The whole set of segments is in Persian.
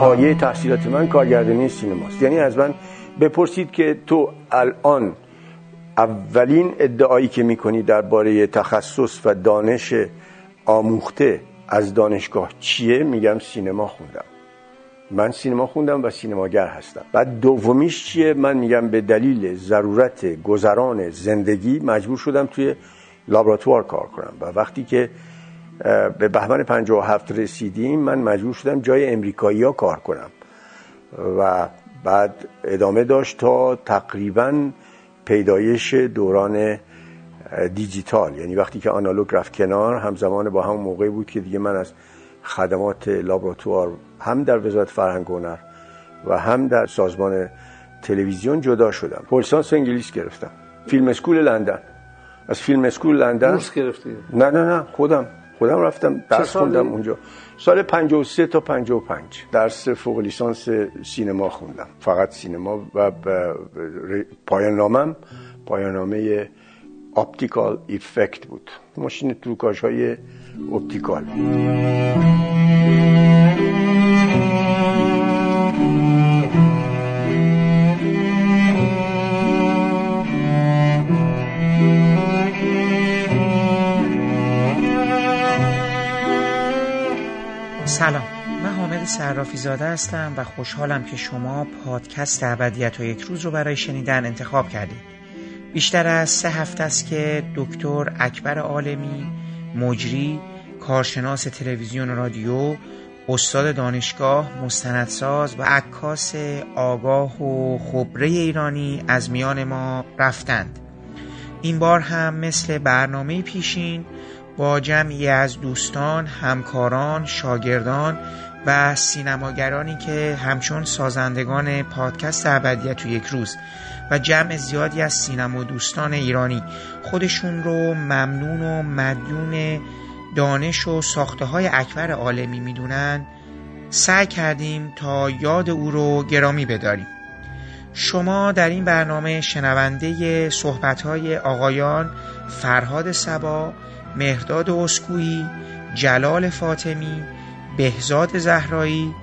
پایه تحصیلات من کارگردانی سینماست. یعنی از من بپرسید که تو الان اولین ادعایی که می‌کنی درباره تخصص و دانش آموخته از دانشگاه چیه؟ میگم سینما خوندم. من سینما خوندم و سینماگر هستم. بعد دومیش چیه؟ من میگم به دلیل ضرورت گذران زندگی مجبور شدم توی لابراتوار کار کنم. و وقتی که به بهمن 57 رسیدیم من مجبور شدم جای امریکایی ها کار کنم. و بعد ادامه داشت تا تقریبا پیدایش دوران دیجیتال. یعنی وقتی که آنالوگ رفت کنار همزمان با همون موقع بود که دیگه من از خدمات لابراتوار هم در وزارت فرهنگ و هنر و هم در سازمان تلویزیون جدا شدم. پولسانس انگلیس گرفتم. فیلم اسکول لندن. از فیلم اسکول لندن بورس گرفتی؟ نه نه نه خودم. خودم رفتم درس خوندم اونجا. سال 53 تا 55 درس فوق لیسانس سینما خوندم. فقط سینما و پایان نامم پایان نامه optical effect بود. ماشین تروکاژ های optical. سلام. من حامد صرافی زاده هستم و خوشحالم که شما پادکست ابدیت و یک روز رو برای شنیدن انتخاب کردید. بیشتر از سه هفته است که دکتر اکبر عالمی مجری کارشناس تلویزیون و رادیو استاد دانشگاه مستندساز و عکاس آگاه و خبره ایرانی از میان ما رفتند. این بار هم مثل برنامه پیشین با جمعی از دوستان، همکاران، شاگردان و سینماگرانی که همچون سازندگان پادکست ابدیت تو یک روز و جمع زیادی از سینما دوستان ایرانی خودشون رو ممنون و مدیون دانش و ساخته های اکبر عالمی می‌دونن سعی کردیم تا یاد او رو گرامی بداریم. شما در این برنامه شنونده صحبت های آقایان فرهاد سبا مهداد اسکویی جلال فاطمی بهزاد زهرایی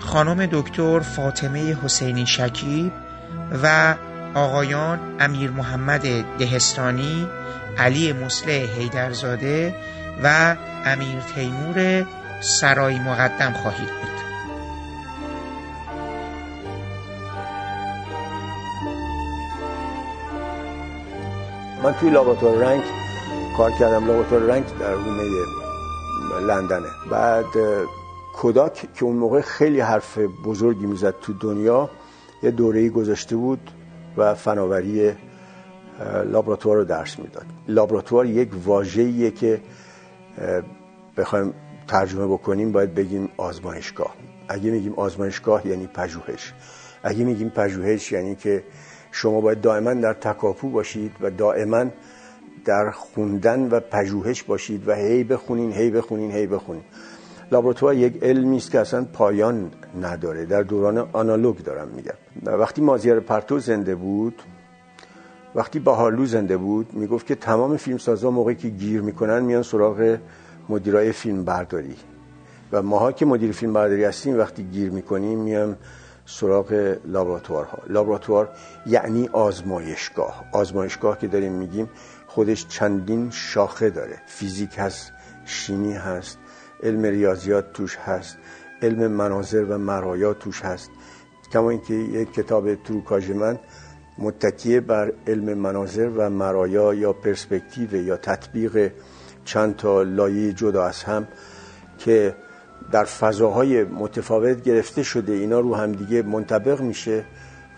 خانم دکتر فاطمه حسینی شکیب و آقایان امیر محمد دهستانی علی مسلح هیدرزاده و امیر تیمور سرای مقدم خواهید بود. من توی رنگ کار کردم لابراتوار رنگ در حومه لندنه. بعد کوداک که اون موقع خیلی حرف بزرگی می‌زد تو دنیا یه دوره‌ای گذاشته بود و فناوری لابراتوار رو درس می‌داد. لابراتوار یک واژه‌ایه که بخوایم ترجمه بکنیم باید بگیم آزمایشگاه. اگه میگیم آزمایشگاه یعنی پژوهش. اگه میگیم پژوهش یعنی که شما باید دائما در تکاپو باشید و دائما در خوندن و پژوهش باشید و هی بخونین هی بخونین هی بخونین. لابراتوار یک علمی است که اصلا پایان نداره. در دوران آنالوگ دارم میگم. وقتی مازیار پرتو زنده بود وقتی بهارلو زنده بود می‌گفت که تمام فیلمسازا موقعی که گیر می‌کنن میان سراغ مدیرای فیلم برداری و ماها که مدیر فیلم برداری هستیم وقتی گیر می‌کنیم میام سراغ لابراتوارها. لابراتوار یعنی آزمایشگاه. آزمایشگاه که داریم میگیم خودش چندین شاخه داره. فیزیک هست شیمی هست علم ریاضیات توش هست علم مناظر و مرایا توش هست. کما اینکه یک کتاب تروکاژ من متکیه بر علم مناظر و مرایا یا پرسپکتیو یا تطبیق چند تا لایه جدا از هم که در فضاهای متفاوت گرفته شده اینا رو همدیگه منطبق میشه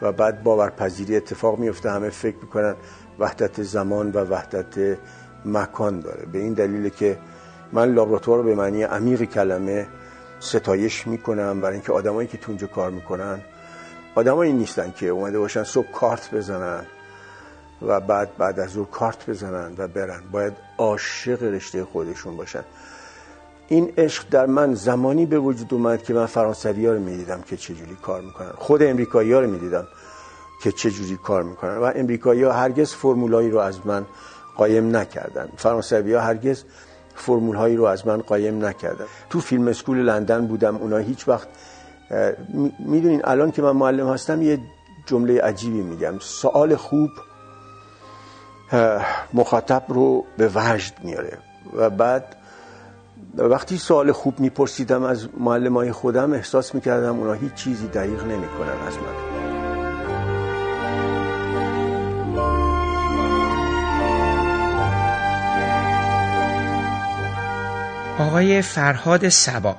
و بعد باورپذیری اتفاق میفته همه فکر می‌کنن وحدت زمان و وحدت مکان داره. به این دلیل که من لابراتوار به معنی عمیق کلمه ستایش می‌کنم برای اینکه آدمایی که تو اونجا کار می‌کنن آدمایی نیستن که اومده باشن صبح کارت بزنن و بعد بعد از او کارت بزنن و برن. باید عاشق رشته خودشون باشن. این عشق در من زمانی به وجود اومد که من فرانسوی ها رو می‌دیدم که چجوری کار می‌کنن. خود امریکایی ها رو می‌دیدم. که چجوری کار می‌کنن. و امریکایی ها هرگز فرمولایی رو از من قایم نکردن. فرانسوی ها هرگز فرمول هایی رو از من قایم نکردن. تو فیلم اسکول لندن بودم اونا هیچ وقت می‌دونین الان که من معلم هستم یه جمله عجیبی میگم. سوال خوب مخاطب رو به وجد میاره. و بعد وقتی سوال خوب میپرسیدم از معلم های خودم احساس می‌کردم اونا هیچ چیزی دقیق نمی‌کنن از من. آقای فرهاد سبا.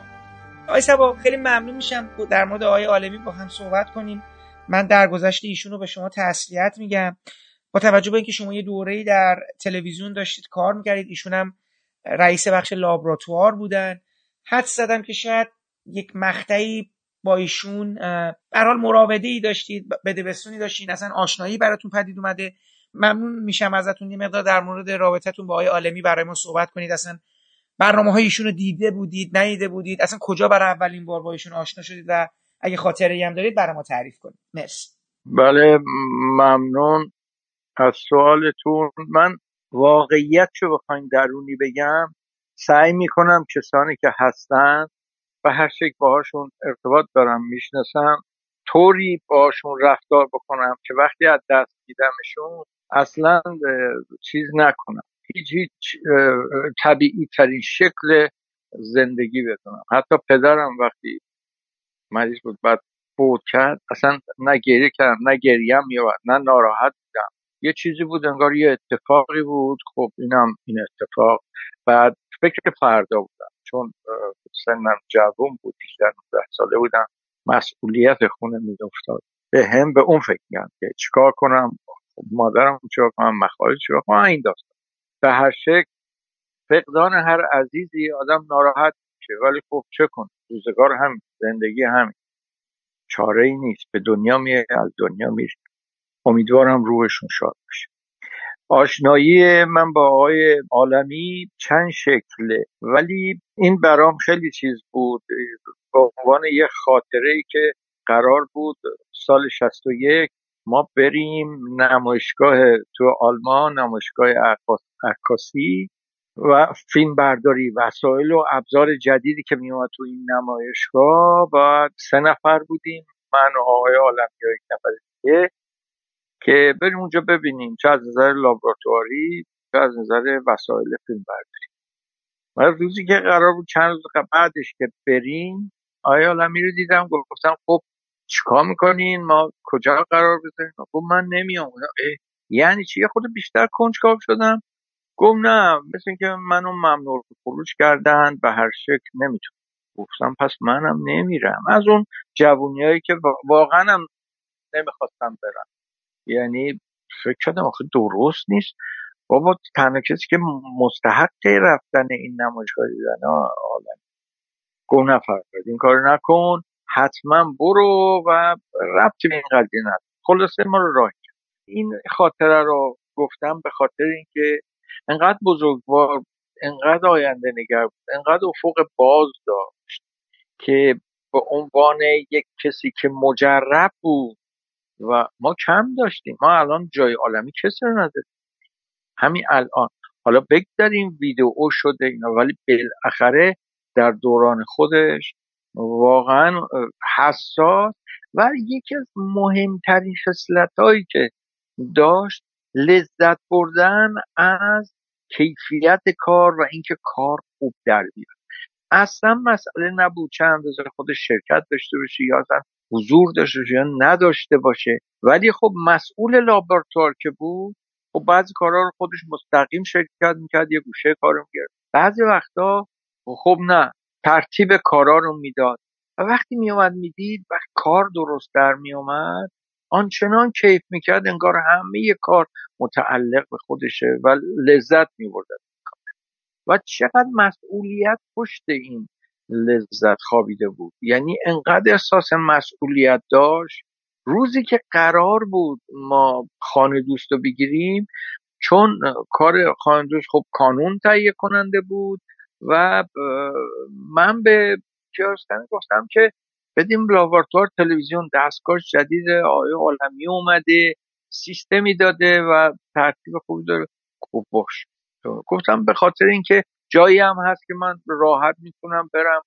آقای سبا خیلی ممنون میشم در مورد آقای عالمی با هم صحبت کنیم. من در گذشته ایشون رو به شما تسلیت میگم. با توجه به اینکه شما یه دوره‌ای در تلویزیون داشتید کار می‌کردید ایشون هم رئیس بخش لابراتوار بودن. حد زدم که شاید یک مقطعی با ایشون برحال مراوده ای داشتید بدبستونی داشتین اصلا آشنایی براتون پدید اومده. ممنون میشم ازتون یه مقدار در مورد رابطتون با آقای عالمی برای ما صحبت کنید. اصلا برنامه های ایشون رو دیده بودید ندیده بودید؟ اصلا کجا برای اولین بار با ایشون آشنا شدید و اگه خاطره هم دارید برای ما تعریف کنید. مرسی. بله ممنون. از سوالتون من واقعیت رو بخواین درونی بگم سعی می‌کنم کسانی که هستن و هر شکل باهاشون ارتباط دارم می‌شناسم طوری باشون رفتار بکنم که وقتی از دست میدمشون اصلا چیز نکنم. هیچ هیچ طبیعی ترین شکل زندگی بدونم. حتی پدرم وقتی مریض بود بعد بود کرد اصلا نه گریه کردم نه گریم میومد نه ناراحت بودم. یه چیزی بود انگار یه اتفاقی بود. خب اینم این اتفاق. بعد فکر فردا بودم چون سنم جوون بود 18 ساله بودم. مسئولیت خونه افتاد به هم به اون فکر میگم که چیکار کنم؟ خب مادرم چیکار کنم؟ مخارج چیکار کنم؟ این داستان. به هر شکل فقدان هر عزیزی آدم ناراحت میشه. ولی خب چه کن روزگار هم زندگی همین چاره ای نیست. به دنیا میه از دنیا میره امیدوارم روحشون شاد باشه. آشنایی من با آقای عالمی چند شکله. ولی این برام خیلی چیز بود. به عنوان یه خاطره ای که قرار بود سال 61 ما بریم نمایشگاه تو آلمان نمایشگاه عکاسی و فیلم برداری وسایل و ابزار جدیدی که میومد تو این نمایشگاه و سه نفر بودیم من و آقای عالمی و یک نفر دیگه که بریم اونجا ببینیم چه از نظر لابراتواری چه از نظر وسایل فیلم برداری و روزی که قرار بود چند روز بعدش که بریم آیا عالمی رو دیدم گفتم خب چیکار می‌کنین؟ ما کجا قرار بذاریم خب من نمیام یعنی چی؟ یه خود بیشتر کنجکاو شدم. گفت نه مثل اینکه منو ممنوع خروج کردن به هر شکل نمی‌تونم. گفتم پس منم نمیرم. از اون جوونیایی که واقعا هم نمی‌خواستم برم. یعنی فکر کردم آخه درست نیست. بابا تنها کسی که مستحق رفتن این نمایشگاه دیدن عالم گفت نفر این کار نکن. حتما برو و ربطی به این قضیه نداره. خلاصه ما رو راه این خاطره رو گفتم به خاطر اینکه انقدر بزرگوار انقدر آینده نگر بود انقدر افق باز داشت که به عنوان یک کسی که مجرب بود و ما کم داشتیم ما الان جای عالمی کسی رو نداریم. همین الان. حالا بگذاریم ویدیو شده اینا ولی بالاخره در دوران خودش واقعا حساس و یکی از مهمترین خصلت که داشت لذت بردن از کیفیت کار و اینکه کار خوب در بیاد. اصلا مسئله نبود چند اندازه خودش شرکت داشته باشه یا اصلا حضور داشته باشه یا نداشته باشه. ولی خب مسئول لابراتوار که بود خب بعضی کارها رو خودش مستقیم شرکت می‌کرد یه گوشه کار می‌کرد بعضی وقتا خب نه ترتیب کارا رو می‌داد. و وقتی میومد می‌دید وقتی کار درست در میومد آنچنان کیف می‌کرد انگار همه کار متعلق به خودشه و لذت می‌برد و چقدر مسئولیت پشت این لذت خوابیده بود. یعنی انقدر احساس مسئولیت داشت. روزی که قرار بود ما خانه دوست رو بگیریم چون کار خانه دوست خب کانون تهیه کننده بود و من به کیارستان گفتم که بدیم لابراتوار تلویزیون دستگاه جدید آیه عالمی اومده سیستمی داده و ترتیب خوبی داره. خوب باش. گفتم به خاطر اینکه جایی هم هست که من راحت می‌تونم برم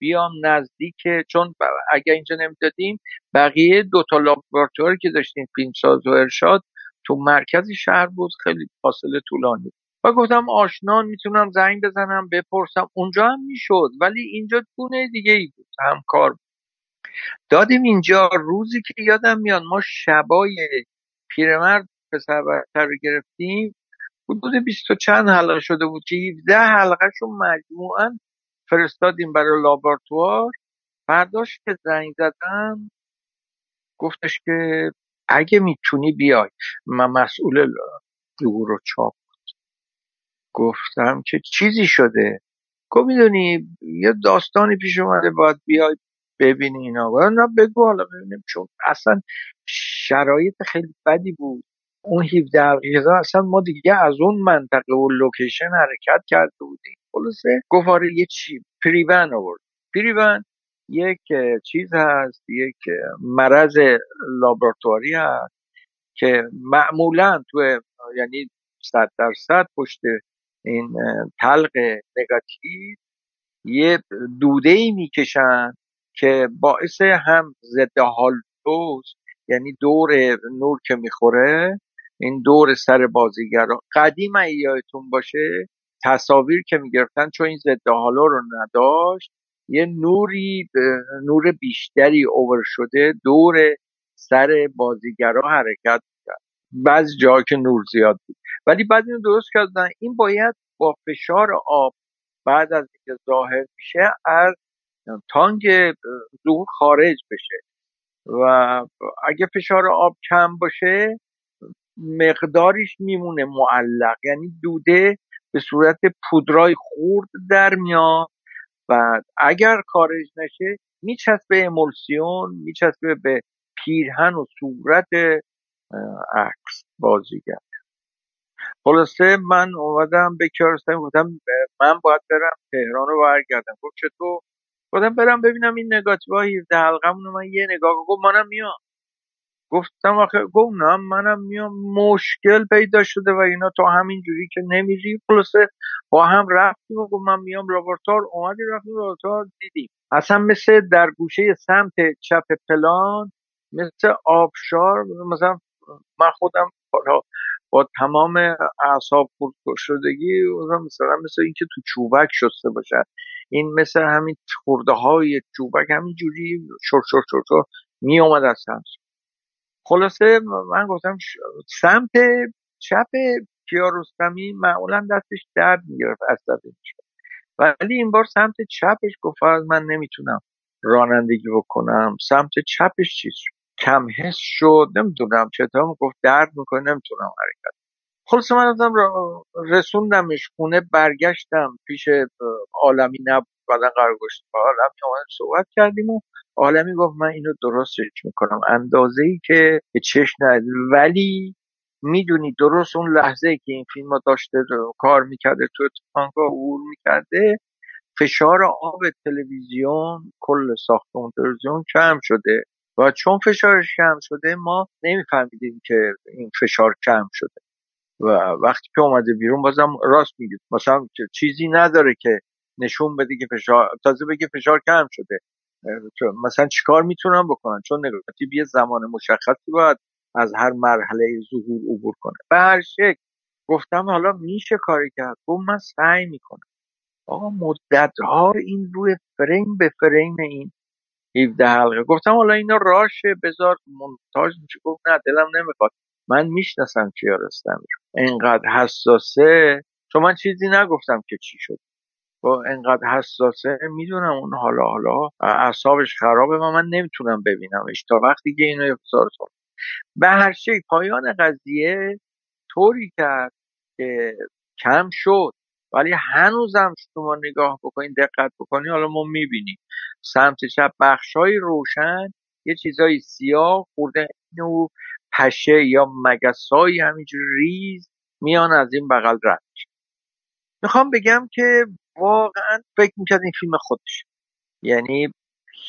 بیام نزدیک چون اگر اینجا نمی‌دادیم بقیه دو تا لابراتواری که داشتیم فیلمساز و ارشاد تو مرکز شهر بود خیلی فاصله طولانی. و گفتم آشنا می‌تونم زنگ بزنم بپرسم. اونجا هم می‌شد ولی اینجا گونه دیگه ای بود. همکار. دادیم اینجا روزی که یادم میاد ما شبای پیرمرد پسر رو گرفتیم. حدود بیست و چند حلقه شده بود که 17 حلقه شون مجموعا فرستادیم برای لابراتوار برداشت که زنگ زدم گفتش که اگه می‌تونی بیای. من مسئول ظهور و چاپ بود. گفتم که چیزی شده؟ گفت می‌دونی یه داستانی پیش اومده باید بیای ببینی اینا. نه بگو حالا ببینیم. چون اصلا شرایط خیلی بدی بود. اون 17 دقیقه اصلا ما دیگه از اون منطقه و لوکیشن حرکت کرده بودیم. خلاصه گفت آره یه چی؟ پریون آورد. پریون یک چیز هست یک مرض لابراتواری هست که معمولا تو یعنی صد درصد پشت این تلق نگاتیو یه دوده ای می‌کشن که باعث هم ضد هالوز یعنی دور نور که می‌خوره این دور سر بازیگرا قدیم یادتون باشه تصاویر که می‌گرفتن چون این ضد حالا رو نداشت یه نوری نور بیشتری اوور شده دور سر بازیگرا حرکت کرد بعضی جا که نور زیاد بود. ولی بعد اینو درست کردن. این باید با فشار آب بعد از اینکه ظاهر میشه از تانگ ظهور خارج بشه. و اگه فشار آب کم باشه مقداریش میمونه معلق. یعنی دوده به صورت پودرای خورد در میاد و اگر خارج نشه میچسبه امولسیون میچسبه به پیرهن و صورت عکس بازیگر. خلاصه من اومدم به کیارستمی گفتم من باید برم تهران رو برگردم. گفت چطور؟ گفتم برم ببینم این نگاتیو 17 حلقمون من یه نگاه گفت منم میام. گفتم آخه گفت نه منم میام. مشکل پیدا شده و اینا تا همین جوری که نمیری. خلاصه با هم رفتیم و گفت من میام لابراتوار اومدی رفتیم لابراتوار دیدیم. اصلا مثل در گوشه سمت چپ پلان مثل آبشار مثلا من خودم با تمام اعصاب خورد شدگی مثلا مثل اینکه تو چوبک شسته باشن. این مثل همین خورده های چوبک همین جوری شر شر شر شر می اومد از سمت. خلاصه من گفتم سمت چپ کیارستمی معمولا دستش درد می‌گرفت عصبی ولی این بار سمت چپش گفت من نمی‌تونم رانندگی بکنم. سمت چپش چیز شد؟ کم حس شد نمی‌دونم چطور گفت درد می‌کنه نمی‌تونم حرکت خلاص من ازم رسوندمش خونه برگشتم پیش عالمی نبود بعدا قرار گشت با عالمی صحبت کردیم و عالمی گفت من اینو درست می‌کنم. اندازه ای که به چشم ندید. ولی می‌دونی درست اون لحظه که این فیلم ها داشته کار می‌کرده تو اتفاقا عبور می‌کرده فشار آب تلویزیون کل ساختمون تلویزیون کم شده. و چون فشارش کم شده ما نمیفهمیدیم که این فشار کم شده. و وقتی که اومده بیرون بازم راست میگید. مثلا چیزی نداره که نشون بده که فشار تازه بگه فشار کم شده. مثلا چیکار می‌تونم بکنم چون نگاتیو یه زمان مشخصی باید از هر مرحله ظهور عبور کنه. به هر شکل. گفتم حالا میشه کاری کرد؟ گفت من سعی می‌کنم. آقا مدت ها این روی فریم به فریم این 17 حلقه. گفتم حالا اینا راشه بذار مونتاژ میشه. گفت نه دلم نمی‌خواد. من می‌شناسم کیارستمی رو اینقدر حساسه. چون من چیزی نگفتم که چی شد. با انقدر حساسه می‌دونم اون حالا حالا اعصابش خرابه و من نمی‌تونم ببینمش تا وقتی که اینو افزار به هر شکل پایان قضیه طوری کرد که کم شد. ولی هنوزم شما نگاه بکنین دقت بکنین حالا ما می‌بینیم. سمت چپ بخشای روشن یه چیزای سیاه خورده و پشه یا مگسایی همینجور ریز میان از این بغل رد می‌خوام بگم که واقعا فکر می‌کرد این فیلم خودش یعنی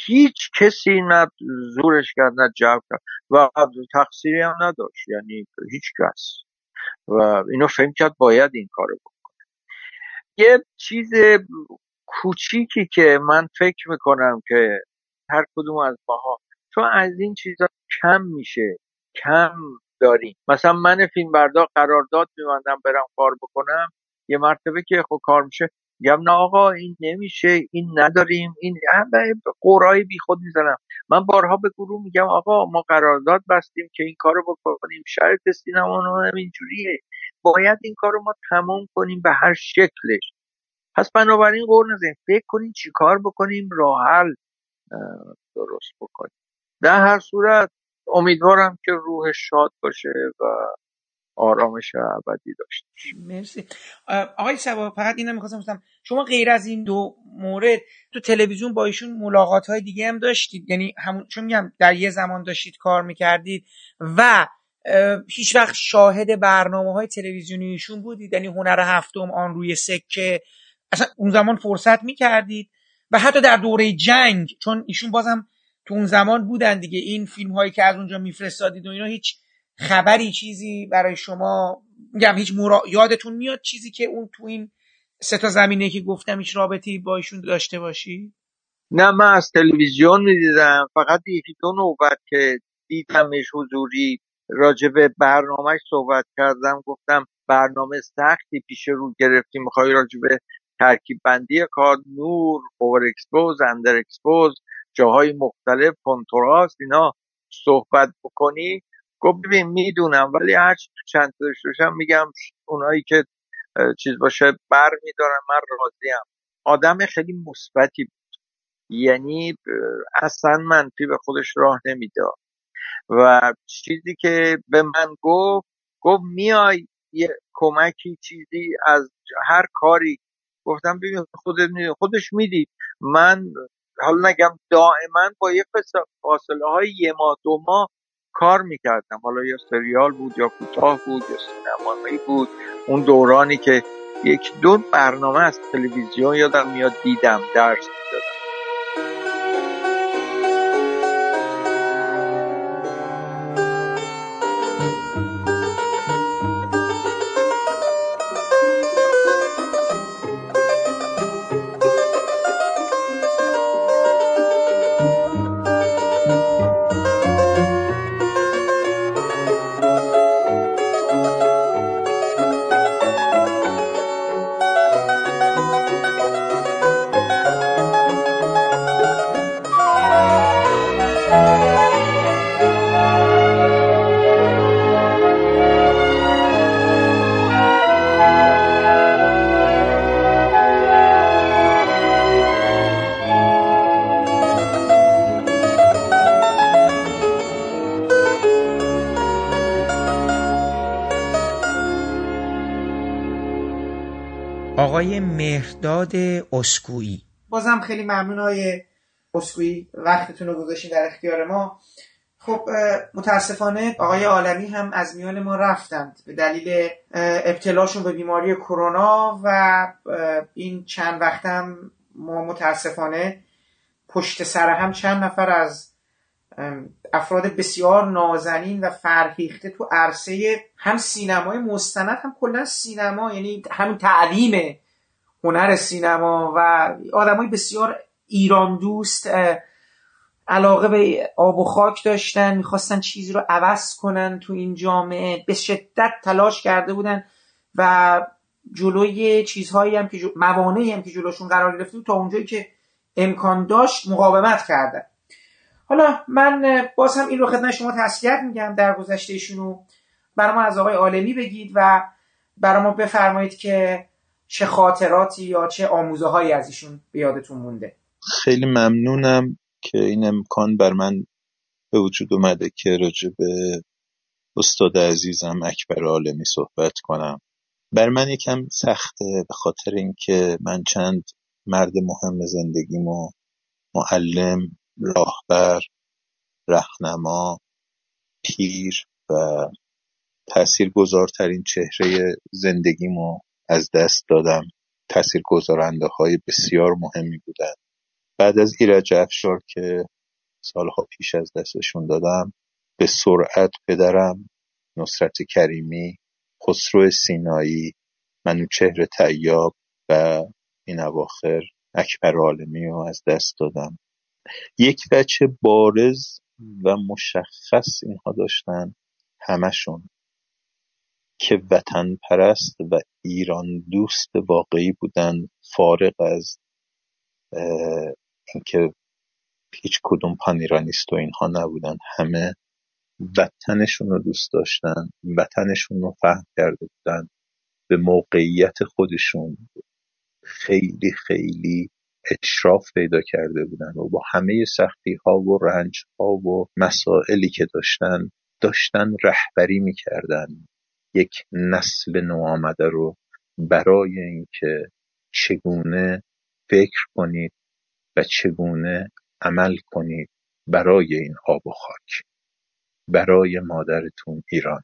هیچ کسی نه زورش کرد نه جواب کرد و تقصیری هم نداشت. یعنی هیچ کس. و اینو فهم کرد باید این کارو بکنه. یه چیز کوچیکی که من فکر می‌کنم که هر کدوم از ماها چون از این چیزا کم میشه کم داریم. مثلا من فیلم بردار قرارداد میبندم برم کار بکنم یه مرتبه که خب کار میشه. میگم نه آقا این نمیشه این نداریم این قورای بی خود می‌زنم. من بارها به گروه میگم آقا ما قرارداد بستیم که این کارو بکنیم شرط سینما اینجوریه باید این کارو ما تمام کنیم به هر شکلش. پس بنابراین قور نزنیم فکر کنیم چیکار بکنیم راه درست بکنیم. در هر صورت امیدوارم که روح شاد باشه و آرامش ابدی داشته مرسی. آقای سبا فقط اینم می‌خواستم گفتم شما غیر از این دو مورد تو تلویزیون با ایشون ملاقات های دیگه هم داشتید؟ یعنی همون چون میگم در یه زمان داشتید کار می‌کردید و هیچ وقت شاهد برنامه های تلویزیونی ایشون بودید؟ یعنی هنر هفتم آن روی سکه اصلا اون زمان فرصت می‌کردید؟ و حتی در دوره جنگ چون ایشون بازم تو اون زمان بودن دیگه. این فیلم هایی که از اونجا میفرستادید و اینا هیچ خبری چیزی برای شما میگم هیچ مرا... یادتون میاد چیزی که اون تو این سه تا زمینه که گفتم هیچ رابطی با ایشون داشته باشی؟ نه من از تلویزیون می‌دیدم. فقط یکی دو نوبت که دیدمش حضوری. راجع به برنامهش صحبت کردم. گفتم برنامه سختی پیش رو گرفتیم می‌خوای راجع به ترکیب بندی کار نور over expose under expose جاهای مختلف کنتراست اینا صحبت بکنی. گفت ببین می‌دونم ولی هر چند داشته میگم اونایی که چیز باشه بر میدارن. من راضیم آدم خیلی مثبتی بود. یعنی اصلا منفی به خودش راه نمی‌داد. و چیزی که به من گفت گفت میای یه کمکی چیزی از هر کاری. گفتم ببین خودت خودش میدی من حالا نگم دائما با یه فاصله های یه ماه دو ماه کار می‌کردم. حالا یا سریال بود یا کوتاه بود یا سینمایی بود. اون دورانی که یک دو برنامه از تلویزیون یادم میاد دیدم درس می‌دادم. اسکویی بازم خیلی ممنون های اسکویی وقتتون رو گذاشتین در اختیار ما. خب متاسفانه آقای عالمی هم از میان ما رفتند به دلیل ابتلاشون به بیماری کرونا و این چند وقتم ما متاسفانه پشت سر هم چند نفر از افراد بسیار نازنین و فرهیخته تو عرصه هم سینمای مستند هم کلا سینما یعنی همین تعلیم هنر سینما و آدمای بسیار ایران دوست علاقه به آب و خاک داشتن می‌خواستن چیزی رو عوض کنن تو این جامعه. به شدت تلاش کرده بودن و جلوی چیزهایی هم که موانعی هم که جلوشون قرار گرفته تا اونجایی که امکان داشت مقاومت کردن. حالا من باز هم این رو خدمت شما تسلیت میگم در گذشتهشون رو برای ما از آقای عالمی بگید و برای ما بفرمایید که چه خاطراتی یا چه آموزه هایی از ایشون به یادتون مونده؟ خیلی ممنونم که این امکان بر من به وجود اومده که راجع به استاد عزیزم اکبر عالمی صحبت کنم. بر من یکم سخته به خاطر اینکه من چند مرد مهم زندگیمو معلم راهبر رهنما پیر و تاثیرگذارترین چهره زندگیمو از دست دادم. تاثیرگذارنده های بسیار مهمی بودن بعد از ایرج افشار که سالها پیش از دستشون دادم به سرعت پدرم نصرت کریمی خسرو سینایی منوچهر تیاب و این اواخر اکبر عالمی رو از دست دادم. یک بچه بارز و مشخص اینها داشتن همشون. که وطن پرست و ایران دوست واقعی بودن فارغ از اینکه هیچ کدوم پانیرانیست و اینها نبودن. همه وطنشون رو دوست داشتن وطنشون رو فهم کرده بودن. به موقعیت خودشون خیلی خیلی اشراف پیدا کرده بودن و با همه سختی ها و رنج ها و مسائلی که داشتن داشتن رهبری می‌کردن. یک نسل نوآمده رو برای اینکه چگونه فکر کنید و چگونه عمل کنید برای این آب و خاک برای مادرتون ایران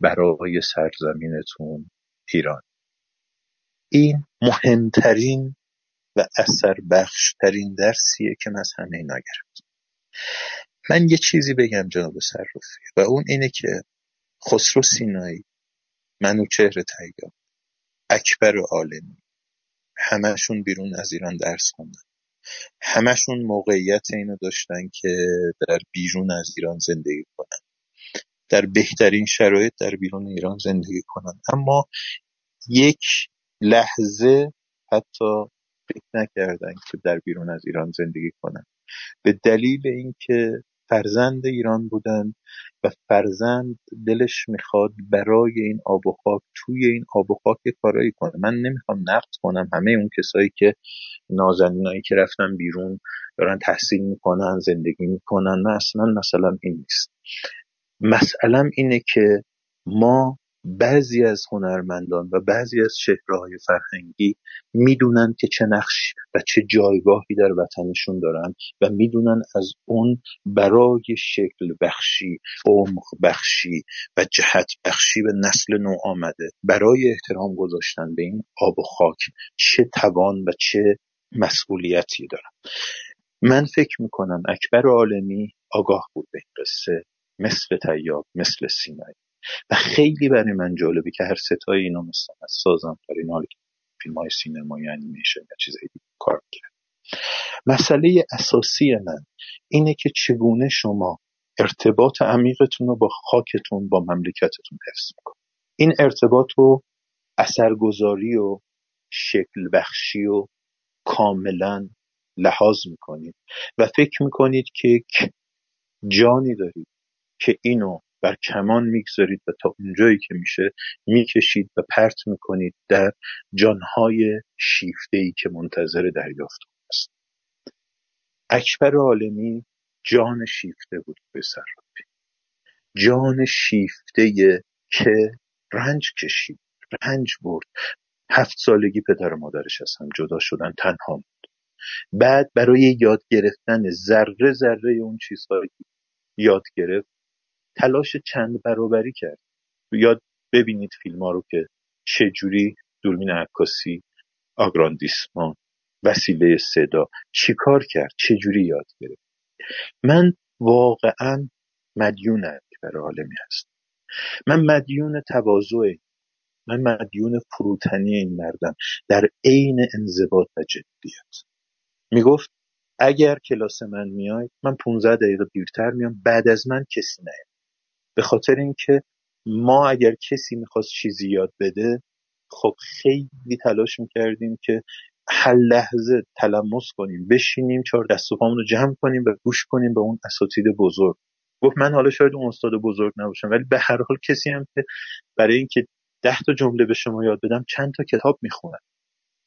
برای سرزمینتون ایران. این مهمترین و اثر بخشترین درسیه که من از همه اینا گرفتم. من یه چیزی بگم جناب صرافی و اون اینه که خسرو سینایی منوچهر تیار اکبر عالمی. همشون بیرون از ایران درس خوندن. همشون موقعیت اینو داشتن که در بیرون از ایران زندگی کنن. در بهترین شرایط در بیرون ایران زندگی کنن. اما یک لحظه حتی فکر نکردن که در بیرون از ایران زندگی کنن. به دلیل اینکه فرزند ایران بودن و فرزند دلش می‌خواد برای این آب و خاک توی این آب و خاک کارایی کنه. من نمی‌خوام نقد کنم همه اون کسایی که نازنینایی که رفتن بیرون دارن تحصیل می‌کنن زندگی می‌کنن. نه اصلا مثلا این نیست. مسئلم اینه که ما بعضی از هنرمندان و بعضی از چهرههای فرهنگی می‌دونن که چه نقش و چه جایگاهی در وطنشون دارن و می‌دونن از اون برای شکل بخشی عمق بخشی و جهت بخشی به نسل نو آمده. برای احترام گذاشتن به این آب و خاک چه توان و چه مسئولیتی دارن. من فکر می‌کنم اکبر عالمی آگاه بود به این قصه مثل تیاب مثل سینایی. و خیلی برای من جالبه که هر ستای اینا مثلا از سازم در این حال فیلم های سینمایی انیمیشن و چیزایی کار کرد مسئله اساسی من اینه که چگونه شما ارتباط عمیقتون رو با خاکتون با مملکتتون حفظ می‌کنید. این ارتباط رو اثرگذاری و شکل بخشی و کاملا لحاظ می‌کنید و فکر می‌کنید که جانی دارید که اینو بر کمان می‌گذارید و تا اونجایی که میشه می‌کشید و پرت می‌کنید در جانهای شیفته ای که منتظر دریافت است. اکبر عالمی جان شیفته بود به صرافی جان شیفته که رنج کشید رنج برد. هفت سالگی پدر و مادرش از هم جدا شدن تنها بود بعد برای یاد گرفتن ذره ذره اون چیزهایی یاد گرفت تلاش چند برابری کرد. یاد ببینید فیلم ها رو که چجوری دوربین عکاسی آگراندیسمان وسیله صدا چیکار کرد چجوری یاد گرفت. من واقعا مدیون اکبر عالمی هست من مدیون تواضع من مدیون فروتنی این مردم. در عین انضباط و جدیت. می‌گفت اگر کلاس من میای من 15 دقیقه دیرتر میام بعد از من کسی نیاد. به خاطر اینکه ما اگر کسی می‌خواست چیزی یاد بده خب خیلی تلاش می‌کردیم که هر لحظه تلمس کنیم بشینیم چهار دست و رو جمع کنیم و گوش کنیم به اون اساتید بزرگ. گفت من حالا شاید اون استاد بزرگ نباشم ولی به هر حال کسی هم که برای اینکه ده تا جمله به شما یاد بدم چند تا کتاب می‌خونم.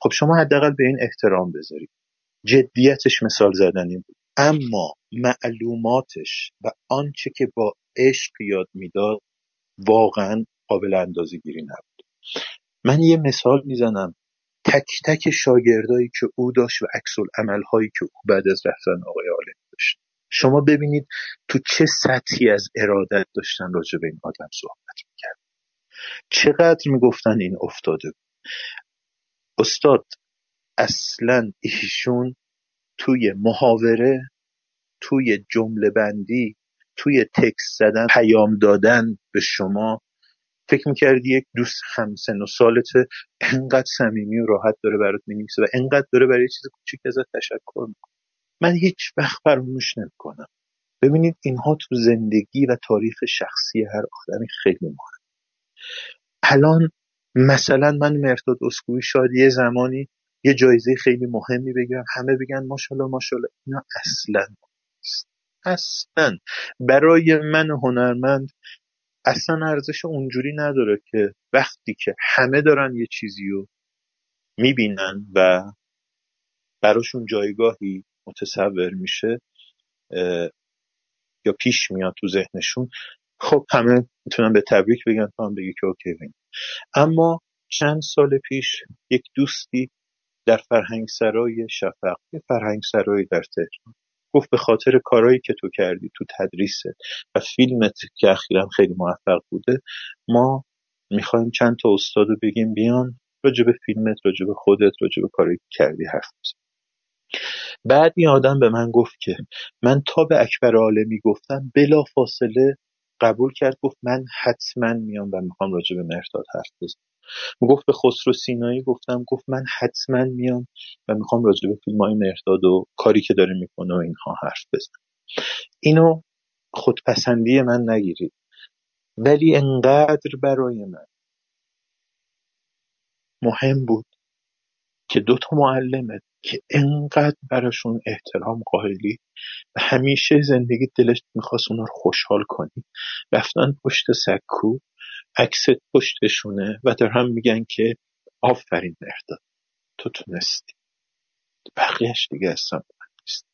خب شما حداقل به این احترام بذارید. جدیتش مثال زدنی اما معلوماتش و آنچه که با عشق یاد می‌داد واقعا قابل اندازه گیری نبود. من یه مثال می‌زنم. تک تک شاگردایی که او داشت و عکس هایی که او بعد از رفتن آقای عالمی داشت. شما ببینید تو چه سطحی از ارادت داشتن راجع به این آدم صحبت می‌کرد چقدر می‌گفتن این افتاده بود. استاد اصلا ایشون توی محاوره توی جمله بندی توی تکست زدن پیام دادن به شما فکر می‌کردی یک دوست همسن و سالت انقدر صمیمی و راحت داره برات می‌نویسه و انقدر داره برای چیز کوچیک ازت تشکر می‌کنه. من هیچ وقت فراموش نمی‌کنم. ببینید اینها تو زندگی و تاریخ شخصی هر آدمی خیلی مهم الان مثلا من مرداد اسکوی شاید یه زمانی یه جایزه خیلی مهمی بگیرم. همه بگن ماشاءالله ماشاءالله. اینا اصلا اصلا برای من هنرمند اصلا ارزش اونجوری نداره که وقتی که همه دارن یه چیزی رو می‌بینن و براشون جایگاهی متصور میشه یا پیش میاد تو ذهنشون خب همه می‌تونن به تبریک بگن تو هم بگی که اوکی بین. اما چند سال پیش یک دوستی در فرهنگ سرای شفق یه فرهنگ سرایی در تهران گفت به خاطر کارهایی که تو کردی تو تدریست و فیلمت که اخیرا خیلی موفق بوده ما می‌خوایم چند تا استاد بگیم بیان راجع به فیلمت راجع به خودت راجع به کاری که کردی حرف بعد این آدم به من گفت که من تا به اکبر عالمی گفتم بلا فاصله قبول کرد گفت من حتما میام و می‌خوام راجع به مرداد حرف بزنم. گفت به خسرو سینایی گفتم گفت من حتما میام و می‌خوام راجع به فیلم های مرداد و کاری که داره می‌کنه و اینها حرف بزنم. اینو خودپسندی من نگیرید. ولی انقدر برای من مهم بود که دو تا معلمه که انقدر براشون احترام قائلی و همیشه زندگی دلش می‌خواست اونا رو خوشحال کنی. رفتن پشت سکو عکست پشتشونه و در هم میگن که آفرین مرداد تو تونستی. بقیهش دیگه اصلا نیست.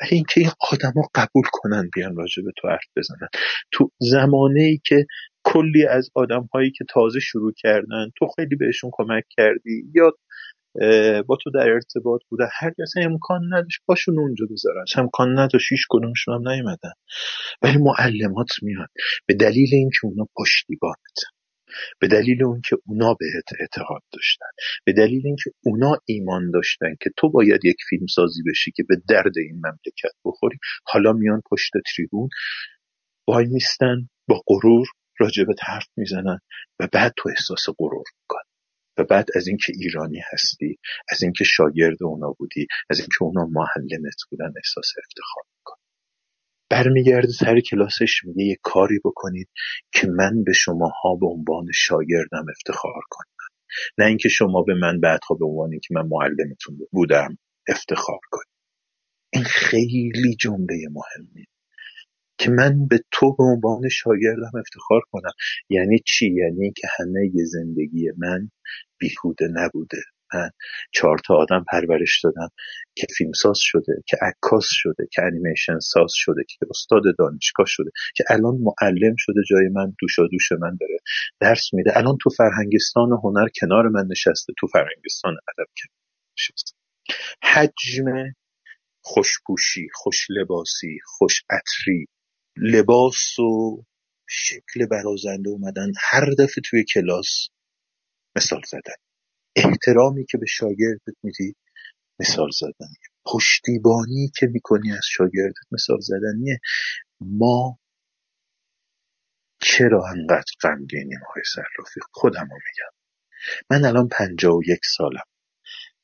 ولی اینکه این آدما قبول کنن بیان راجع به تو حرف بزنن. تو زمانه ای که کلی از آدم هایی که تازه شروع کردن تو خیلی بهشون کمک کردی یا با تو در ارتباط بوده. هر کس امکان نداشت باشون اونجا بذارن. امکان نداشت هیچ کدومشون هم نیومدن. ولی معلمات میان. به دلیل اینکه اونا پشتیبانت به دلیل اون که اونا بهت اعتقاد داشتن. به دلیل اینکه اونا ایمان داشتن که تو باید یک فیلم سازی بشی که به درد این مملکت بخوری حالا میان پشت تریبون وای میستن با غرور راجبت حرف می‌زنن و بعد تو احساس غرور می‌کنی. و بعد از اینکه ایرانی هستی از اینکه شاگرد اونا بودی از اینکه اونا معلمت بودن احساس افتخار می‌کنی. برمیگرده سر کلاسش میگه یه کاری بکنید که من به شماها به عنوان شاگردم افتخار کنم. نه اینکه شما به من بعدها به عنوان که من معلمتون بودم افتخار کنید. این خیلی جمله مهمی که من به تو به عنوان شاگردم افتخار کنم. یعنی چی؟ یعنی که همه ی زندگی من بیهوده نبوده. من چهار تا آدم پرورش دادم که فیلمساز شده که عکاس شده که انیمیشن ساز شده که استاد دانشگاه شده که الان معلم شده جای من دوشا دوش من داره درس میده. الان تو فرهنگستان هنر کنار من نشسته. تو فرهنگستان ادب نشسته. حجم خوشپوشی خوش لباسی خوش عطری لباس و شکل برازنده اومدن. هر دفعه توی کلاس مثال زدن. احترامی که به شاگردت میدی مثال زدن. پشتیبانی که می‌کنی از شاگردت مثال زدنیه ما چرا انقدر غمگینیم های صرافی؟ خودم رو میگم. من الان پنجا و یک سالم.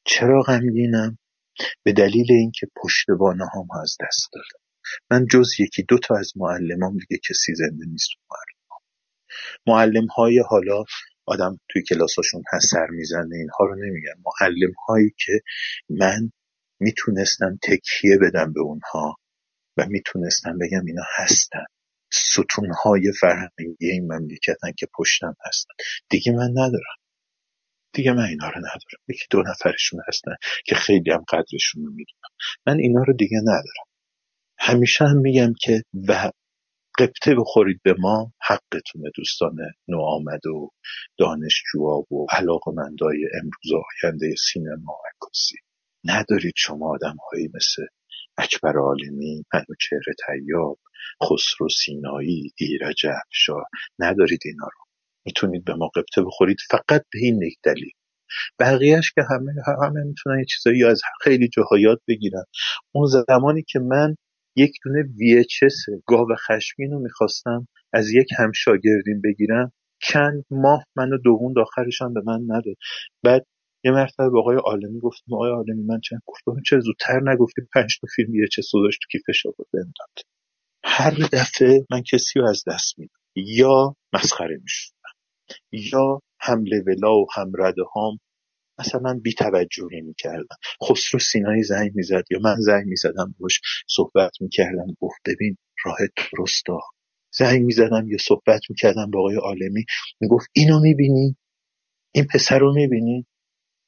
چرا غمگینم؟ به دلیل اینکه پشتبانه هم از دست دادم. من جز یکی دو تا از معلمام دیگه کسی زنده نیست معلم معلم. های حالا آدم توی کلاساشون هست می‌زنه اینها رو نمیگن. معلم هایی که من می‌تونستم تکیه بدم به اونها و می‌تونستم بگم اینا هستن. ستونهای فرهنگی این مملکتن که پشتم هستن. دیگه من ندارم. دیگه من اینا رو ندارم. یکی دو نفرشون هستن که خیلی هم قدرشون رو می‌دونم. من اینا رو دیگه ندارم. همیشه هم میگم که و قبطه بخورید به ما حقتونه دوستان نوآمد و دانشجوها و علاقمندای امروز آینده سینما عکاسی ندارید شما آدم هایی مثل اکبر عالمی منوچهر تیاب خسرو سینایی ایرج افشار ندارید اینا رو. می‌تونید به ما قبطه بخورید فقط به این یک دلیل. بقیهش که همه همه می‌تونن یه چیزایی از خیلی جاها بگیرن. اون زمانی که من یک دونه VHS گاو خشمین رو می‌خواستم از یک همشاگردین بگیرم. چند ماه منو دوون آخرشان به من نداد. بعد یه مرتبه به آقای عالمی گفتم آقای عالمی من چند گفتم چه زودتر نگفتی؟ پنج تا فیلم یه چه صداش تو کیفش آورد داد. هر دفعه من کسی رو از دست میدم یا مسخره می‌شدم یا حمله ولا و همرده هام مثلا بی توجهی می‌کردم خسرو سینایی زنگ می‌زد یا من زنگ می‌زدم باش صحبت می‌کردم گفت ببین راه درستا زنگ می‌زدم یا صحبت می‌کردم با آقای عالمی می‌گفت اینو می‌بینی؟ این پسر رو می‌بینی؟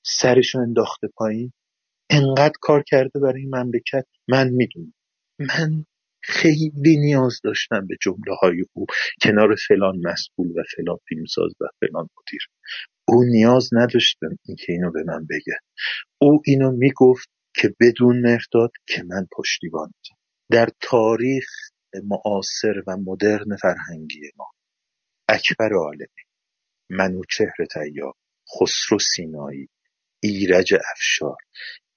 سرشو انداخته پایین. انقدر کار کرده برای این مملکت؟ من می‌دونم. من خیلی نیاز داشتم به جمله های او. کنار فلان مسئول و فلان فیلمساز و فلان مدیر. او نیاز نداشت اینکه اینو به من بگه. او اینو می‌گفت که بدون مرداد که من پشتیبانم در تاریخ معاصر و مدرن فرهنگی ما اکبر عالمی منوچهر تیاب خسرو سینایی ایرج افشار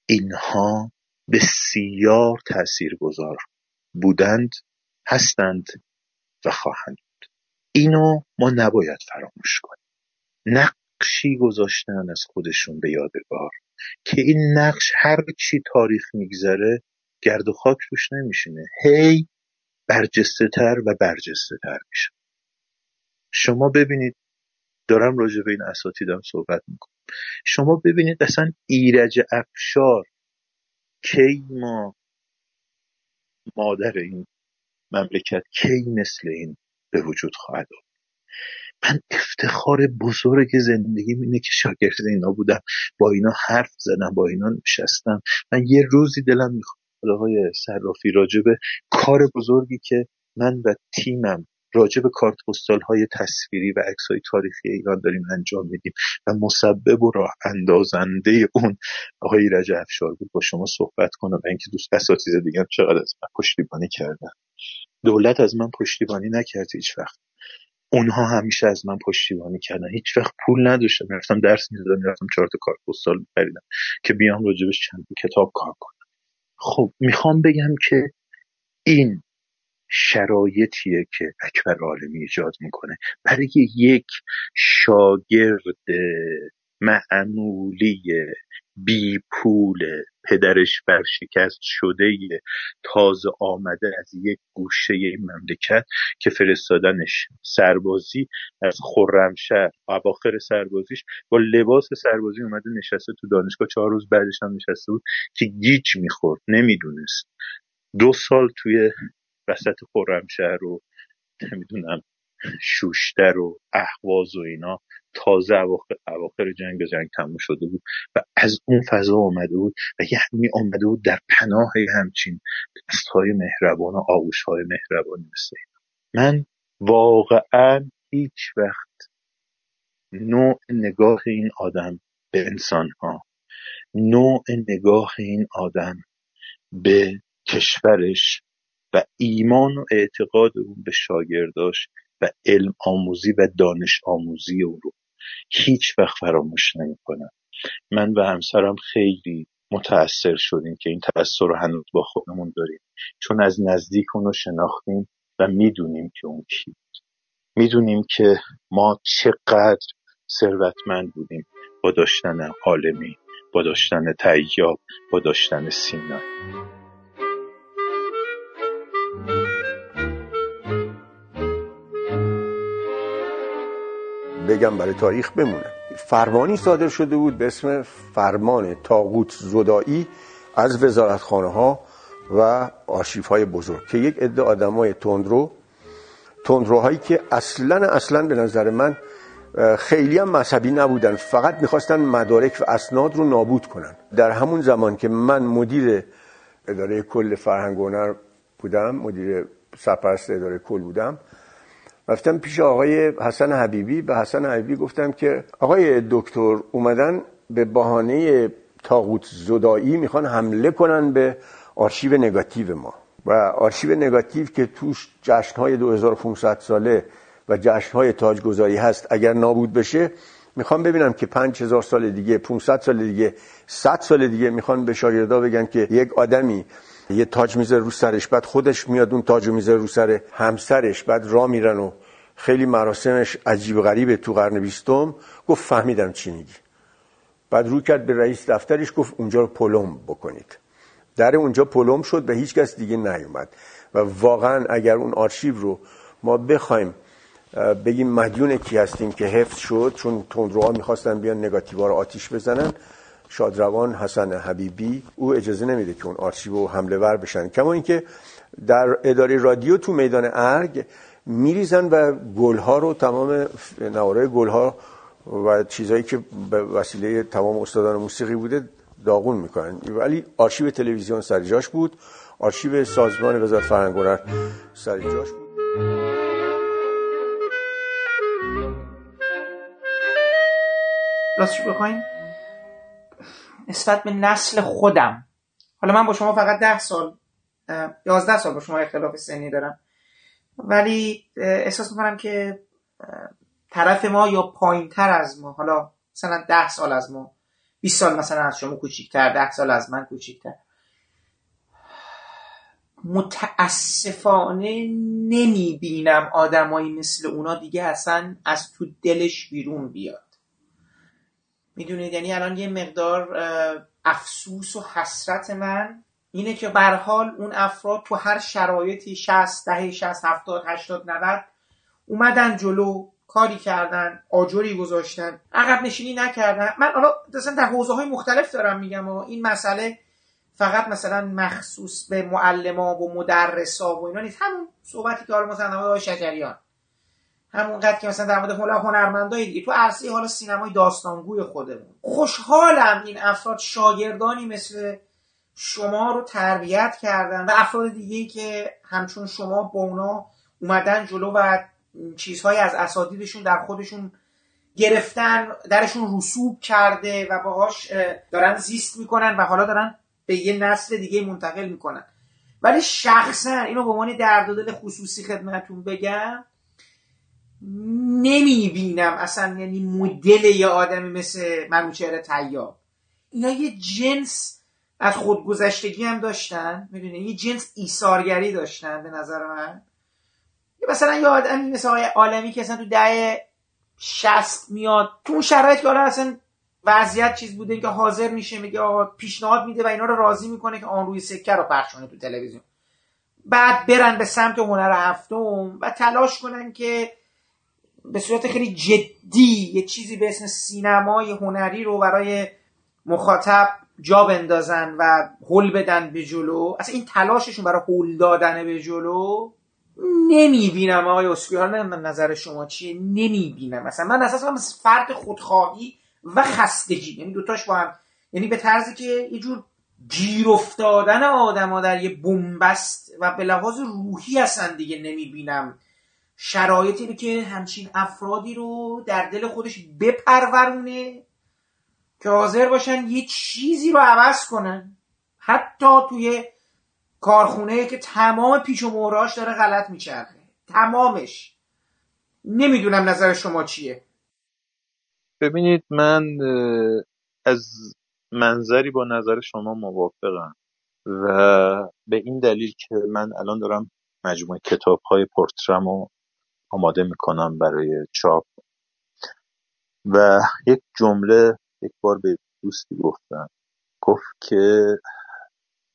اینها بسیار تاثیرگذار بودند هستند و خواهند بود. اینو ما نباید فراموش کنیم. نقشی گذاشتن از خودشون به یادگار. که این نقش هر چی تاریخ میگذره گرد و خاک روش نمیشینه. هی برجسته تر و برجسته تر میشه. شما ببینید دارم راجع به این اساتیدم صحبت می‌کنم. شما ببینید اصلا ایرج افشار کی ما مادر این مملکت کی مثل این به وجود خواهد آمد من افتخار بزرگ زندگی اینه که شاگرد اینا بودم. با اینا حرف زدم با اینا نشستم. من یه روزی دلم می‌خواد آقای صرافی راجبه کار بزرگی که من و تیمم راجع به کارت پستال های تصویری و عکس های تاریخی ایران داریم انجام میدیم و مسبب و راه اندازنده اون آقای رجع افشار بود با شما صحبت کنم اینکه دوست اساتید دیگه چقدر از من پشتیبانی کردن. دولت از من پشتیبانی نکرد هیچ وقت. اونها همیشه از من پشتیبانی کردن. هیچ وقت پول نداشتم. رفتم درس می‌دادم می‌رفتم چهار تا کارت پستال خریدم که بیام راجبش چند کتاب کار کنم. خب می‌خوام بگم که این شرایطیه که اکبر عالمی ایجاد می‌کنه. برای یک شاگرد معمولی بی پول پدرش برشکست شده تازه آمده از یک گوشه مملکت که فرستادنش سربازی از خرمشهر. اواخر سربازیش با لباس سربازی اومده نشسته تو دانشگاه. چهار روز بعدش هم نشسته بود که گیج می‌خورد. نمی‌دونست. دو سال توی وسط خرمشهر رو نمی‌دونم شوشتر و احواز و اینا تازه اواخر جنگ به جنگ تموم شده بود و از اون فضا آمده بود و یعنی آمده بود در پناه همچین دستهای مهربان و آغوشهای مهربانی مثل من واقعا هیچ وقت نوع نگاه این آدم به انسان ها نوع نگاه این آدم به کشورش و ایمان و اعتقاد اون به شاگرداش و علم آموزی و دانش آموزی او رو هیچ وقت فراموش نمی‌کنم. من و همسرم خیلی متأثر شدیم که این تأثیر رو هنوز با خودمون داریم. چون از نزدیک اون رو شناختیم و می‌دونیم که اون کی. می‌دونیم که ما چقدر ثروتمند بودیم با داشتن عالمی با داشتن تیاب با داشتن سینای بگم برای تاریخ بمونه. فرمانی صادر شده بود به اسم فرمان تاغوت زدایی از وزارتخانه ها و آرشیف های بزرگ که یک عده آدمای تندرو تندروهایی که اصلا اصلا به نظر من خیلی هم مذهبی نبودن. فقط می‌خواستن مدارک و اسناد رو نابود کنن. در همون زمان که من مدیر اداره کل فرهنگ و بودم مدیر سرپرست اداره کل بودم رفتم پیش آقای حسن حبیبی به حسن حبیبی گفتم که آقای دکتر اومدن به بهانه تاغوت زدایی می‌خوان حمله کنن به آرشیو نگاتیو ما. و آرشیو نگاتیو که توش جشنهای 2500 ساله و جشنهای تاجگذاری هست اگر نابود بشه می‌خوام ببینم که 5000 سال دیگه 500 سال دیگه 100 سال دیگه می‌خوان به شاگردا بگن که یک آدمی یه تاج می‌ذاره رو سرش بعد خودش میاد اون تاج می‌ذاره رو سر همسرش بعد را میرن و خیلی مراسمش عجیب غریبه. تو قرن بیستم گفت فهمیدم چی میگی. بعد رو کرد به رئیس دفترش گفت اونجا رو پلم بکنید. در اونجا پلم شد و هیچ کس دیگه نیومد. و واقعا اگر اون آرشیو رو ما بخوایم بگیم مدیون کی هستیم که حفظ شد چون تندروها می‌خواستن بیان نگاتیوا رو آتیش بزنن شادروان حسن حبیبی او اجازه نمیده که اون آرشیو رو حمله ور بشن کما اینکه در اداره رادیو تو میدان ارگ میریزن و گلها رو تمام نوارای گلها و چیزهایی که به وسیله تمام استادان موسیقی بوده داغون می‌کنن. ولی آرشیو تلویزیون سر جاش بود. آرشیو سازمان وزارت فرهنگ و سر جاش بود. راستش بخواین. نسبت به نسل خودم. حالا من با شما فقط ده سال یازده سال با شما اختلاف سنی دارم. ولی احساس می‌کنم که طرف ما یا پایین تر از ما حالا مثلا ده سال از ما 20 سال مثلا از شما کوچیکتر ده سال از من کوچیکتر. متاسفانه نمی بینم آدمایی مثل اونا دیگه اصلا از تو دلش بیرون بیاد. می‌دونید؟ یعنی الان یه مقدار افسوس و حسرت من اینه که به حال اون افراد تو هر شرایطی 60 ده 60 70 80 90 اومدن جلو کاری کردن آجری گذاشتن عقب نشینی نکردن. من حالا مثلا در حوزه های مختلف دارم میگم و این مسئله فقط مثلا مخصوص به معلما و مدرسا و اینا نیست. همون صحبتی که حالا مثلا شجریان. همونقدر که مثلا در مورد حالا هنرمندای دیگه تو عرصه حالا سینمای داستانگوی خودمون. خوشحالم این افراد شاگردانی مثل شما رو تربیت کردن و افراد دیگه که همچون شما با اونا اومدن جلو و چیزهایی از اساتیدشون در خودشون گرفتن درشون رسوب کرده و باهاش دارن زیست می‌کنن و حالا دارن به یه نسل دیگه منتقل می‌کنن. ولی شخصا اینو به عنوان درد دل خصوصی خدمتون بگم نمی‌بینم. اصلا یعنی مدل یه آدمی مثل منوچهر تیاب اینا یه جنس از خودگذشتگی هم داشتن. می‌دونی؟ یه جنس ایثارگری داشتن به نظر من. مثلا یه آدمی مثل آقای عالمی که اصلا تو ده شست میاد تو اون شرایط که اصلا وضعیت چیز بوده که حاضر میشه میگه آقا پیشنهاد میده و اینا رو راضی می‌کنه که آن روی سکه رو پخش کنه تو تلویزیون. بعد برن به سمت هنر هفتم و تلاش کنن که به صورت خیلی جدی یه چیزی به اسم سینمای هنری رو برای مخاطب جا بندازن و هل بدن به جلو. اصلا این تلاششون برای هل دادن به جلو نمی‌بینم آقای حالا من نظر شما چیه. نمی‌بینم. مثلا من اساسا فرد خودخواهی و خستگی. یعنی دوتاش با هم یعنی به طرزی که یه جور گیر افتادن در یه بنبست و به لحاظ روحی هستن دیگه نمی‌بینم. شرایطی رو که همچین افرادی رو در دل خودش بپرورونه که حاضر باشن یه چیزی رو عوض کنن. حتی توی کارخونه که تمام پیچ و موراش داره غلط میچرخه. تمامش. نمی‌دونم نظر شما چیه. ببینید من از منظری با نظر شما موافقم و به این دلیل که من الان دارم مجموعه کتاب های پورترم رو آماده می‌کنم برای چاپ. و یک جمله یک بار به دوستی گفتم. گفت که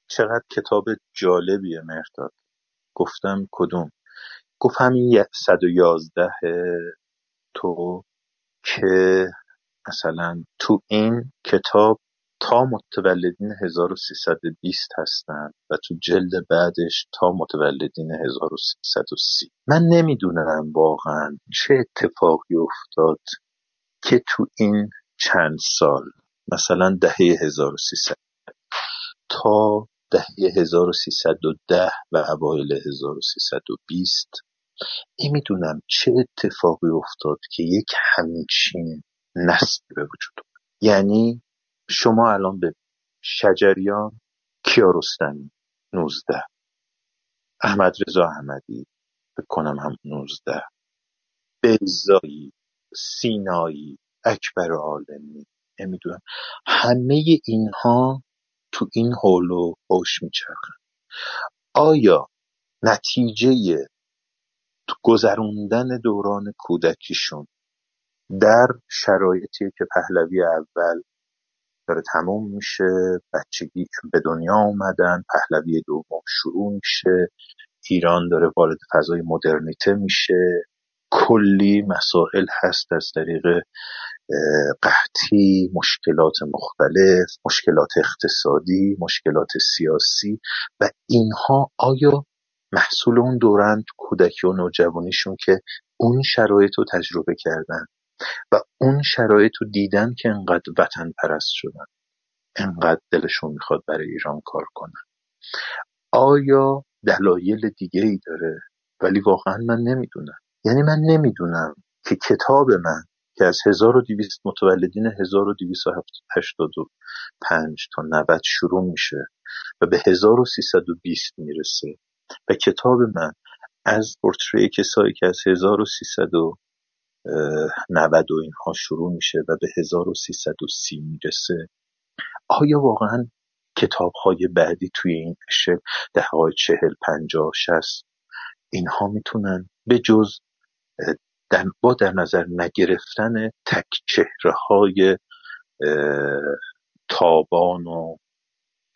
چقدر کتاب جالبیه مرداد گفتم کدوم؟ گفت همین 111 تو که مثلا تو این کتاب تا متولدین 1320 هستن و تو جلد بعدش تا متولدین 1330 من نمی‌دونم واقعا چه اتفاقی افتاد که تو این چند سال مثلا دهه 1300 تا دهه 1310 و اوایل 1320 نمی‌دونم چه اتفاقی افتاد که یک همچین نسل به وجود یعنی شما الان به شجریان کیارستمی 19 احمد رضا احمدی بکنم هم 19 بیزایی سینایی اکبر عالمی. نمی‌دونم همه اینها تو این حول و حوش میچرخن. آیا نتیجه گذروندن دوران کودکیشون در شرایطی که پهلوی اول داره تموم میشه بچگی به دنیا اومدن پهلوی دوم شروع میشه ایران داره وارد فضای مدرنیته میشه. کلی مسائل هست از طریق قحطی مشکلات مختلف مشکلات اقتصادی مشکلات سیاسی و اینها آیا محصول اون دورند کودکی و نوجوانیشون که اون شرایط رو تجربه کردن و اون شرایط رو دیدن که انقدر وطن پرست شدن. انقدر دلشون می‌خواد برای ایران کار کنن. آیا دلایل دیگه ای داره؟ ولی واقعا من نمی‌دونم. یعنی من نمی‌دونم که کتاب من که از 1200 متولدین 1285 تا 90 شروع میشه و به 1320 می‌رسه و کتاب من از پورتری کسایی که از 1390 و اینها شروع میشه و به 1330 می‌رسه. آیا واقعا کتاب های بعدی توی این شکل های چهل پنجاه شست اینها می‌تونن به جز در با در نظر نگرفتن تک چهره های تابان و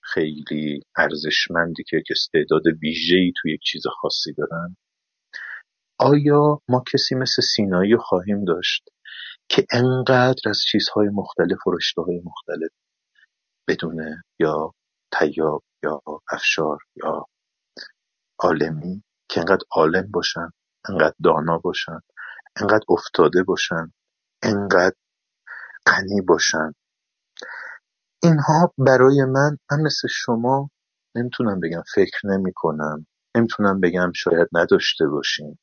خیلی ارزشمندی که استعداد ویژه‌ای توی یک چیز خاصی دارن؟ آیا ما کسی مثل سینایی خواهیم داشت که انقدر از چیزهای مختلف و رشته های مختلف بدونه یا تیاب یا افشار یا عالمی که انقدر عالم باشن انقدر دانا باشن انقدر افتاده باشن انقدر غنی باشن؟ اینها برای من من مثل شما نمی‌تونم بگم فکر نمی کنم نمی‌تونم بگم شاید نداشته باشیم.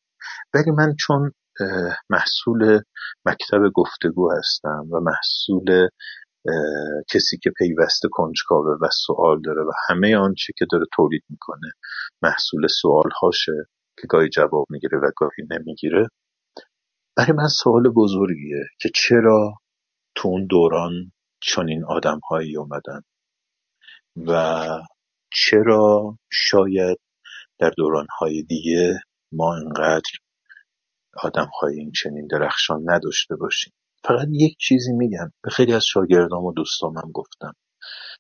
ولی من چون محصول مکتب گفتگو هستم و محصول کسی که پیوسته کنجکاوه و سوال داره و همه آنچه که داره تولید می‌کنه محصول سوال هاشه که گاهی جواب می‌گیره و گاهی نمی‌گیره. برای من سوال بزرگیه که چرا تو اون دوران چنین آدم هایی اومدن و چرا شاید در دوران های دیگه ما انقدر آدم های این چنین درخشان نداشته باشیم. فقط یک چیزی میگم. به خیلی از شاگردام و دوستامم گفتم.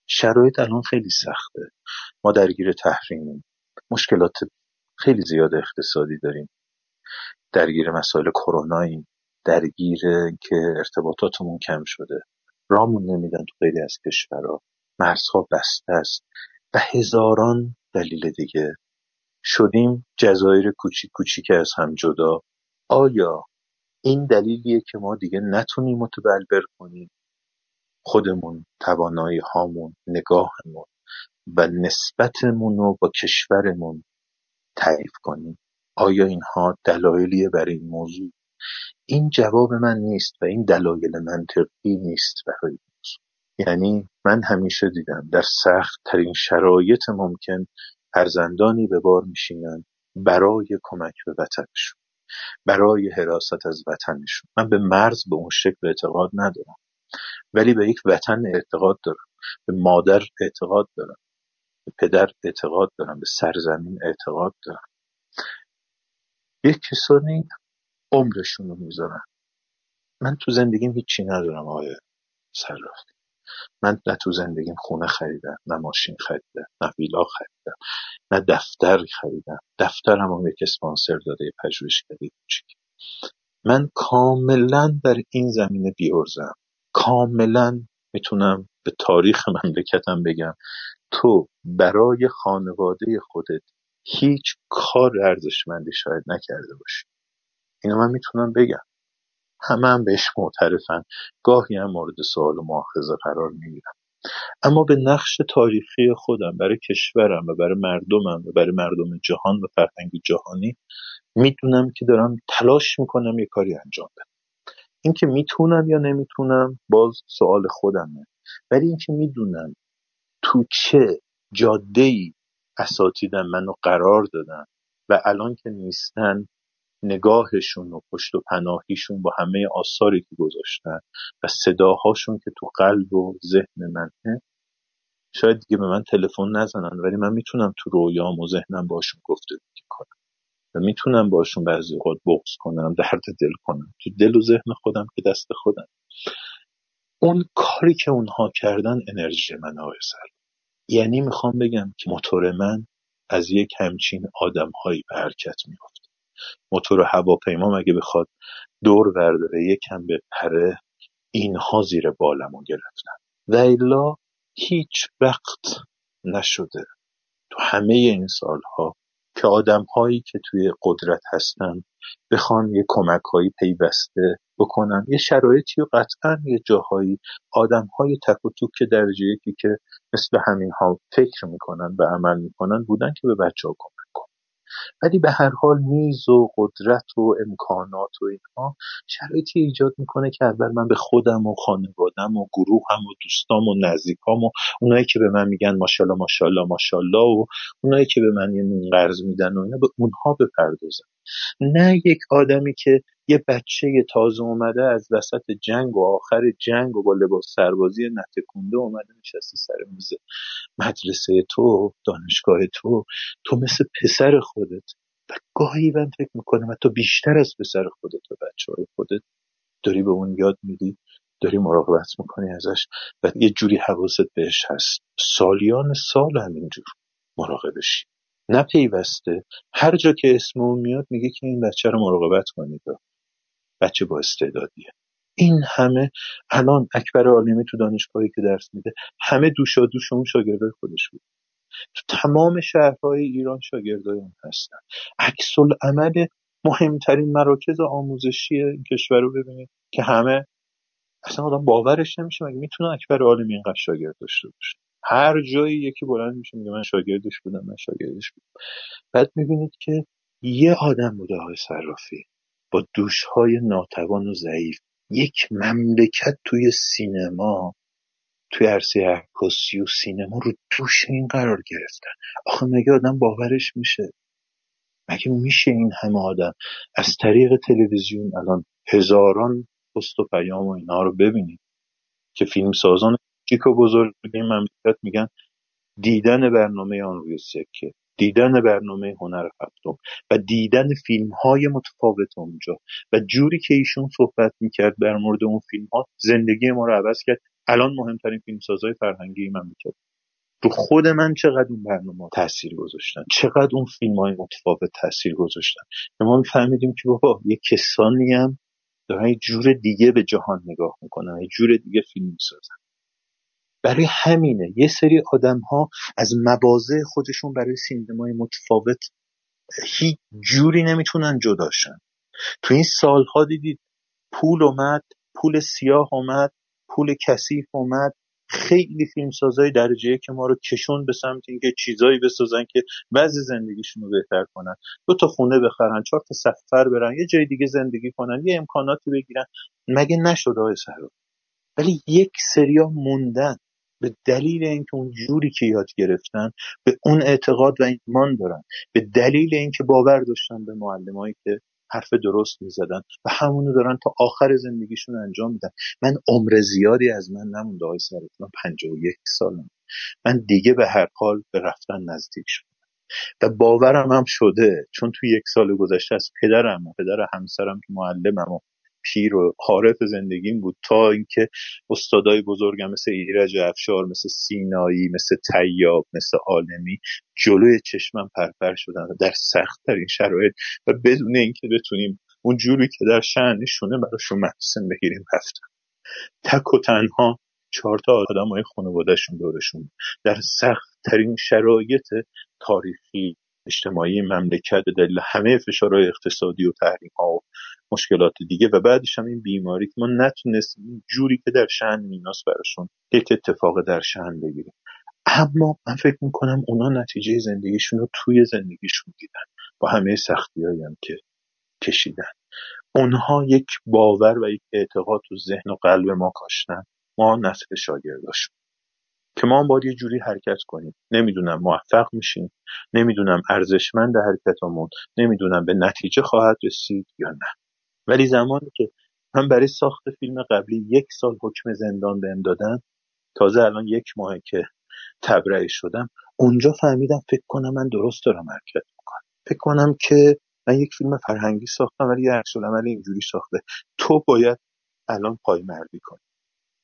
شرایط الان خیلی سخته. ما درگیر تحریمیم. مشکلات خیلی زیاد اقتصادی داریم. درگیر مسائل کروناییم. درگیر که ارتباطاتمون کم شده. رامون نمیدن تو خیلی از کشورها. مرزها بسته است. و هزاران دلیل دیگه شدیم جزایر کوچیک کوچیک از هم جدا. آیا این دلیلیه که ما دیگه نتونیم متبلبر کنیم؟ خودمون توانایی هامون نگاهمون و نسبتمون رو با کشورمون تعریف کنیم. آیا اینها دلایلیه برای این موضوع؟ این جواب من نیست و این دلایل منطقی نیست برای موضوع. یعنی من همیشه دیدم در سخت ترین شرایط ممکن فرزندانی به بار میشینن برای کمک به وطنشون برای حراست از وطنشون. من به مرز به اون شکل اعتقاد ندارم ولی به یک وطن اعتقاد دارم به مادر اعتقاد دارم به پدر اعتقاد دارم به سرزمین اعتقاد دارم. یک کسانی عمرشون رو می‌ذارن. من تو زندگیم هیچی ندارم آقای صرافی من نه تو زندگیم خونه خریدم نه ماشین خریدم نه ویلا خریدم نه دفتر خریدم. دفترم هم یک اسپانسر داده پژوهشگری کوچیک. من کاملا در این زمینه بیورزم کاملا می‌تونم به تاریخ مملکتم بگم. تو برای خانواده خودت هیچ کار ارزشمندی شاید نکرده باشی. اینو من می‌تونم بگم. همه هم بهش معترفن. گاهی هم مورد سوال و مؤاخذه قرار می‌گیرم اما به نقش تاریخی خودم برای کشورم و برای مردمم و برای مردم جهان و فرهنگ جهانی می‌دونم که دارم تلاش می‌کنم یه کاری انجام بدم. اینکه می‌تونم یا نمی‌تونم باز سوال خودمه. ولی اینکه می‌دونم تو چه جاده ای اساتیدم منو قرار دادن و الان که نیستن نگاهشون و پشت و پناهیشون با همه آثاری که گذاشتن و صداهاشون که تو قلب و ذهن منه شاید دیگه به من تلفن نزنن ولی من می‌تونم تو رویام و ذهنم باشون گفته کنم و می‌تونم باشون بعضی اوقات بغض کنم درد دل کنم. تو دل و ذهن خودم که دست خودم. اون کاری که اونها کردن انرژی من آقای یعنی می‌خوام بگم که موتور من از یک همچین آدمهایی به حرکت میفته موتور هواپیما مگه بخواد دور برداره یکم به پره اینها زیر بالمو گرفتن. و الا هیچ وقت نشده. تو همه این سالها که آدمهایی که توی قدرت هستن بخوان یه کمکهایی پیوسته بکنن یه شرایطی و قطعا یه جاهایی آدمهای تک و توک درجه یکی که مثل همین ها فکر می‌کنن و عمل می‌کنن بودن که به بچه ها کمک کنن. ولی به هر حال میز و قدرت و امکانات و اینها شرایطی ایجاد می‌کنه که اول من به خودم و خانوادم و گروهم و دوستام و نزدیکام و اونایی که به من میگن ماشاءالله ماشاءالله ماشاءالله و اونایی که به من یه قرض میدن و اینا به اونها بپردازم. نه یک آدمی که یه بچه تازه اومده از وسط جنگ و آخر جنگ و با لباس سربازی نتکونده اومده نشسته سر میز مدرسه تو دانشگاه تو. تو مثل پسر خودت. و گاهی من فکر می‌کنم تو بیشتر از پسر خودت و بچه های خودت داری به اون یاد میدی داری مراقبت می‌کنی ازش و یه جوری حواست بهش هست. سالیان سال همینجور مراقبشی نه پیوسته هر جا که اسم اون میاد میگه که این بچه رو مراقبت کنید. بچه با استعدادیه. این همه الان اکبر عالمی تو دانشگاهی که درس میده همه دوشا دوش اون شاگردای خودش بود. تو تمام شهرهای ایران شاگردای اون هستن. عکس عمل مهمترین مراکز آموزشی کشور رو ببینید که همه اصلا آدم باورش نمیشه مگه می‌تونه اکبر عالمی اینقدر شاگرد داشته باشه؟ هر جایی یکی بلند میشه میگه من شاگردش بودم من شاگردش بودم. بعد می‌بینید که یه آدم بوده آقای صرافی. با دوشهای ناتوان و ضعیف. یک مملکت توی سینما توی عرصه عکاسی و سینما رو دوش این قرار گرفتن. آخه مگه آدم باورش میشه؟ مگه میشه این همه آدم از طریق تلویزیون الان هزاران پست و پیام و اینا رو ببینید که فیلم سازان کوچیک و بزرگ این مملکت میگن دیدن برنامه آن روی سکه. دیدن برنامه هنر هفتم و دیدن فیلم های متفاوت اونجا و جوری که ایشون صحبت می‌کرد در مورد اون فیلم ها زندگی ما رو عوض کرد. الان مهمترین فیلمسازهای فرهنگی مملکت. رو خود من چقدر اون برنامه تاثیر گذاشتن؟ چقدر اون فیلم های متفاوت تاثیر گذاشتن؟ ما میفهمیدیم که بابا یه کسانی هم دارن یه جور دیگه به جهان نگاه می‌کنن یه جور دیگه فیلم می‌سازن. برای همینه. یه سری آدم ها از مبازه خودشون برای سینمای متفاوت هیچ جوری نمی‌تونن جداشن تو این سالها دیدید پول اومد پول سیاه اومد پول کثیف اومد. خیلی فیلمسازای درجه که ما رو کشون به سمت اینکه چیزایی بسازن که بعضی زندگیشون رو بهتر کنن. دو تا خونه بخرن چهار تا سفر برن یه جای دیگه زندگی کنن یه امکاناتی بگیرن. مگه نشد آقای ولی یک سریا موندن. به دلیل اینکه اون جوری که یاد گرفتن به اون اعتقاد و ایمان دارن. به دلیل اینکه باور داشتن به معلمایی که حرف درست می‌زدن و همونو دارن تا آخر زندگیشون انجام میدن. من عمر زیادی از من نمونده آقای سرت. من یک سالم. من دیگه به هر حال به رفتن نزدیک شدم. و باورم هم شده چون توی یک سال گذشته از پدرم و پدر همسرم که معلمم و پیر و حارف زندگیم بود تا اینکه استادای بزرگم مثل ایرج افشار مثل سینایی مثل تیاب مثل عالمی جلوی چشمم پرپر شدن در سخت این شرایط و بدون اینکه بتونیم اون جوری که در شعنشونه براشون محسن بگیریم رفتن. تک و تنها چهار تا آدم های خانوادهشون دورشون در سخت ترین شرایط تاریخی اجتماعی مملکت دلیل همه فشارهای اقتصادی و تحریم ها و مشکلات دیگه و بعدش هم این بیماری ما نتونستیم جوری که در شهن میناس براشون یک اتفاق در شهن بگیریم اما من فکر می‌کنم اونا نتیجه زندگیشون رو توی زندگیشون دیدن. با همه سختی هم که کشیدن. اونها یک باور و یک اعتقاد تو ذهن و قلب ما کاشتن. ما نسل شاگرداشون. که ما هم باید یه جوری حرکت کنیم. نمی‌دونم موفق میشیم. نمی‌دونم ارزشمند حرکتمون. نمی‌دونم به نتیجه خواهد رسید یا نه. ولی زمانی که من برای ساخت فیلم قبلی یک سال حکم زندان بهم دادن تازه الان یک ماه که تبرئه شدم اونجا فهمیدم فکر کنم من درست دارم حرکت می‌کنم. فکر کنم که من یک فیلم فرهنگی ساختم ولی یه العمل اینجوری ساخته. تو باید الان پای مردی کنی.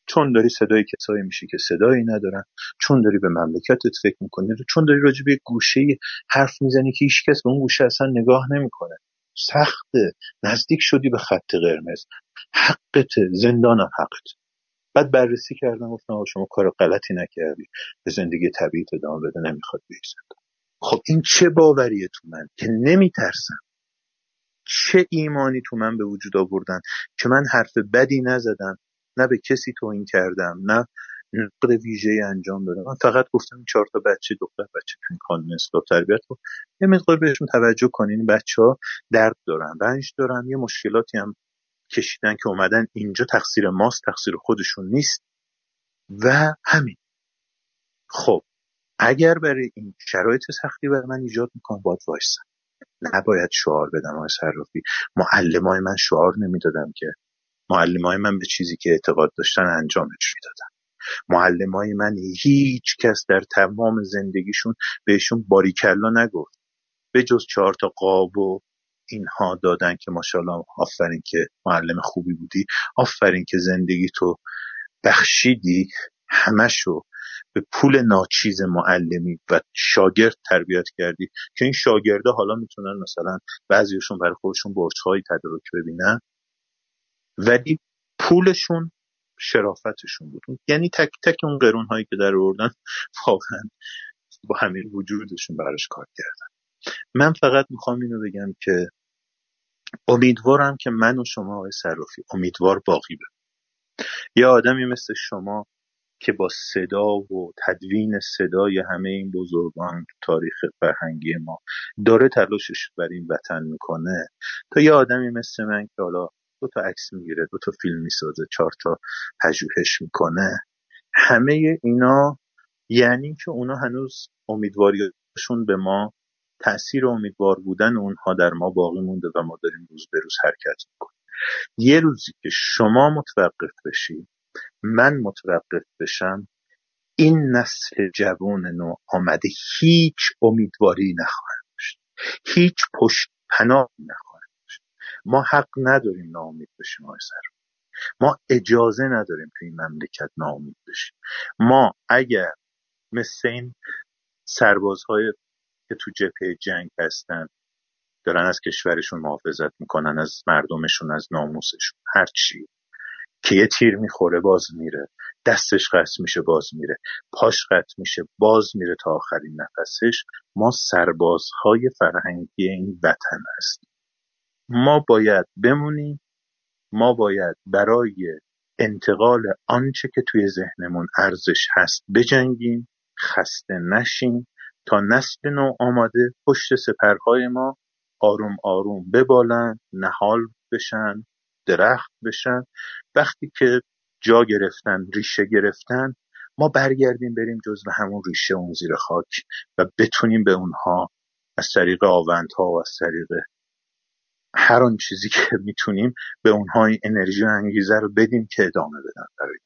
چون داری صدای کسایی میشی که صدایی ندارن چون داری به مملکتت فکر می‌کنی چون داری راجع به گوشه حرف می‌زنی که هیچکس به اون گوشه اصلا نگاه نمی‌کنه. سخته نزدیک شدی به خط قرمز. حقت زندانم حقت. بعد بررسی کردم گفتم شما کار غلطی نکردی. به زندگی طبیعی ادامه بده نمی‌خواد بیای خب این چه باوریه تو من که نمیترسم؟ چه ایمانی تو من به وجود آوردن که من حرف بدی نزدم نه به کسی توهین کردم نه نقد ویژه انجام دادم. من فقط گفتم چهار تا بچه دختر بچه تو این خانم اصلاح تربیت رو یه مقدار بهشون توجه کنین بچه ها درد دارن رنج دارن یه مشکلاتی هم کشیدن که اومدن اینجا تقصیر ماست تقصیر خودشون نیست. و همین. خب اگر برای این شرایط سختی برای من ایجاد می‌کنم باید وایسم. نباید شعار بدم آقای صرافی. معلمای من شعار نمی‌دادم که. معلمای من به چیزی که اعتقاد داشتن انجامش می‌دادن. معلمای من هیچ کس در تمام زندگیشون بهشون باریکلا نگفت. به جز چهار تا قاب و اینها دادن که ماشاءالله آفرین که معلم خوبی بودی. آفرین که زندگی تو بخشیدی همشو. به پول ناچیز معلمی و شاگرد تربیت کردی که این شاگرده حالا می‌تونن مثلا بعضیشون برای خودشون برچهای تدارک ببینن. ولی پولشون شرافتشون بود. یعنی تک تک اون قرون هایی که در آوردن واقعا با همین وجودشون براش کار کردن. من فقط می‌خوام اینو بگم که امیدوارم که من و شما آقای صرافی امیدوار باقی بمونیم. یه آدمی مثل شما که با صدا و تدوین صدای همه این بزرگان تاریخ فرهنگی ما داره تلاشش بر این وطن می‌کنه تا یه آدمی مثل من که حالا دو تا عکس می‌گیره دو تا فیلم می‌سازه چهار تا پژوهش می‌کنه. همه اینا یعنی که اونا هنوز امیدواریشون به ما تاثیر امیدوار بودن اونها در ما باقی مونده و ما داریم روز به روز حرکت می‌کنیم. یه روزی که شما متوقف بشی من متوقف بشم این نسل جوان نو آمده هیچ امیدواری نخواهد داشت. هیچ پشت پناه نخواهد ما حق نداریم ناامید بشیم آقای ما اجازه نداریم که این مملکت ناامید بشیم. ما اگر مثل این سربازهای که تو جبهه جنگ هستن دارن از کشورشون محافظت می‌کنن از مردمشون از ناموسشون هر چی که یه تیر می‌خوره باز میره. دستش قطع میشه باز میره. پاش قطع میشه باز میره تا آخرین نفسش. ما سربازهای فرهنگی این وطن هستیم. ما باید بمونیم. ما باید برای انتقال آنچه که توی ذهنمون ارزش هست بجنگیم خسته نشیم تا نسل نو آماده پشت سپرهای ما آروم آروم ببالن نهال بشن درخت بشن. وقتی که جا گرفتن ریشه گرفتن ما برگردیم بریم جزو همون ریشه اون زیر خاک و بتونیم به اونها از طریق آوندها و از طریق هر آن چیزی که می‌تونیم به اونها انرژی و انگیزه رو بدیم که ادامه بدن برای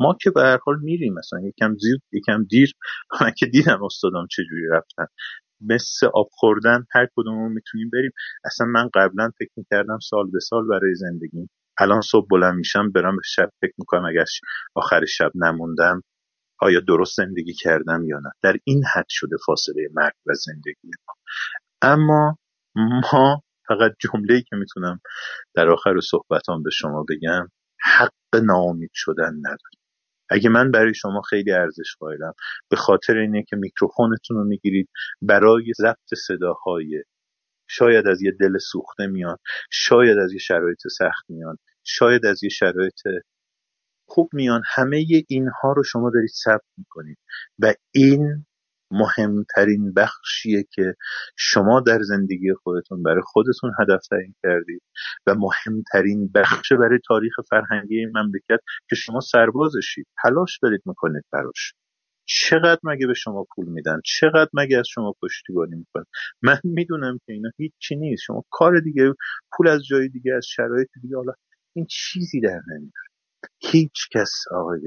ما که به هر حال میریم مثلا یکم زیر یکم دیر. من که دیدم استادام چجوری رفتن. مثل آب خوردن هر کدوممون می‌تونیم بریم. اصلا من قبلا فکر می‌کردم سال به سال برای زندگی. الان صبح بلند میشم برم شب فکر می‌کنم اگر آخر شب نموندم آیا درست زندگی کردم یا نه؟ در این حد شده فاصله مرگ و زندگی ما. اما ما فقط جمله ای که می‌تونم در آخر صحبتان به شما بگم حق ناامید شدن نداریم اگه من برای شما خیلی ارزش قائلم به خاطر اینه که میکروفونتون رو می‌گیرید برای ضبط صداهای شاید از یه دل سوخته میان شاید از یه شرایط سخت میان شاید از یه شرایط خوب میان همه اینها رو شما دارید ثبت می‌کنید. و این مهمترین بخشیه که شما در زندگی خودتون برای خودتون هدف تعیین کردید و مهمترین بخش برای تاریخ فرهنگی این مملکت که شما سربازشید. تلاش دارید می‌کنید براش. چقدر مگه به شما پول میدن؟ چقدر مگه از شما پشتیبانی می‌کنن؟ من می‌دونم که اینا هیچی نیست. شما کار دیگه پول از جای دیگه از شرایط دیگه حالا این چیزی در نمیاره هیچ کس آقای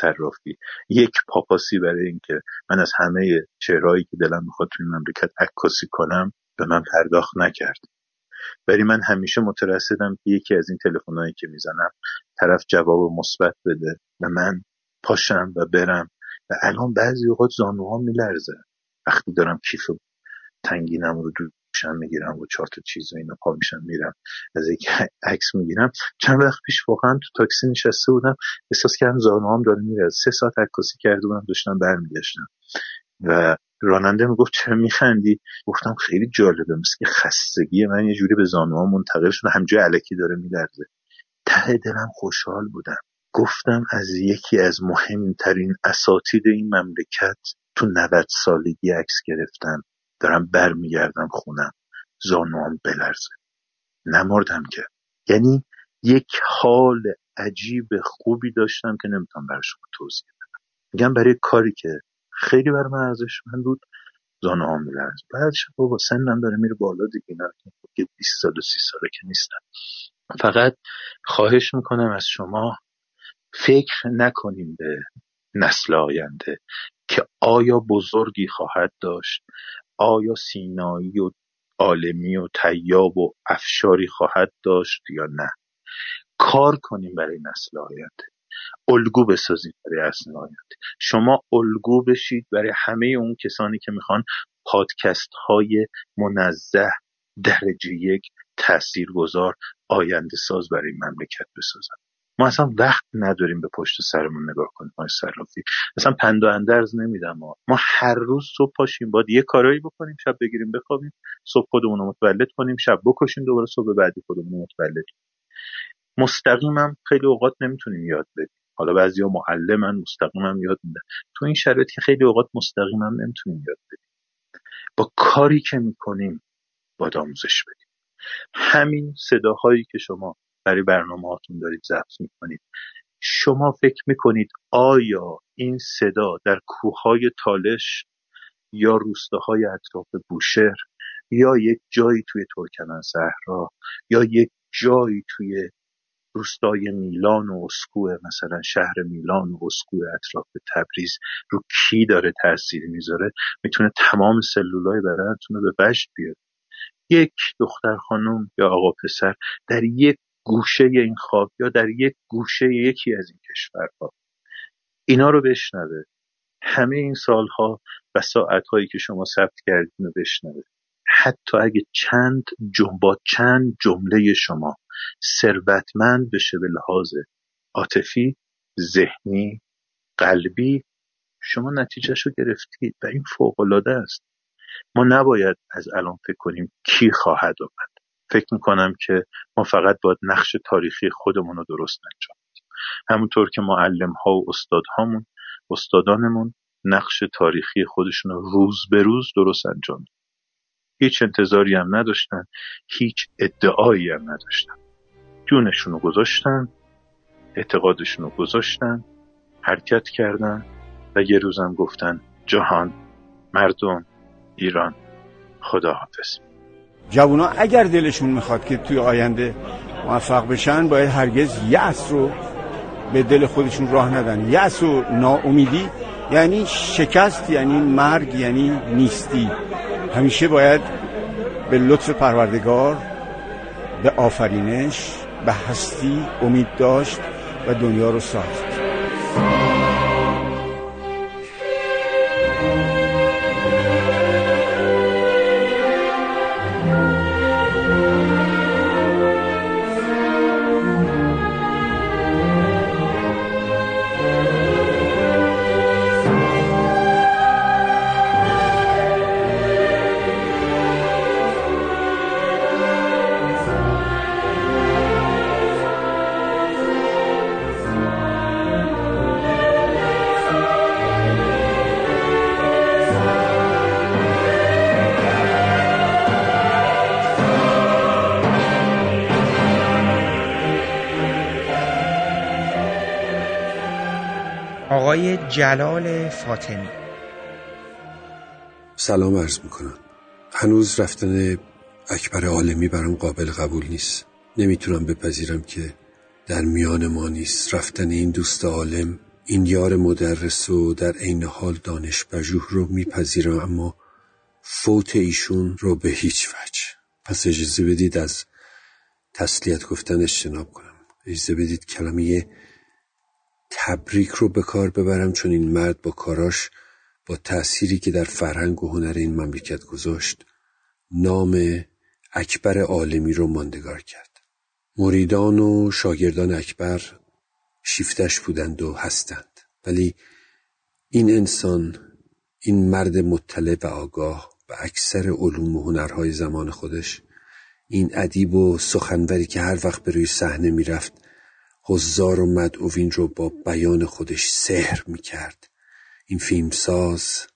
صرافی. یک پاپاسی برای اینکه من از همه چهرهایی که دلم می‌خواد توی مملکت عکاسی کنم به من پرداخت نکرد. ولی من همیشه مترصدم که یکی از این تلفن‌هایی که می‌زنم طرف جواب مثبت بده و من پاشم و برم. و الان بعضی اوقات زانوها میلرزه. وقتی دارم کیف تنگینم رو دوشم می‌گیرم و چهار تا چیز و اینا پا میشم میرم. از یک عکس می‌گیرم. چند وقت پیش واقعا تو تاکسی نشسته بودم احساس کردم زانوهام داره میره. سه ساعت عکاسی کرده بودم داشتم برمیگشتم. و راننده می‌گفت چرا میخندی؟ گفتم خیلی جالبه. مثل که خستگی من یه جوری به زانوها منتقل شده همجای علکی داره میلرزه. ته دلم خوشحال بودم. گفتم از یکی از مهمترین اساتید این مملکت تو 90 سالگی عکس گرفتم دارم برمیگردم خونم. زانوام بلرزه. نمردم که. یعنی یک حال عجیب خوبی داشتم که نمی‌تونم برای شما توضیح بدم. میگم برای کاری که خیلی بر من من بود. زانو هم میلرز بعدش بابا سنم داره میره بالا دیگه. نه که 20 سال و 30 ساله که نیستم. فقط خواهش می‌کنم از شما فکر نکنیم به نسل آینده که آیا بزرگی خواهد داشت؟ آیا سینایی و عالمی و طیاب و افشاری خواهد داشت یا نه؟ کار کنیم برای نسل آینده. الگو بسازید برای نسل آینده. شما الگو بشید برای همه اون کسانی که می‌خوان پادکست های منزه درجه یک تاثیرگذار آینده ساز برای مملکت بسازن. ما اصلا وقت نداریم به پشت سرمون نگاه کنیم ما صرافی. اصلا پند و اندرز نمیدم ما. ما هر روز صبح پاشیم باید یه کارایی بکنیم شب بگیریم بخوابیم صبح خودمون رو متولد کنیم شب بکشیم دوباره صبح بعدی خودمون رو متولد مستقیمم خیلی اوقات نمی‌تونیم یاد بدیم. حالا بعضیا معلمن مستقیمم یاد میدن. تو این شرایط که خیلی اوقات مستقیمم نمی‌تونیم یاد بدیم. با کاری که می‌کنیم باید آموزش بدیم. همین صداهایی که شما برای برنامه هاتون دارید ضبط می‌کنید. شما فکر می‌کنید آیا این صدا در کوههای تالش یا روستاهای اطراف بوشهر یا یک جایی توی ترکمن صحرا یا یک جایی توی روستای میلان و اسکوه مثلا شهر میلان و اسکوه اطراف تبریز رو کی داره تاثیر می‌ذاره؟ می‌تونه تمام سلولای بدنتون رو به وجد بیاره. یک دختر خانم یا آقا پسر در یک گوشه این خاک یا در یک گوشه یکی از این کشورها. اینا رو بشنوه. همه این سالها و ساعتهایی که شما ثبت کردین رو بشنوه. حتی اگه چند با چند جمله شما ثروتمند بشه به لحاظ عاطفی ذهنی قلبی شما نتیجهش رو گرفتید و این فوق العاده است. ما نباید از الان فکر کنیم کی خواهد آمد فکر می‌کنم که ما فقط باید نقش تاریخی خودمون رو درست انجام بدیم. همونطور که معلم ها و استادهامون استادانمون نقش تاریخی خودشون رو روز به روز درست انجام هیچ انتظاری هم نداشتن هیچ ادعایی هم نداشتن. جونشون رو گذاشتن اعتقادشون رو گذاشتن حرکت کردن و یه روزم گفتن جهان مردم ایران خداحافظ. جوونا اگر دلشون می‌خواد که توی آینده موفق بشن باید هرگز یأس رو به دل خودشون راه ندن. یأس و ناامیدی یعنی شکست یعنی مرگ یعنی نیستی. همیشه باید به لطف پروردگار به آفرینش به هستی امید داشت و دنیا رو ساخت. جلال فاطمی. سلام عرض می‌کنم. هنوز رفتن اکبر عالمی برام قابل قبول نیست. نمی‌تونم بپذیرم که در میان ما نیست رفتن این دوست عالم این یار مدرس و در عین حال دانش پژوه رو میپذیرم اما فوت ایشون رو به هیچ وجه. پس اجازه بدید از تسلیت گفتن اجتناب کنم. اجازه بدید کلمه تبریک رو به کار ببرم چون این مرد با کاراش با تأثیری که در فرهنگ و هنر این مملکت گذاشت نام اکبر عالمی رو ماندگار کرد. مریدان و شاگردان اکبر شیفتش بودند و هستند. ولی این انسان این مرد مطلع و آگاه و اکثر علوم و هنرهای زمان خودش این ادیب و سخنوری که هر وقت به روی صحنه می‌رفت حضار و مدعوین رو با بیان خودش سحر می‌کرد. این فیلمساز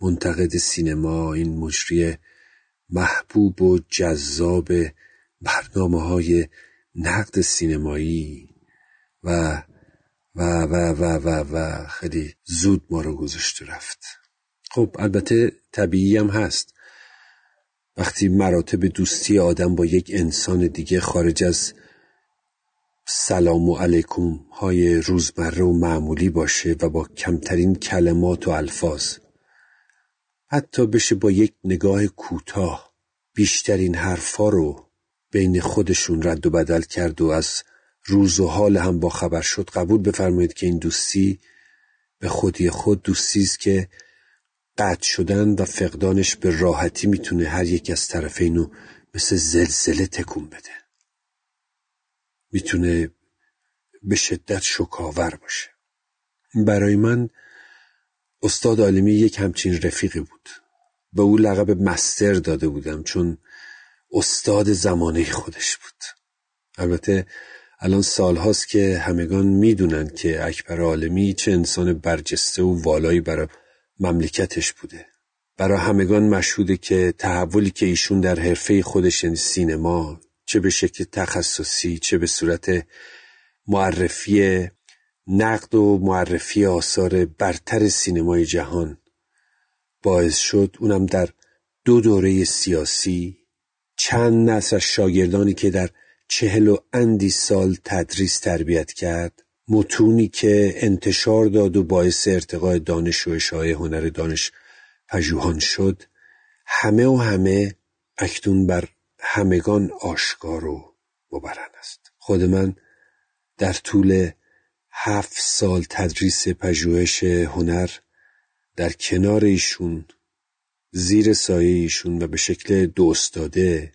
منتقد سینما این مجری محبوب و جذاب برنامه های نقد سینمایی و و و و و و خیلی زود ما رو گذاشته رفت. خب البته طبیعی هم هست. وقتی مراتب دوستی آدم با یک انسان دیگه خارج از سلام و علیکم های روزمره و معمولی باشه و با کمترین کلمات و الفاظ. حتی بشه با یک نگاه کوتاه بیشترین حرفا رو بین خودشون رد و بدل کرد و از روز و حال هم با خبر شد قبول بفرمایید که این دوستی به خودی خود دوستی است که قطع شدن و فقدانش به راحتی می‌تونه هر یک از طرفینو مثل زلزله تکون بده. می‌تونه به شدت شکاور باشه. برای من استاد عالمی یک همچین رفیقی بود. به او لقب مستر داده بودم چون استاد زمانه خودش بود. البته الان سالهاست که همگان می‌دونن که اکبر عالمی چه انسان برجسته و والایی برای مملکتش بوده. برای همگان مشهوده که تحولی که ایشون در حرفه خودش یعنی سینما چه به شکل تخصصی چه به صورت معرفی نقد و معرفی آثار برتر سینمای جهان. باعث شد اونم در دو دوره سیاسی چند نسل از شاگردانی که در چهل و اندی سال تدریس تربیت کرد متونی که انتشار داد و باعث ارتقای دانش و اشاعه هنر دانش پژوهان شد همه و همه اکنون بر همگان آشکار و مبرن است. خود من در طول هفت سال تدریس پژوهش هنر در کنار ایشون زیر سایه ایشون و به شکل دوستاده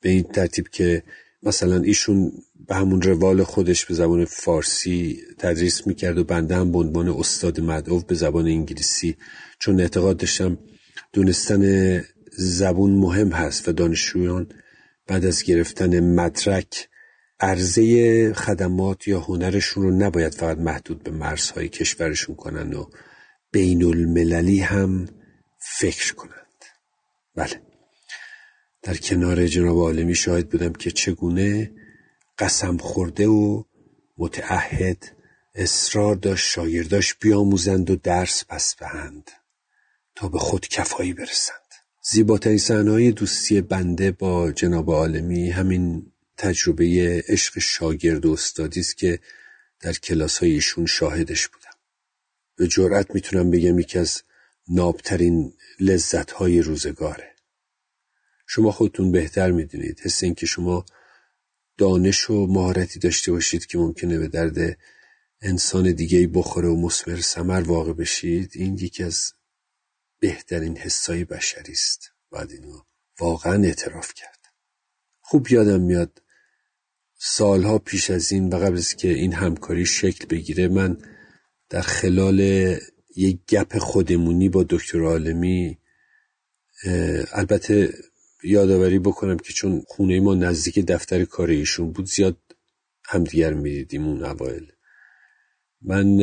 به این ترتیب که مثلا ایشون به همون روال خودش به زبان فارسی تدریس می‌کرد و بنده هم به عنوان استاد مدعو به زبان انگلیسی چون اعتقاد داشتم دونستن زبون مهم هست و دانشجویان بعد از گرفتن مدرک عرضه خدمات یا هنرشون رو نباید فقط محدود به مرزهای کشورشون کنن و بین المللی هم فکر کنند. بله. در کنار جناب عالمی شاهد بودم که چگونه قسم خورده و متعهد اصرار داشت شاگرداش بیاموزند و درس پس بهند تا به خود کفایی برسند. زیباترین صحنه‌های دوستی بنده با جناب عالمی همین تجربه عشق شاگرد و استادی است که در کلاس های ایشون شاهدش بودم. به جرأت می‌تونم بگم یکی از نابترین لذت های روزگاره. شما خودتون بهتر می‌دونید. حس این که شما دانش و مهارتی داشته باشید که ممکنه به درد انسان دیگه بخوره و مسمر سمر واقع بشید این یکی از بهترین حسای بشری است. باید اینو واقعا اعتراف کرد. خوب یادم میاد سالها پیش از این و قبل از که این همکاری شکل بگیره من در خلال یک گپ خودمونی با دکتر عالمی البته یادآوری بکنم که چون خونه ما نزدیک دفتر کار ایشون بود زیاد همدیگر می‌دیدیم اون اوایل. من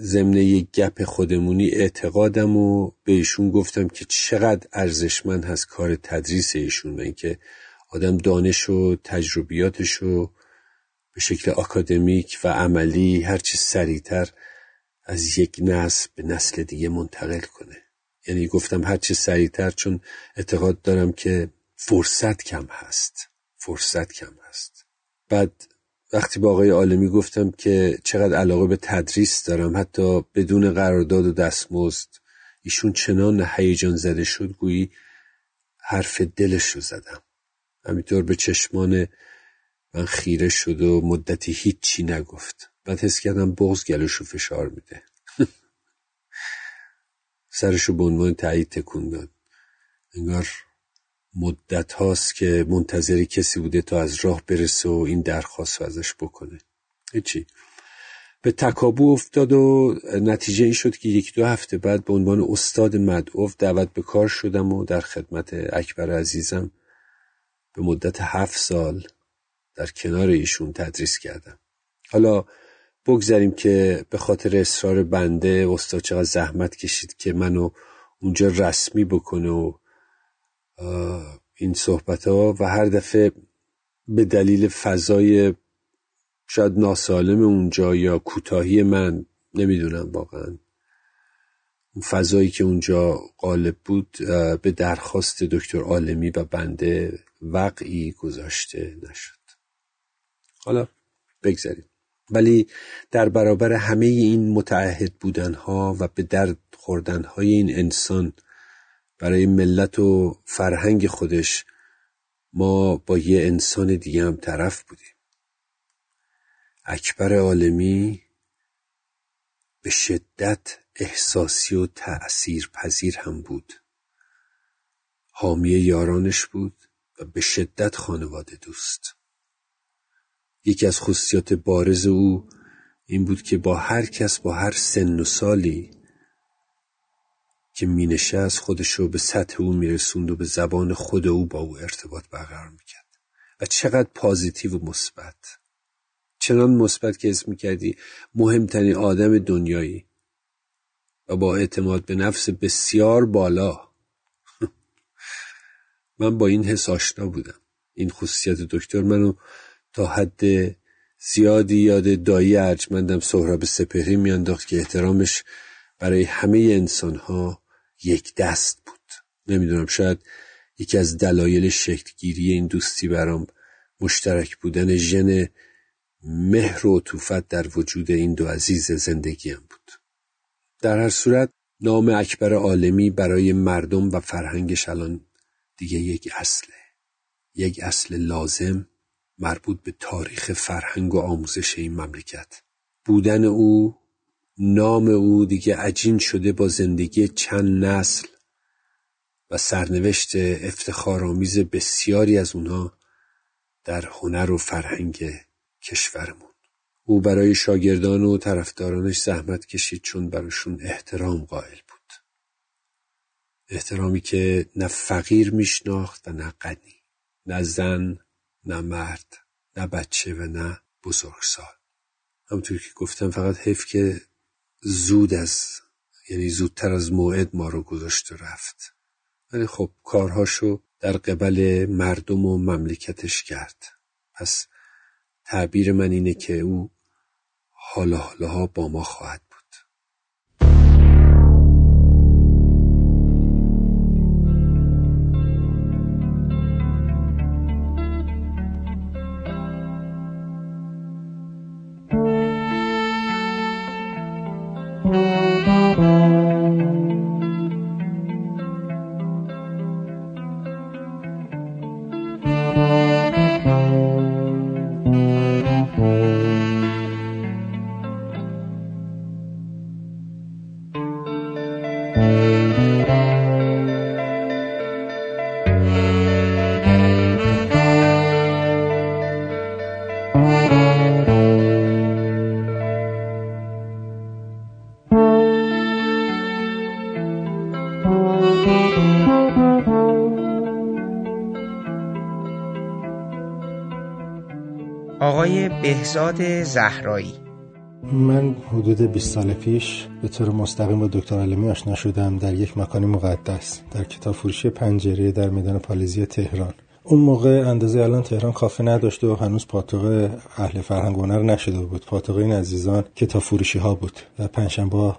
ضمن یک گپ خودمونی اعتقادم و به ایشون گفتم که چقدر ارزشمند هست کار تدریس ایشون و اینکه آدم دانش و تجربیاتش رو به شکل اکادمیک و عملی هرچی سریعتر از یک نسل به نسل دیگه منتقل کنه. یعنی گفتم هرچی سریعتر چون اعتقاد دارم که فرصت کم هست. فرصت کم هست. بعد وقتی با آقای عالمی گفتم که چقدر علاقه به تدریس دارم حتی بدون قرارداد و دستمزد ایشون چنان هیجان زده شد گویی حرف دلش رو زدم. همینطور به چشمان من خیره شد و مدتی هیچی نگفت. بعد حس کردم بغز گلوشو فشار میده. سرشو به عنوان تایید تکون داد. انگار مدت هاست که منتظر کسی بوده تا از راه برسه و این درخواست رو ازش بکنه. هیچی. به تکابو افتاد و نتیجه این شد که یک دو هفته بعد به عنوان استاد مدعوف دعوت به کار شدم و در خدمت اکبر عزیزم به مدت هفت سال در کنار ایشون تدریس کردم. حالا بگذاریم که به خاطر اصرار بنده استاد چقدر زحمت کشید که منو اونجا رسمی بکنه و این صحبت ها و هر دفعه به دلیل فضای شاید ناسالم اونجا یا کوتاهی من نمی‌دونم واقعا. اون فضایی که اونجا غالب بود به درخواست دکتر عالمی و بنده وقعی گذاشته نشد. حالا بگذاریم. ولی در برابر همه این متعهد بودنها و به درد خوردنهای این انسان برای ملت و فرهنگ خودش ما با یه انسان دیگه هم طرف بودیم. اکبر عالمی به شدت احساسی و تأثیر پذیر هم بود. حامی یارانش بود و به شدت خانواده دوست. یکی از خصوصیات بارز او این بود که با هر کس با هر سن و سالی که می نشست خودش رو به سطح او میرسوند و به زبان خود او با او ارتباط برقرار می‌کرد. و چقدر پازیتیو و مثبت. چنان مثبت که اسم می‌کردی مهمترین آدم دنیایی. و با اعتماد به نفس بسیار بالا. من با این حس آشنا بودم. این خصوصیت دکتر منو تا حد زیادی یاد دایی ارجمندم سهراب سپهری میانداخت که احترامش برای همه انسان ها یک دست بود. نمی‌دونم شاید یکی از دلایل شکلگیری این دوستی برام مشترک بودن ژن مهر و عطوفت در وجود این دو عزیز زندگیم بود. در هر صورت نام اکبر عالمی برای مردم و فرهنگش الان دیگه یک اصله. یک اصل لازم مربوط به تاریخ فرهنگ و آموزش این مملکت. بودن او نام او دیگه عجین شده با زندگی چند نسل و سرنوشت افتخارآمیز بسیاری از اونها در هنر و فرهنگ کشورمون. او برای شاگردان و طرفدارانش زحمت کشید چون براشون احترام قائل بود. احترامی که نه فقیر میشناخت و نه غنی نه زن نه مرد نه بچه و نه بزرگسال. همونطور که گفتم فقط حیف که زود از یعنی زودتر از موعد ما رو گذاشت و رفت. ولی خب کارهاشو در قبل مردم و مملکتش کرد. پس تعبیر من اینه که او حالا حالاها با ما خواهد بهزاد زهرایی. من حدود 20 سال پیش به طور مستقیم با دکتر علمی آشنا شدم در یک مکان مقدس در کتاب فروشی پنجره در میدان پالیزی تهران. اون موقع اندازه الان تهران کافی نداشت و هنوز پاتوق اهل فرهنگ هنر نشده بود. پاتوق این عزیزان کتاب فروشی ها بود و پنجشنبه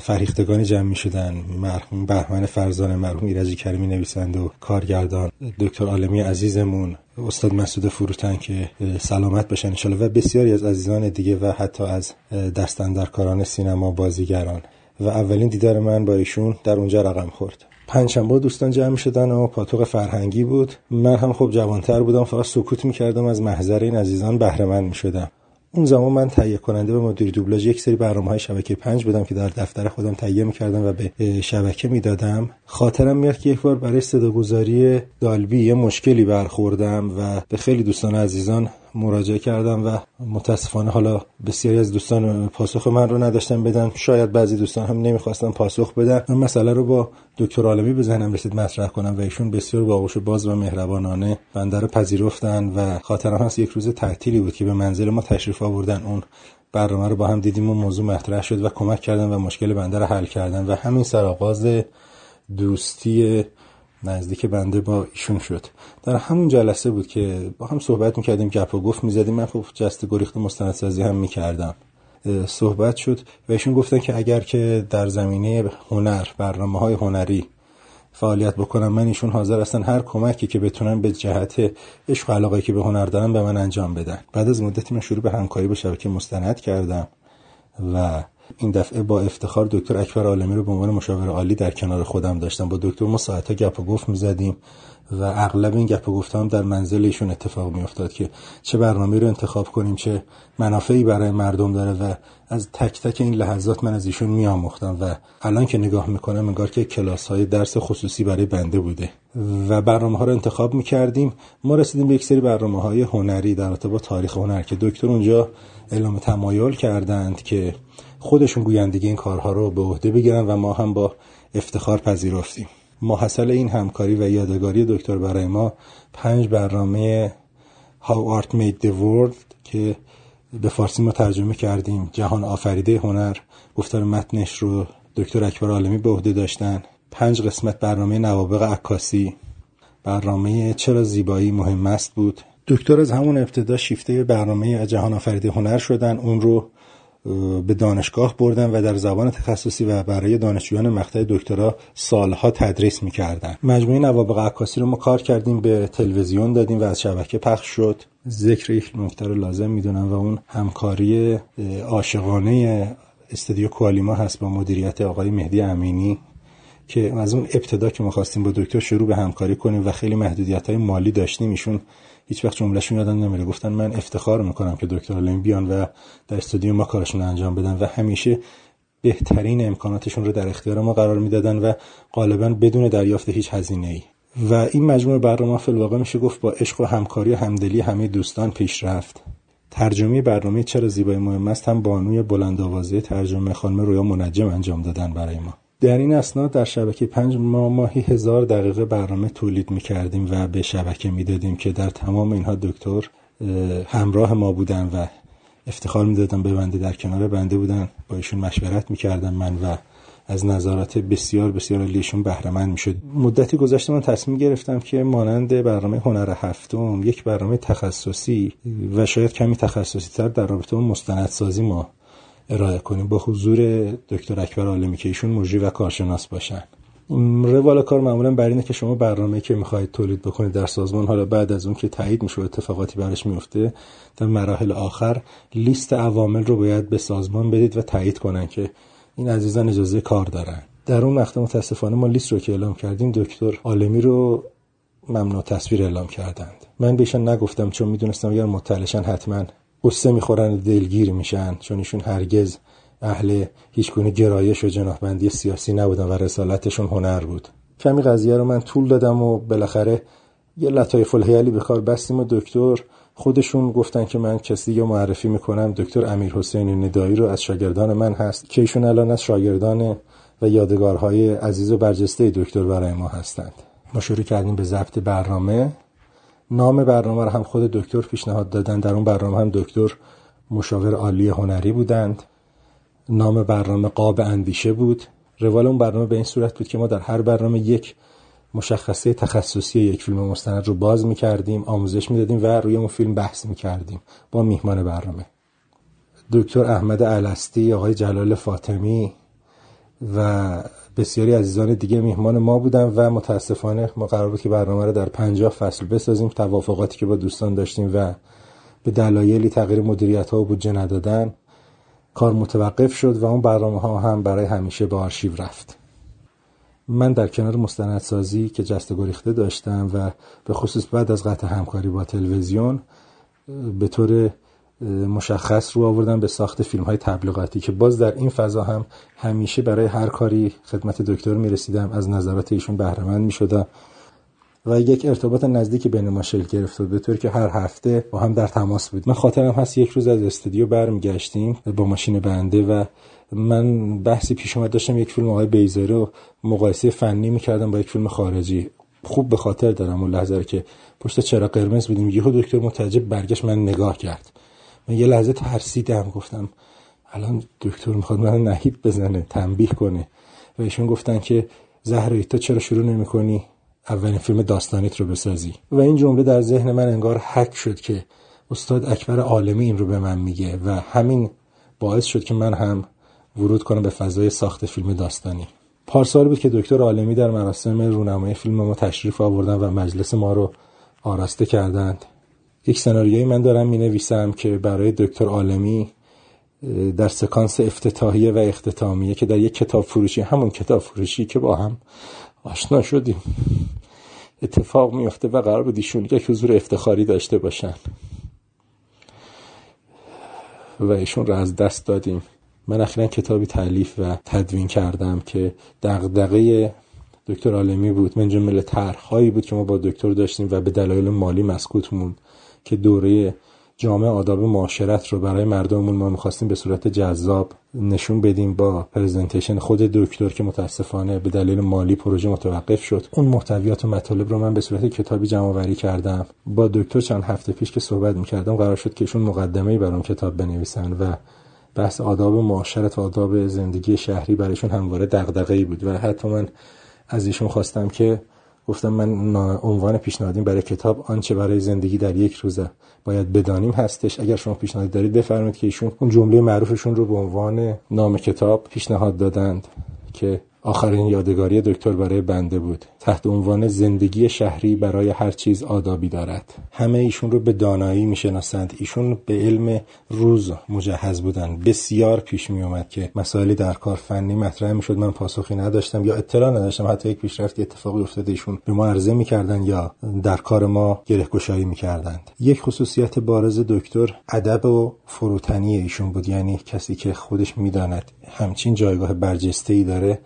فریختگانی جمع می شدن مرحوم بهمن فرزان مرحوم ایرجی کریمی نویسند و کارگردان دکتر عالمی عزیزمون. استاد مسعود فروتن که سلامت بشن انشالله. و بسیاری از عزیزان دیگه و حتی از دستندرکاران سینما بازیگران. و اولین دیدار من با ایشون در اونجا رقم خورد. پنجشنبه دوستان جمع شدن و پاتوق فرهنگی بود. من هم خب جوانتر بودم. فقط سکوت می‌کردم. از محضر این عزیزان بهره مند می‌شدم. اون زمان من تهیه کننده و مدیر دوبلاژ یک سری برنامه های شبکه پنج بودم که در دفتر خودم تهیه می‌کردم و به شبکه می‌دادم. خاطرم میاد که یک بار برای صداگذاری دالبی یه مشکلی برخوردم و به خیلی دوستان عزیزان مراجعه کردم و متاسفانه حالا بسیاری از دوستان پاسخ من رو نداشتن بدن. شاید بعضی دوستان هم نمی‌خواستن پاسخ بدن. من مسئله رو با دکتر عالمی به ذهنم رسید مطرح کنم و ایشون بسیار باهوش باز و مهربانانه بنده رو پذیرفتن و خاطرم هست یک روز تعطیلی بود که به منزل ما تشریف آوردن. اون برنامه رو با هم دیدیم و موضوع مطرح شد و کمک کردن و مشکل بنده رو حل کردن. و همین سرآغاز دوستی نزدیک بنده با ایشون شد. در همون جلسه بود که با هم صحبت می‌کردیم گپ و گفت می‌زدیم. من خب جست گریخت مستندسازی هم می‌کردم. صحبت شد و ایشون گفتن که اگر که در زمینه هنر برنامه های هنری فعالیت بکنم من ایشون حاضر هستن هر کمکی که بتونن به جهت عشق و علاقه که به هنر دارن به من انجام بدن. بعد از مدتی من شروع به همکاری با شبکه مستند کردم و این دفعه با افتخار دکتر اکبر عالمی رو به عنوان مشاور عالی در کنار خودم داشتم. با دکتر ما ساعتها گپ و گفت می‌زدیم و اغلب این گپ و گفت هم در منزل ایشون اتفاق میافتاد که چه برنامه رو انتخاب کنیم چه منافعی برای مردم داره و از تک تک این لحظات من از ایشون میآموختم و الان که نگاه می‌کنم انگار که کلاس های درس خصوصی برای بنده بوده و برنامه ها رو انتخاب می‌کردیم. ما رسیدیم به یک سری برنامه های هنری در با تاریخ هنر که دکتر اونجا اعلام تمایل کردند که خودشون گویندگی این کارها رو به عهده بگیرن و ما هم با افتخار پذیرفتیم. ماحصل این همکاری و یادگاری دکتر برای ما پنج برنامه How Art Made the World که به فارسی ما ترجمه کردیم. جهان آفریده هنر گفتار متنش رو دکتر اکبر عالمی به عهده داشتن. پنج قسمت برنامه نوابق عکاسی. برنامه چرا زیبایی مهم است بود. دکتر از همون ابتدا شیفته برنامه جهان آفریده هنر شدن. اون رو به دانشگاه بردن و در زبان تخصصی و برای دانشجویان مقطع دکترا سالها تدریس می‌کردن. مجموعه نوابق عکاسی رو ما کار کردیم به تلویزیون دادیم و از شبکه پخش شد. ذکر یک نکته رو لازم می‌دونم و اون همکاری عاشقانه استودیو کوالیما هست با مدیریت آقای مهدی امینی که از اون ابتدا که ما خواستیم با دکتر شروع به همکاری کنیم و خیلی محدودیت های مالی داشتیم ایشون هیچ وقت جملهشون یادم نمیره. گفتن من افتخار می‌کنم که دکتر علمی بیان و در استودیو ما کارشون انجام بدن و همیشه بهترین امکاناتشون رو در اختیار ما قرار می‌دادن و غالبا بدون دریافت هیچ هزینه ای و این مجموعه برنامه فلواقع میشه گفت با عشق و همکاری و همدلی همه دوستان پیش رفت. ترجمه برنامه چرا زیبایی مهم است هم بانوی بلند آوازه ترجمه خانم رویا منجم انجام دادن برای ما. در این اسناد در شبکه پنج ما ماهی هزار دقیقه برنامه تولید می کردیم و به شبکه می‌دادیم که در تمام اینها دکتر همراه ما بودن و افتخار می‌دادن به بنده در کنار بنده بودن. با ایشون مشورت می‌کردم من و از نظارت بسیار بسیار لیشون بهرمند می‌شد. مدتی گذشته من تصمیم گرفتم که مانند برنامه هنر هفتم یک برنامه تخصصی و شاید کمی تخصصی تر در رابطه با مستندسازی ما ارائه کنیم. با حضور دکتر اکبر عالمی که ایشون مجری و کارشناس باشن. روال کار معمولا بر اینه که شما برنامه که می‌خواهید تولید بکنید در سازمان حالا بعد از اون که تایید میشه اتفاقاتی براش میفته در مراحل آخر لیست عوامل رو باید به سازمان بدید و تایید کنن که این عزیزان اجازه کار دارن. در اون وقت متاسفانه ما لیست رو که اعلام کردیم دکتر عالمی رو ممنوع تصویر اعلام کردند. من بهشون نگفتم چون می‌دونستم اگر مطلعشن حتما قصه می‌خورن و دلگیر میشن چون ایشون هرگز اهل هیچ گونه گرایش و جناحبندی سیاسی نبودن و رسالتشون هنر بود. کمی قضیه رو من طول دادم و بالاخره یه لطایف الحیلی به کار بستیم و دکتر خودشون گفتن که من کسی یا معرفی می‌کنم دکتر امیر حسین ندایی رو از شاگردان من هست که ایشون الان از شاگردان و یادگارهای عزیز و برجسته دکتر برای ما هستند. ما شروع کردیم به ضبط برنامه. نام برنامه رو هم خود دکتر پیشنهاد دادن. در اون برنامه هم دکتر مشاور عالی هنری بودند. نام برنامه قاب اندیشه بود. روال اون برنامه به این صورت بود که ما در هر برنامه یک مشخصه تخصصی یک فیلم مستند رو باز می‌کردیم آموزش می‌دادیم و روی اون فیلم بحث می‌کردیم با میهمان برنامه. دکتر احمد علستی آقای جلال فاطمی و بسیاری عزیزان دیگه میهمان ما بودن و متاسفانه ما قرار بود که برنامه رو در پنجاه فصل بسازیم. توافقاتی که با دوستان داشتیم و به دلایلی تغییر مدیریت ها و بودجه ندادن کار متوقف شد و اون برنامه ها هم برای همیشه به آرشیو رفت. من در کنار مستندسازی که جست گریخته داشتم و به خصوص بعد از قطع همکاری با تلویزیون به طور مشخص رو آوردم به ساخت فیلم های تبلیغاتی که باز در این فضا هم همیشه برای هر کاری خدمت دکتر می رسیدم از نظرات ایشون بهرهمند می شدم و یک ارتباط نزدیک بین ما شکل گرفت به طور که هر هفته با هم در تماس بود من خاطرم هست یک روز از استودیو برمیگشتیم با ماشین بنده و من بحثی پیش اومد داشتم یک فیلم آقای بیزاری رو مقایسه فنی می‌کردم با یک فیلم خارجی. خوب به خاطر دارم اون لحظه که پشت چرا قرمز بودیم. یهو دکتر متعجب برگشت من نگاه کرد. من یه لحظه ترسیدم گفتم الان دکتر می‌خواد من نهیب بزنه تنبیه کنه. و ایشون گفتن که زهره تو چرا شروع نمی‌کنی؟ اولین فیلم داستانیت رو بسازی. و این جمله در ذهن من انگار حک شد که استاد اکبر عالمی این رو به من میگه و همین باعث شد که من هم ورود کنم به فضای ساخت فیلم داستانی. پارسال بود که دکتر عالمی در مراسم رونمایی فیلم ما تشریف آوردن و مجلس ما رو آراسته کردند. یک سناریوی من دارم می نویسم که برای دکتر عالمی در سکانس افتتاحیه و اختتامیه که در یک کتاب فروشی همون کتاب فروشی که با هم آشنا شدیم. اتفاق میفته و قرار بود ایشون یک حضور افتخاری داشته باشن. و ایشون رو از دست دادیم. من اخیرا کتابی تعلیف و تدوین کردم که دغدغه دکتر عالمی بود. من جمله طرحهایی بود که ما با دکتر داشتیم و به دلایل مالی مسکوت موند. که دوره جامعه آداب معاشرت رو برای مردممون ما می‌خواستیم به صورت جذاب نشون بدیم با پرزنتیشن خود دکتر که متاسفانه به دلیل مالی پروژه متوقف شد. اون محتویات و مطالب رو من به صورت کتابی جمع آوری کردم. با دکتر چند هفته پیش که صحبت می‌کردم قرار شد که ایشون مقدمه بر اون کتاب بنویسن و بحث آداب معاشرت و آداب زندگی شهری برایشون همواره دغدغه‌ای بود و حتی من از ایشون خواستم که گفتم من عنوان پیشنهادیم برای کتاب آنچه برای زندگی در یک روزه باید بدانیم هستش. اگر شما پیشنهاد دارید بفرمایید که ایشون اون جمله معروفشون رو به عنوان نام کتاب پیشنهاد دادند که آخرین یادگاری دکتر برای بنده بود. تحت عنوان زندگی شهری برای هر چیز آدابی دارد. همه ایشون رو به دانایی می‌شناسند. ایشون به علم روز مجهز بودن. بسیار پیش می اومد که مسائلی در کار فنی مطرح می‌شد. من پاسخی نداشتم یا اطلاع نداشتم. حتی یک پیشرفت اتفاقی افتاده ایشون به ما عرضه می‌کردن یا در کار ما گره گشایی می‌کردند. یک خصوصیت بارز دکتر ادب و فروتنی ایشون بود. یعنی کسی که خودش می‌داند همچین جایگاه برجسته ای داره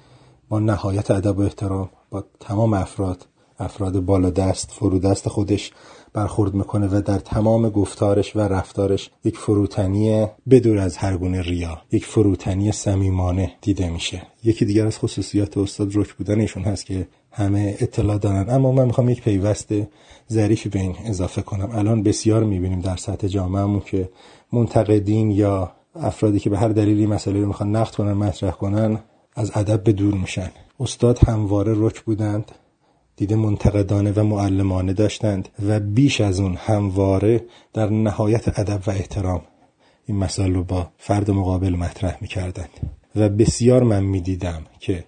نهایت ادب و احترام با تمام افراد افراد بالا دست فرودست خودش برخورد می‌کنه و در تمام گفتارش و رفتارش یک فروتنی بدور از هر گونه ریا یک فروتنی صمیمانه دیده میشه. یکی دیگر از خصوصیات استاد رک بودن ایشون هست که همه اطلاع دارن. اما من می‌خوام یک پیوست ظریفی به این اضافه کنم. الان بسیار می‌بینیم در سطح جامعهمون که منتقدین یا افرادی که به هر دلیلی مسئله رو می‌خوان نقد کنن مطرح کنن از ادب به دور میشن. استاد همواره رک بودند دیده منتقدانه و معلمانه داشتند و بیش از اون همواره در نهایت ادب و احترام این مسائل رو با فرد مقابل مطرح می‌کردند. و بسیار من می‌دیدم که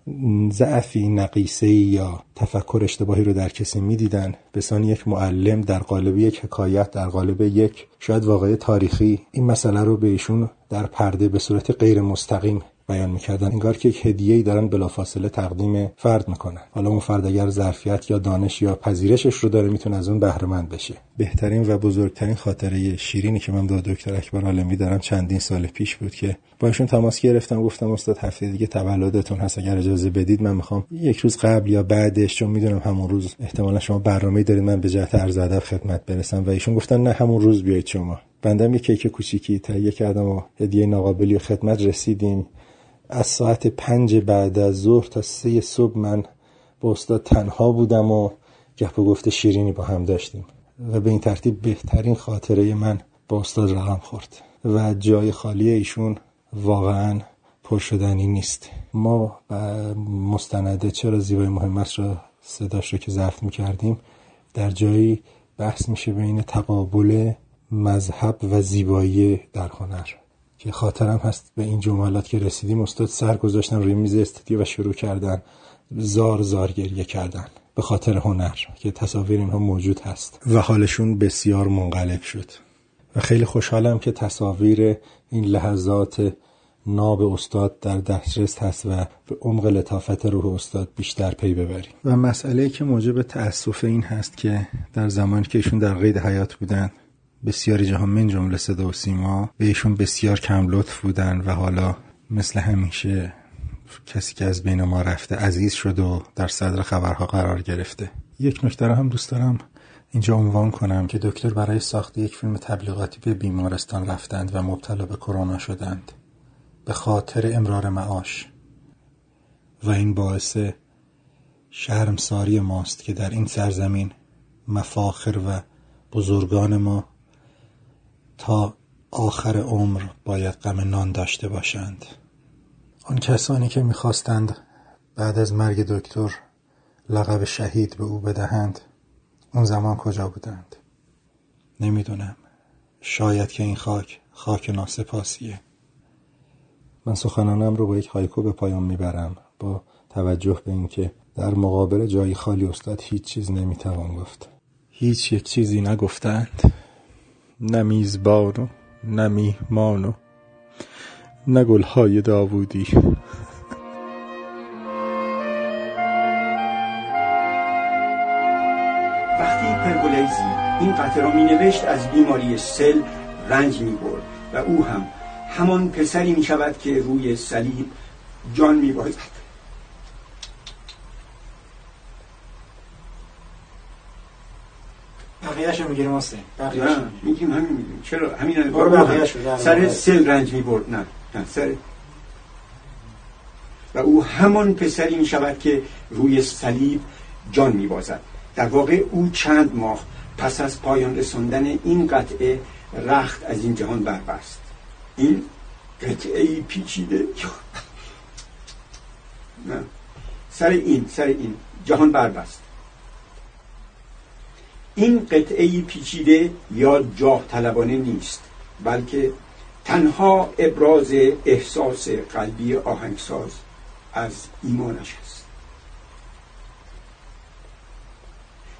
ضعفی نقیصه یا تفکر اشتباهی رو در کسی می‌دیدن. بسان یک معلم در قالب یک حکایت در قالب یک شاید واقعی تاریخی این مسئله رو به ایشون در پرده به صورت غیر مستقیم بیان می‌کردن انگار که یک هدیه‌ای دارن بلافاصله تقدیم فرد می‌کنن. حالا اون فرد اگر ظرفیت یا دانش یا پذیرشش رو داره می‌تونه از اون بهره مند بشه. بهترین و بزرگترین خاطره شیرینی که من با دکتر اکبر عالمی دارم چندین سال پیش بود که با ایشون تماس گرفتم گفتم استاد هفته دیگه تولدتون هست اگر اجازه بدید من می‌خوام یک روز قبل یا بعدش چون می‌دونم همون روز احتمالا شما برنامه دارید من به جهت عرض ادب خدمت برسم. و ایشون گفتن نه همون روز بیاید شما. بندم یک کیک کوچیکی تهیه کردم و هدیه ناقابلی خدمت رسیدیم. از ساعت پنج بعد از ظهر تا سه صبح من با استاد تنها بودم و گپ و گفته شیرینی با هم داشتیم و به این ترتیب بهترین خاطره من با استاد رقم خورد و جای خالی ایشون واقعا پرشدنی نیست. ما مستنده چرا زیبای مهمت را صداش رو که ضبط می‌کردیم در جایی بحث میشه بین تقابل مذهب و زیبایی در هنر. که خاطرم هست به این جملات که رسیدیم استاد سر گذاشتن روی میز استودیو و شروع کردن زار زار گریه کردن به خاطر هنر که تصاویر اینها موجود هست. و حالشون بسیار منقلب شد. و خیلی خوشحالم که تصاویر این لحظات ناب استاد در دسترس هست و به عمق لطافت روح استاد بیشتر پی ببریم. و مسئله که موجب تأسف این هست که در زمانی که ایشون در قید حیات بودن بسیاری جهان من جمله صدا و سیما به بسیار کم لطف بودن و حالا مثل همیشه کسی که از بین ما رفته عزیز شد و در صدر خبرها قرار گرفته. یک نکته هم دوست دارم اینجا عنوان کنم که دکتر برای ساخت یک فیلم تبلیغاتی به بیمارستان رفتند و مبتلا به کرونا شدند. به خاطر امرار معاش. و این باعث شرمساری ماست که در این سرزمین مفاخر و بزرگان ما تا آخر عمر باید غم نان داشته باشند. آن کسانی که می‌خواستند بعد از مرگ دکتر لقب شهید به او بدهند اون زمان کجا بودند؟ نمی‌دونم. شاید که این خاک خاک ناسپاسیه. من سخنانم رو با یک هایکو به پایان می‌برم با توجه به اینکه در مقابل جای خالی استاد هیچ چیز نمی‌توان گفت. هیچ یک چیزی نگفتند. نه میزبان و نه میهمان و نه گلهای داوودی. وقتی پرگولیزی این قطعه را می نوشت از بیماری سل رنج می برد و او هم همان پسری می شود که روی صلیب جان می بازد بقیهش رو می‌گیریم آسته نه میگیم همین میگیم. چرا؟ همین رو. سر سل رنج می برد نه نه سر. و او همان پسری می شود که روی صلیب جان می بازد در واقع او چند ماه پس از پایان رساندن این قطعه رخت از این جهان بربست. این قطعه پیچیده. نه. سر این سر این جهان بربست. این قطعه پیچیده یا جاه طلبانه نیست بلکه تنها ابراز احساس قلبی آهنگساز از ایمانش است.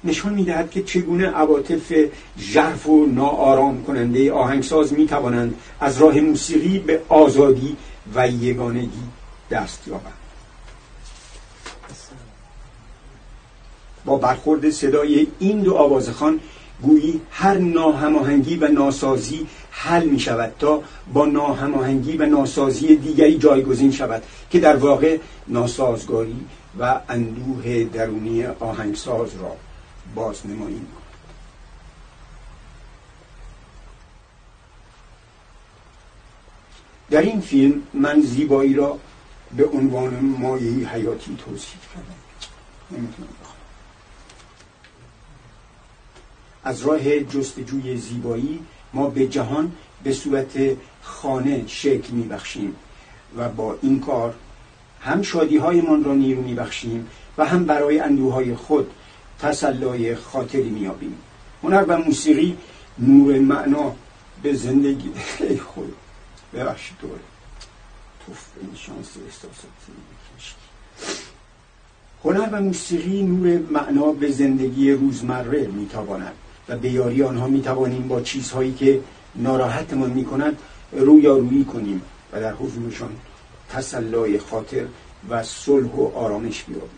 نشان می‌دهد که چگونه عواطف ژرف و ناآرام کننده آهنگساز می توانند از راه موسیقی به آزادی و یگانگی دست یابند. با برخورد صدای این دو آوازخان گویی هر ناهماهنگی و ناسازی حل می شود تا با ناهماهنگی و ناسازی دیگری جایگزین شود که در واقع ناسازگاری و اندوه درونی آهنگساز را بازنمایی می در این فیلم من زیبایی را به عنوان مایه حیاتی توصیف کردم. نمی‌تونم از راه جستجوی زیبایی ما به جهان به صورت خانه شکل میبخشیم و با این کار هم شادی هایمان را نیرو میبخشیم و هم برای اندوهای خود تسلای خاطری میابیم هنر و موسیقی نور معنا به زندگی خیلی خود ببخشید دوره توف این شانس هنر و موسیقی نور معنا به زندگی روزمره می‌تواند و به یاری آنها می توانیم با چیزهایی که ناراحتمان می کند رویارویی کنیم و در حضورشان تسلای خاطر و صلح و آرامش بیابیم.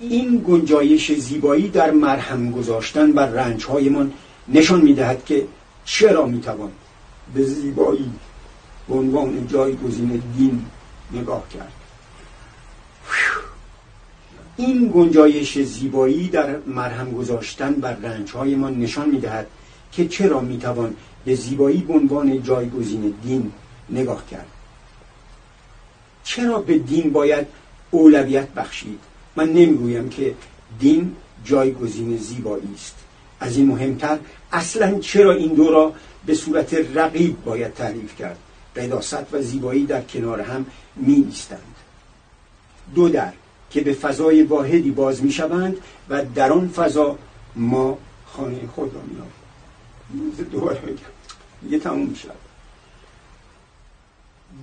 این گنجایش زیبایی در مرهم گذاشتن بر رنجهایمان نشان می‌دهد که چرا می‌توان به زیبایی به عنوان جایگزین دین نگاه کرد. این گنجایش زیبایی در مرهم گذاشتن بر رنجهای ما نشان می‌دهد که چرا می‌توان به زیبایی به عنوان جایگزین دین نگاه کرد. چرا به دین باید اولویت بخشید؟ من نمی‌گویم که دین جایگزین زیبایی است. از این مهمتر اصلا چرا این دو را به صورت رقیب باید تعریف کرد؟ قداست و زیبایی در کنار هم می ایستند دو در. که به فضای واحدی باز می شوند و در آن فضا ما خانه خود را می یه تموم می شود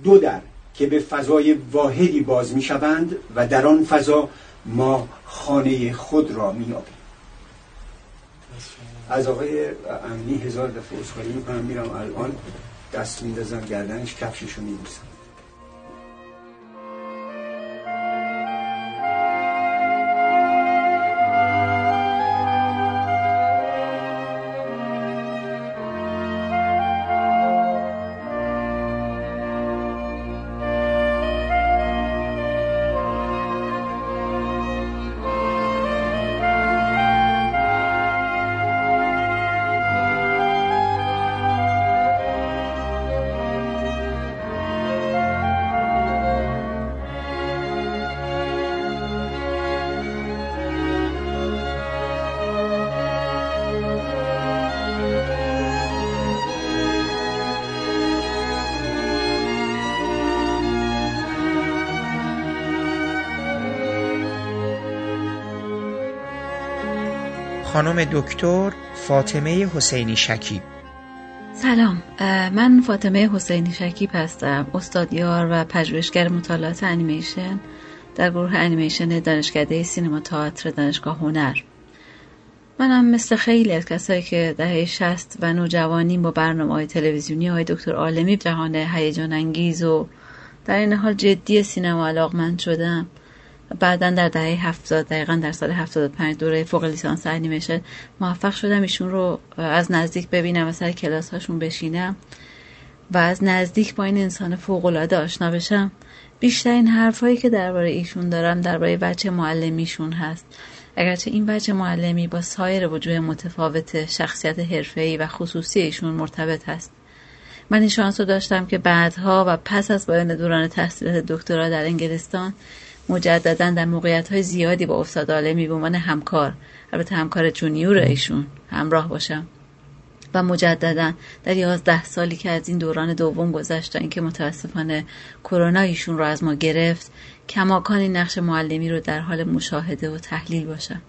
دو در که به فضای واحدی باز می شوند و در آن فضا ما خانه خود را می از آقای امنی هزار دفعه اصخاری می‌کنم. میرم الان. دست میندازم گردنش. کفششو میبوسم. خانم دکتر فاطمه حسینی شکیب. سلام من فاطمه حسینی شکیب هستم استادیار و پژوهشگر مطالعات انیمیشن در گروه انیمیشن دانشکده سینما تئاتر دانشگاه هنر. منم مثل خیلی از کسایی که دهه شست و نوجوانی با برنامه های تلویزیونی های دکتر عالمی جهان هیجان انگیز و در این حال جدی سینما علاقمند شدم. بعدا در دهه هفتاد دقیقا در سال هفتاد پنج دوره فوق لیسانس انیمیشن موفق شدم. ایشون رو از نزدیک ببینم و سر کلاس هاشون بشینم و از نزدیک با این انسان فوق العاده آشنا بشم. بیشترین حرفهایی که درباره ایشون دارم درباره بچه معلمیشون هست. اگرچه این بچه معلمی با سایر وجوه متفاوت شخصیت حرفه‌ای و خصوصی ایشون مرتبط هست. من این شانس رو داشتم که بعدها و پس از پایان دوران تحصیلات دکترا در انگلستان مجددا در موقعیت های زیادی با استاد عالمی به عنوان همکار. البته همکار جونیور ایشون. همراه باشم. و مجددا در یازده سالی که از این دوران دوم گذشت تا اینکه متاسفانه کرونا ایشون رو از ما گرفت کماکان این نقش معلمی رو در حال مشاهده و تحلیل باشم.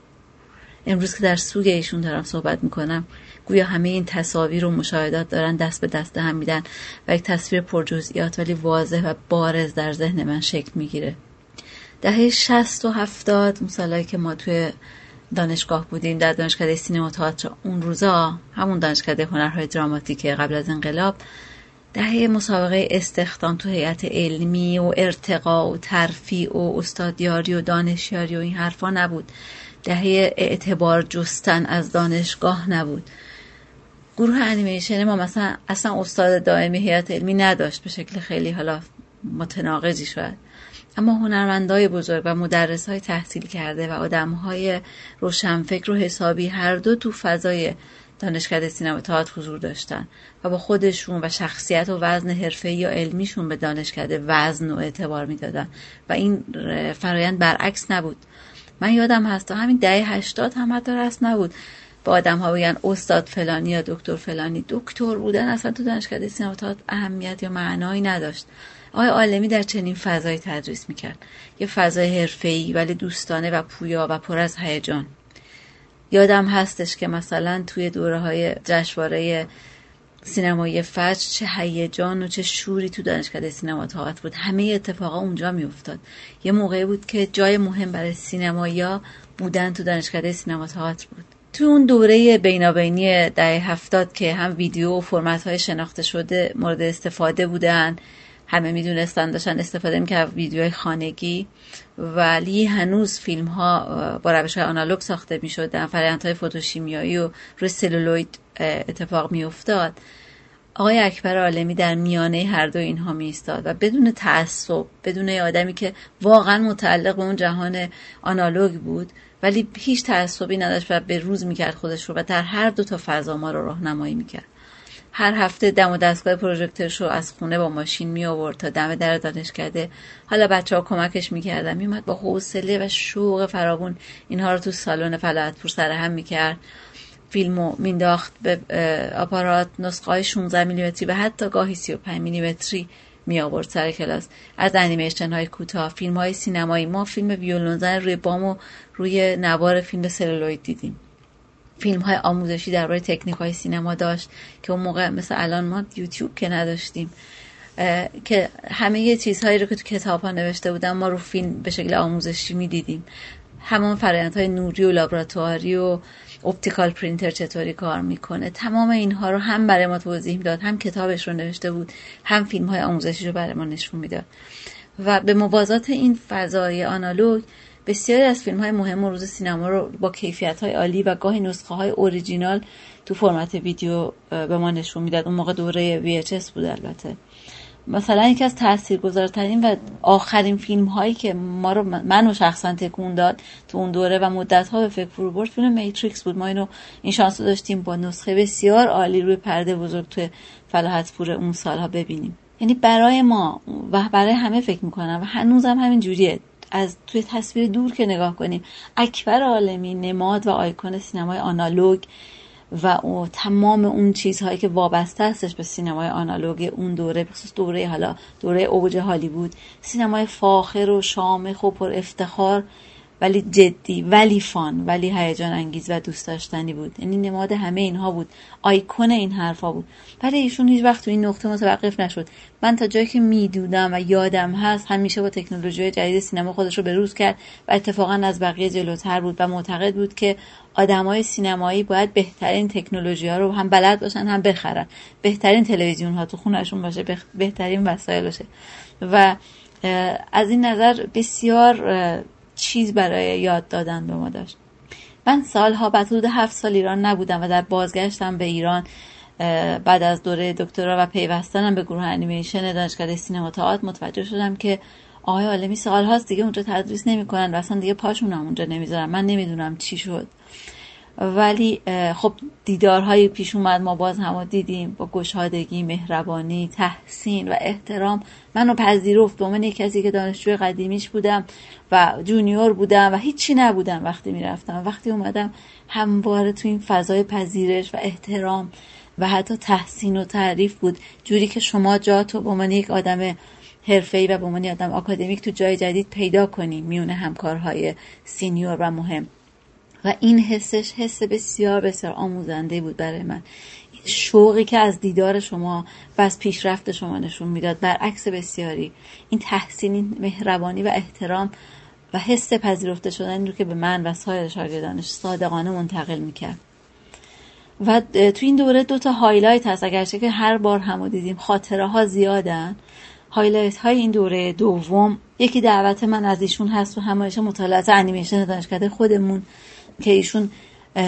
امروز که در سوگ ایشون دارم صحبت می‌کنم گویا همه این تصاویر و مشاهدات دارن دست به دست هم میدن و یک تصویر پرجزئیات ولی واضح و بارز در ذهن من شکل می‌گیره. دهه شست و هفتاد اون که ما توی دانشگاه بودیم در دانشکده سینما تئاتر اون روزا همون دانشکده هنرهای دراماتیک قبل از انقلاب دهه مسابقه استخدام تو هیئت علمی و ارتقا و ترفیع و استادیاری و دانشیاری و این حرفا نبود. دهه اعتبار جستن از دانشگاه نبود. گروه انیمیشن ما مثلا اصلا استاد دائمی هیئت علمی نداشت به شکل خیلی حالا متناقضی شد اما هنرمندای بزرگ و مدرس های تحصیل کرده و آدم های روشنفکر و حسابی هر دو تو فضای دانشکده سینما تئاتر حضور داشتن و با خودشون و شخصیت و وزن حرفه‌ای یا علمیشون به دانشکده وزن و اعتبار می‌دادن. و این فرایند برعکس نبود. من یادم هست تا همین دهه هشتاد هم حتی رست نبود. با آدم ها بگن استاد فلانی یا دکتر فلانی دکتر بودن اصلا تو دانشکده سینما تئاتر اهمیت یا معنایی نداشت. آقای عالمی در چنین فضایی تدریس می‌کرد. یه فضای حرفه‌ای ولی دوستانه و پویا و پر از هیجان. یادم هستش که مثلا توی دوره های جشنواره سینمایی فجر چه هیجان و چه شوری تو دانشکده سینما تئاتر بود. همه اتفاقا اونجا میافتاد. یه موقعی بود که جای مهم برای سینمایا بودن تو دانشکده سینما تئاتر بود. تو اون دوره بینابینی دهه هفتاد که هم ویدیو و فرمت های شناخته شده مورد استفاده بودن همه می‌دونستن داشتن استفاده می‌کرد ویدیوهای خانگی. ولی هنوز فیلم ها با روش های آنالوگ ساخته می‌شدن. فرایند های فوتوشیمیایی و روی سلولوید اتفاق میافتاد. آقای اکبر عالمی در میانه هر دو اینها میستاد و بدون تعصب بدون آدمی که واقعا متعلق به اون جهان آنالوگ بود ولی هیچ تعصبی نداشت و به روز می‌کرد خودش رو و در هر دو تا فضا ما رو راهنمایی می‌کرد. هر هفته دم و دستگاه پروژکتورش رو از خونه با ماشین می آورد تا دم در دانشکده حالا بچه ها کمکش می‌کردن. میومد با حوصله و شوق فراوون اینها رو تو سالن فلاحتپور سر هم می‌کرد فیلمو مینداخت به آپارات نسخه های 16 میلیمتری و حتی گاهی 35 میلیمتری می آورد سر کلاس. از انیمیشن های کوتاه فیلم های سینمایی ما فیلم ویولون روی بام و روی نوار فیلم celluloid دیدیم. فیلم های آموزشی درباره تکنیک های سینما داشت که اون موقع مثل الان ما یوتیوب که نداشتیم که همه چیزهایی رو که تو کتاب ها نوشته بودن ما رو فیلم به شکل آموزشی می‌دیدیم. همون فرایند های نوری و لابراتواری و optical printer چطوری کار می‌کنه. تمام اینها رو هم برای ما توضیح می‌داد هم کتابش رو نوشته بود هم فیلم های آموزشی رو برای ما نشون می‌داد. و به موازات این فضای آنالوگ بسیاری از فیلم های مهم و روز سینما رو با کیفیت های عالی و گاهی نسخه های اوریجینال تو فرمت ویدیو به ما نشون می‌داد. اون موقع دوره VHS بود البته. مثلا یکی از تاثیرگذارترین و آخرین فیلم هایی که ما رو منو شخصا تکون داد تو اون دوره و مدت ها به فکر فرو برد فیلم میتریکس بود. ما اینو این شانس رو داشتیم با نسخه بسیار عالی روی پرده بزرگ توی فلاحت پور اون سالها ببینیم. یعنی برای ما و برای همه فکر می‌کنم و هنوزم همین جوریه از توی تصویر دور که نگاه کنیم اکبر عالمی نماد و آیکون سینمای آنالوگ و او تمام اون چیزهایی که وابسته هستش به سینمای آنالوگ اون دوره بخصوص دوره حالا دوره اوج هالیوود سینمای فاخر و شامخ و پر افتخار ولی جدی ولی فان ولی هیجان انگیز و دوست داشتنی بود. یعنی نماد همه اینها بود. آیکون این حرفا بود. ولی ایشون هیچ وقت تو این نقطه متوقف نشد. من تا جایی که می‌دونم و یادم هست همیشه با تکنولوژی جدید سینما خودش رو به روز کرد و اتفاقا از بقیه جلوتر بود و معتقد بود که آدمای سینمایی باید بهترین تکنولوژی ها رو هم بلد باشن هم بخرن. بهترین تلویزیون ها تو خونشون باشه بهترین وسایل باشه. و از این نظر بسیار چیز برای یاد دادن به ما داشت. من سالها بعد حدود هفت سال ایران نبودم و در بازگشتم به ایران بعد از دوره دکترا و پیوستنم به گروه انیمیشن دانشکده سینما تئاتر متوجه شدم که آقای عالمی سال هاست دیگه اونجا تدریس نمی‌کنن و اصلا دیگه پاشون هم اونجا نمی‌ذارن. من نمی‌دونم چی شد. ولی خب دیدارهایی پیش اومد ما باز هم دیدیم با گشادگی مهربانی تحسین و احترام. منو پذیرفت. به من کسی که دانشجوی قدیمیش بودم و junior بودم و هیچی نبودم وقتی می‌رفتم. وقتی اومدم همواره تو این فضای پذیرش و احترام و حتی تحسین و تعریف بود. جوری که شما جاتو به من یک آدم حرفه‌ای و به من آدم آکادمیک تو جای جدید پیدا کنیم میون همکارهای senior و مهم. و این حسش حس بسیار بسیار آموزنده بود برای من. شوقی که از دیدار شما و از پیشرفت شما نشون می‌داد برعکس بسیاری. این تحسین این مهربانی و احترام و حس پذیرفته شدن رو که به من و سایر شاگردانش صادقانه منتقل می‌کرد. و تو این دوره دو تا highlight هست. اگرچه که هر بار همو دیدیم خاطره ها زیادن. highlight های این دوره دوم یکی دعوت من از ایشون هست و همایش مطالعات انیمیشن دانشکده خودمون. که ایشون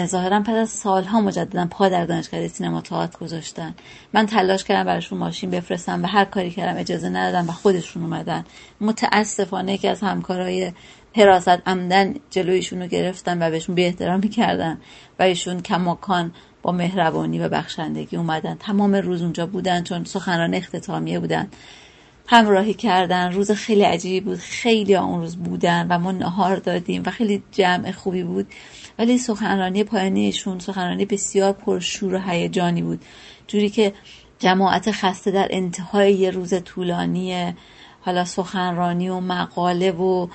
ظاهرا پس از سالها مجددا پا در دانشکده سینما تئاتر گذاشتن. من تلاش کردم براشون ماشین بفرستم و هر کاری کردم اجازه ندادم و خودشون اومدن. متاسفانه که از همکارای حراست عمدن جلویشون رو گرفتن و بهشون بی احترامی کردن و ایشون کماکان با مهربانی و بخشندگی اومدن. تمام روز اونجا بودن چون سخنران اختتامیه بودن. همراهی کردن. روز خیلی عجیبی بود. خیلی اون روز بودن و ما نهار دادیم و خیلی جمع خوبی بود. ولی سخنرانی پایانیشون سخنرانی بسیار پرشور و هیجانی بود. جوری که جماعت خسته در انتهای یه روز طولانی حالا سخنرانی و مقاله و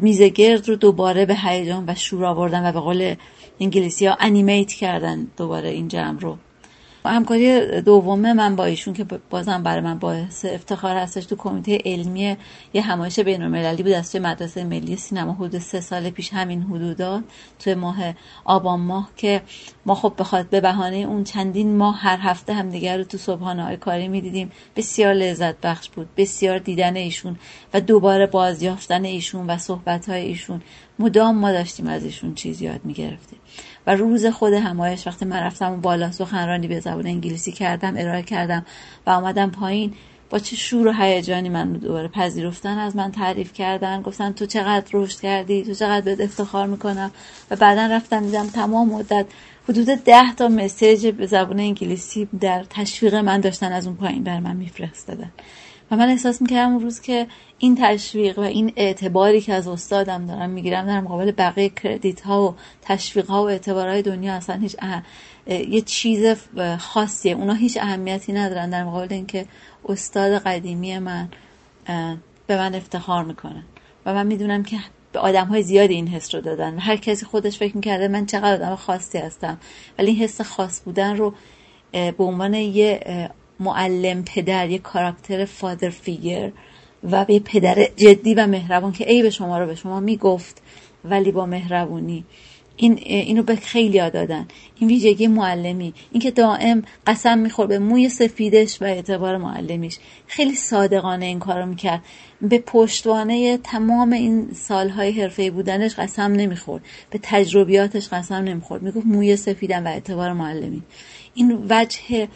میزگرد رو دوباره به هیجان و شور آوردن و به قول انگلیسی ها انیمیت کردن دوباره این جمع رو. همکاری دومه من با ایشون که بازم برای من باعث افتخار هستش تو کمیته علمی یه همایش بین المللی بود. از توی مدرسه ملی سینما حدود سه سال پیش همین حدودا توی ماه آبان ماه که ما خب بخواد به بهانه اون چندین ماه هر هفته هم دیگر رو تو صبحانه های کاری می‌دیدیم. بسیار لذت بخش بود. بسیار دیدن ایشون و دوباره بازیافتن ایشون و صحبت های ایشون. مدام ما داشتیم از ایشون چیز یاد می‌گرفتیم. روز خود همایش وقتی من رفتم بالا سخنرانی به زبان انگلیسی کردم ارائه کردم و آمدم پایین با چه شور و هیجانی من دوباره پذیرفتن از من تعریف کردن گفتن تو چقدر رشد کردی تو چقدر بهت افتخار می‌کنم؟ و بعدا رفتم دیدم تمام مدت حدود ده تا مسیج به زبان انگلیسی در تشویق من داشتن از اون پایین بر من میفرستادن. و من احساس می‌کردم اون روز که این تشویق و این اعتباری که از استادم دارم می‌گیرم در مقابل بقیه کردیت ها و تشویق ها و اعتبارهای دنیا اصلا هیچ یه چیز خاصیه. اونا هیچ اهمیتی ندارن در مقابل اینکه استاد قدیمی من به من افتخار می‌کنن و من می‌دونم که به آدم های زیادی این حس رو دادن. هر کسی خودش فکر می‌کرده من چقدر آدم خاصی هستم. ولی این حس خاص بودن رو به عنوان یه معلم پدر یه کاراکتر فادر فیگر و به پدر جدی و مهربان که ای به شما رو به شما می‌گفت ولی با مهربونی. این اینو به خیلی دادن. این ویژگی معلمی. اینکه دائم قسم میخور به موی سفیدش و اعتبار معلمیش. خیلی صادقانه این کارو می‌کرد. به پشتوانه تمام این سالهای حرفه بودنش قسم نمی‌خورد. به تجربیاتش قسم نمی‌خورد. می‌گفت موی سفیدم و اعتبار معلمی. این وجه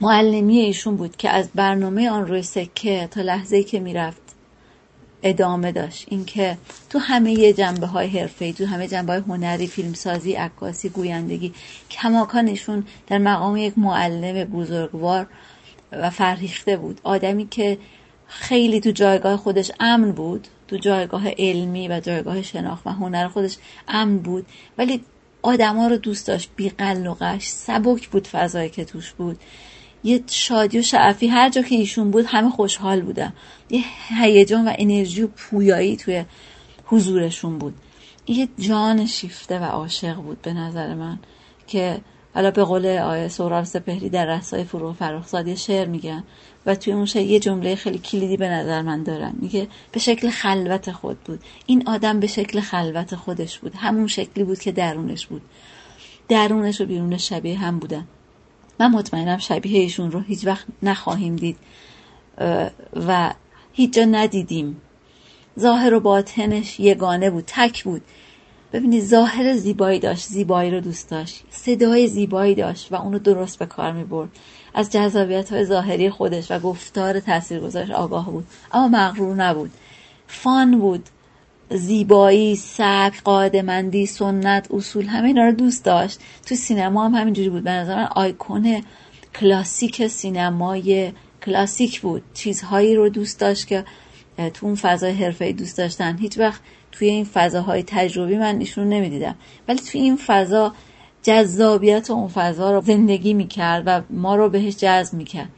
معلمی ایشون بود که از برنامه آن روی سکه تا لحظه که می‌رفت ادامه داشت. اینکه تو همه جنبه های حرفه تو همه جنبه های هنری فیلمسازی عکاسی گویندگی کماکان ایشون در مقام یک معلم بزرگوار و فرهیخته بود. آدمی که خیلی تو جایگاه خودش امن بود تو جایگاه علمی و جایگاه شناخت و هنر خودش امن بود ولی آدما رو دوست داشت. بیقل و سبک بود فضایی که توش بود. یه شادی و شعفی هر جا که ایشون بود همه خوشحال بودن یه هیجان و انرژی و پویایی توی حضورشون بود. یه جان شیفته و عاشق بود به نظر من که حالا به قول آیه سوراب سپهری در رسای فرو فرخزاد یه شعر میگن و توی اون شعر یه جمله خیلی کلیدی به نظر من دارم میگه به شکل خلوت خود بود. این آدم به شکل خلوت خودش بود. همون شکلی بود که درونش بود. درونش و بیرونش شبیه هم بودن. من مطمئنم شبیه ایشون رو هیچ وقت نخواهیم دید. و هیچ جا ندیدیم. ظاهر و باطنش یگانه بود تک بود. ببینید ظاهر زیبایی داشت زیبایی رو دوست داشت. صدای زیبایی داشت و اونو درست به کار می برد. از جذابیت های ظاهری خودش و گفتار تاثیرگذارش آگاه بود. اما مغرور نبود. فان بود. زیبایی سبک قاعدمندی سنت اصول همه اینا رو دوست داشت. تو سینما هم همینجوری بود. به نظر من آیکون کلاسیک سینمای کلاسیک بود. چیزهایی رو دوست داشت که تو اون فضای حرفه دوست داشتن. هیچ وقت توی این فضاهای تجربی من ایشون نمی‌دیدم. ولی توی این فضا جذابیت اون فضا رو زندگی می‌کرد و ما رو بهش جذب می‌کرد.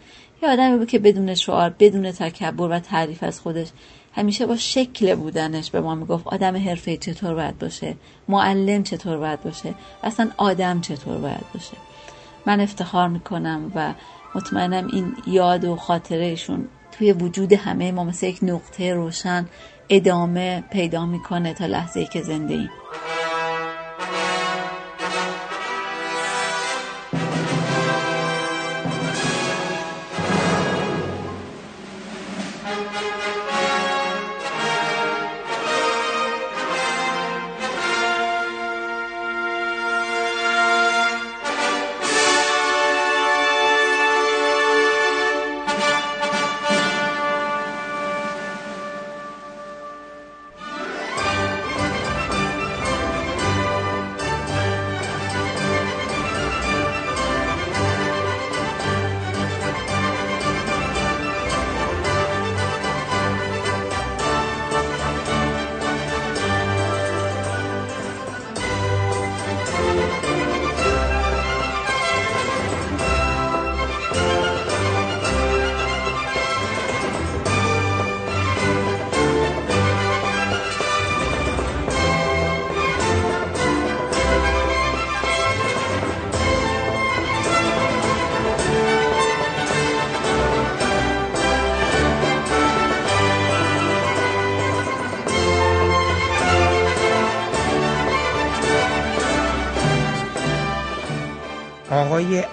یه آدمی بود که بدون شعار بدون تکبر و تعریف از خودش همیشه با شکل بودنش به ما می‌گفت آدم حرفه چطور باید باشه؟ معلم چطور باید باشه؟ اصلا آدم چطور باید باشه؟ من افتخار می‌کنم و مطمئنم این یاد و خاطرهشون توی وجود همه ما مثل یک نقطه روشن ادامه پیدا می‌کنه تا لحظه ای که زنده ایم.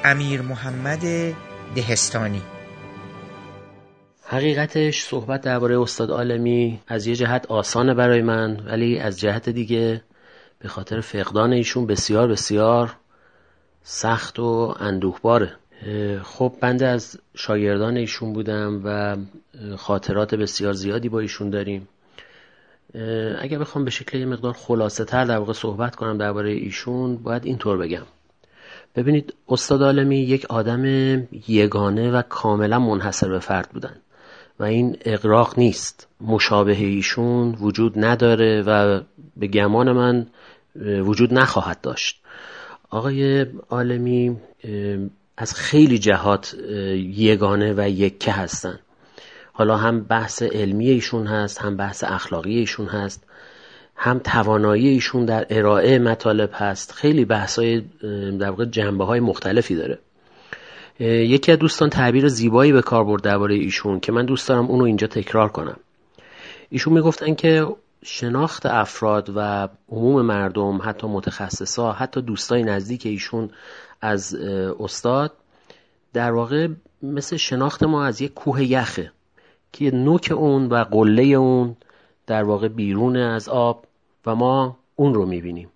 امیر محمد دهستانی. حقیقتش صحبت درباره استاد عالمی از یه جهت آسانه برای من ولی از جهت دیگه به خاطر فقدان ایشون بسیار بسیار سخت و اندوهباره. خب بنده از شاگردان ایشون بودم و خاطرات بسیار زیادی با ایشون داریم. اگر بخوام به شکل یه مقدار خلاصه تر در واقع صحبت کنم درباره ایشون باید اینطور بگم. ببینید استاد عالمی یک آدم یگانه و کاملا منحصر به فرد بودن و این اقراق نیست. مشابه ایشون وجود نداره و به گمان من وجود نخواهد داشت. آقای عالمی از خیلی جهات یگانه و یکه هستن. حالا هم بحث علمی ایشون هست هم بحث اخلاقی ایشون هست. هم توانایی ایشون در ارائه مطالب هست خیلی بحثای در واقع جنبه های مختلفی داره. یکی از دوستان تعبیر زیبایی به کار برد درباره ایشون که من دوست دارم اونو اینجا تکرار کنم. ایشون می‌گفتن که شناخت افراد و عموم مردم حتی متخصصا حتی دوستای نزدیک ایشون از استاد در واقع مثل شناخت ما از یک کوه یخه که نوک اون و قله اون در واقع بیرون از آب و ما اون رو می‌بینیم.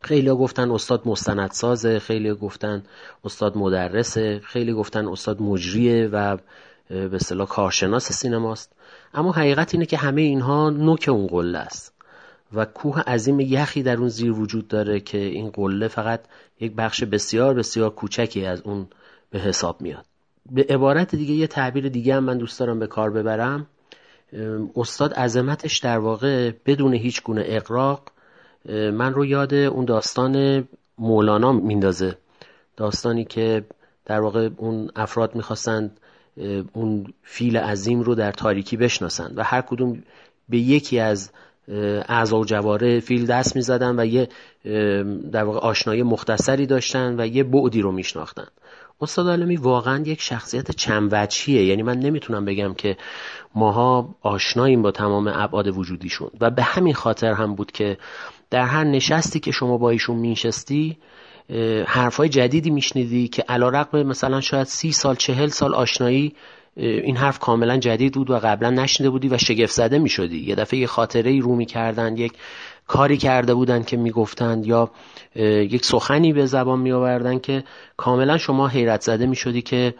خیلی ها گفتن استاد مستندسازه خیلی گفتن استاد مدرسه خیلی گفتن استاد مجریه و به اصطلاح کارشناس سینماست. اما حقیقت اینه که همه اینها نوک اون قله است. و کوه عظیم یخی در اون زیر وجود داره که این قله فقط یک بخش بسیار بسیار کوچکی از اون به حساب میاد. به عبارت دیگه یه تعبیر دیگه هم من دوست دارم به کار ببرم. استاد عظمتش در واقع بدون هیچ گونه اقراق من رو یاد اون داستان مولانا میندازه. داستانی که در واقع اون افراد می‌خواستند اون فیل عظیم رو در تاریکی بشناسند و هر کدوم به یکی از اعضا و جواره فیل دست می‌زدن و یه در واقع آشنایی مختصری داشتن و یه بعدی رو میشناختن. استاد عالمی واقعا یک شخصیت چند وجهیه یعنی من نمی‌تونم بگم که ماها آشناییم با تمام ابعاد وجودیشون. و به همین خاطر هم بود که در هر نشستی که شما با ایشون مینشستی حرفای جدیدی میشنیدی که علا رقم مثلا شاید سی سال چهل سال آشنایی این حرف کاملا جدید بود و قبلا نشنیده بودی و شگفت زده می شدی یه دفعه یه خاطره ای رو می‌کردن یک کاری کرده بودن که می‌گفتند یا یک سخنی به زبان می آوردن که کاملا شما حیرت زده می شدی که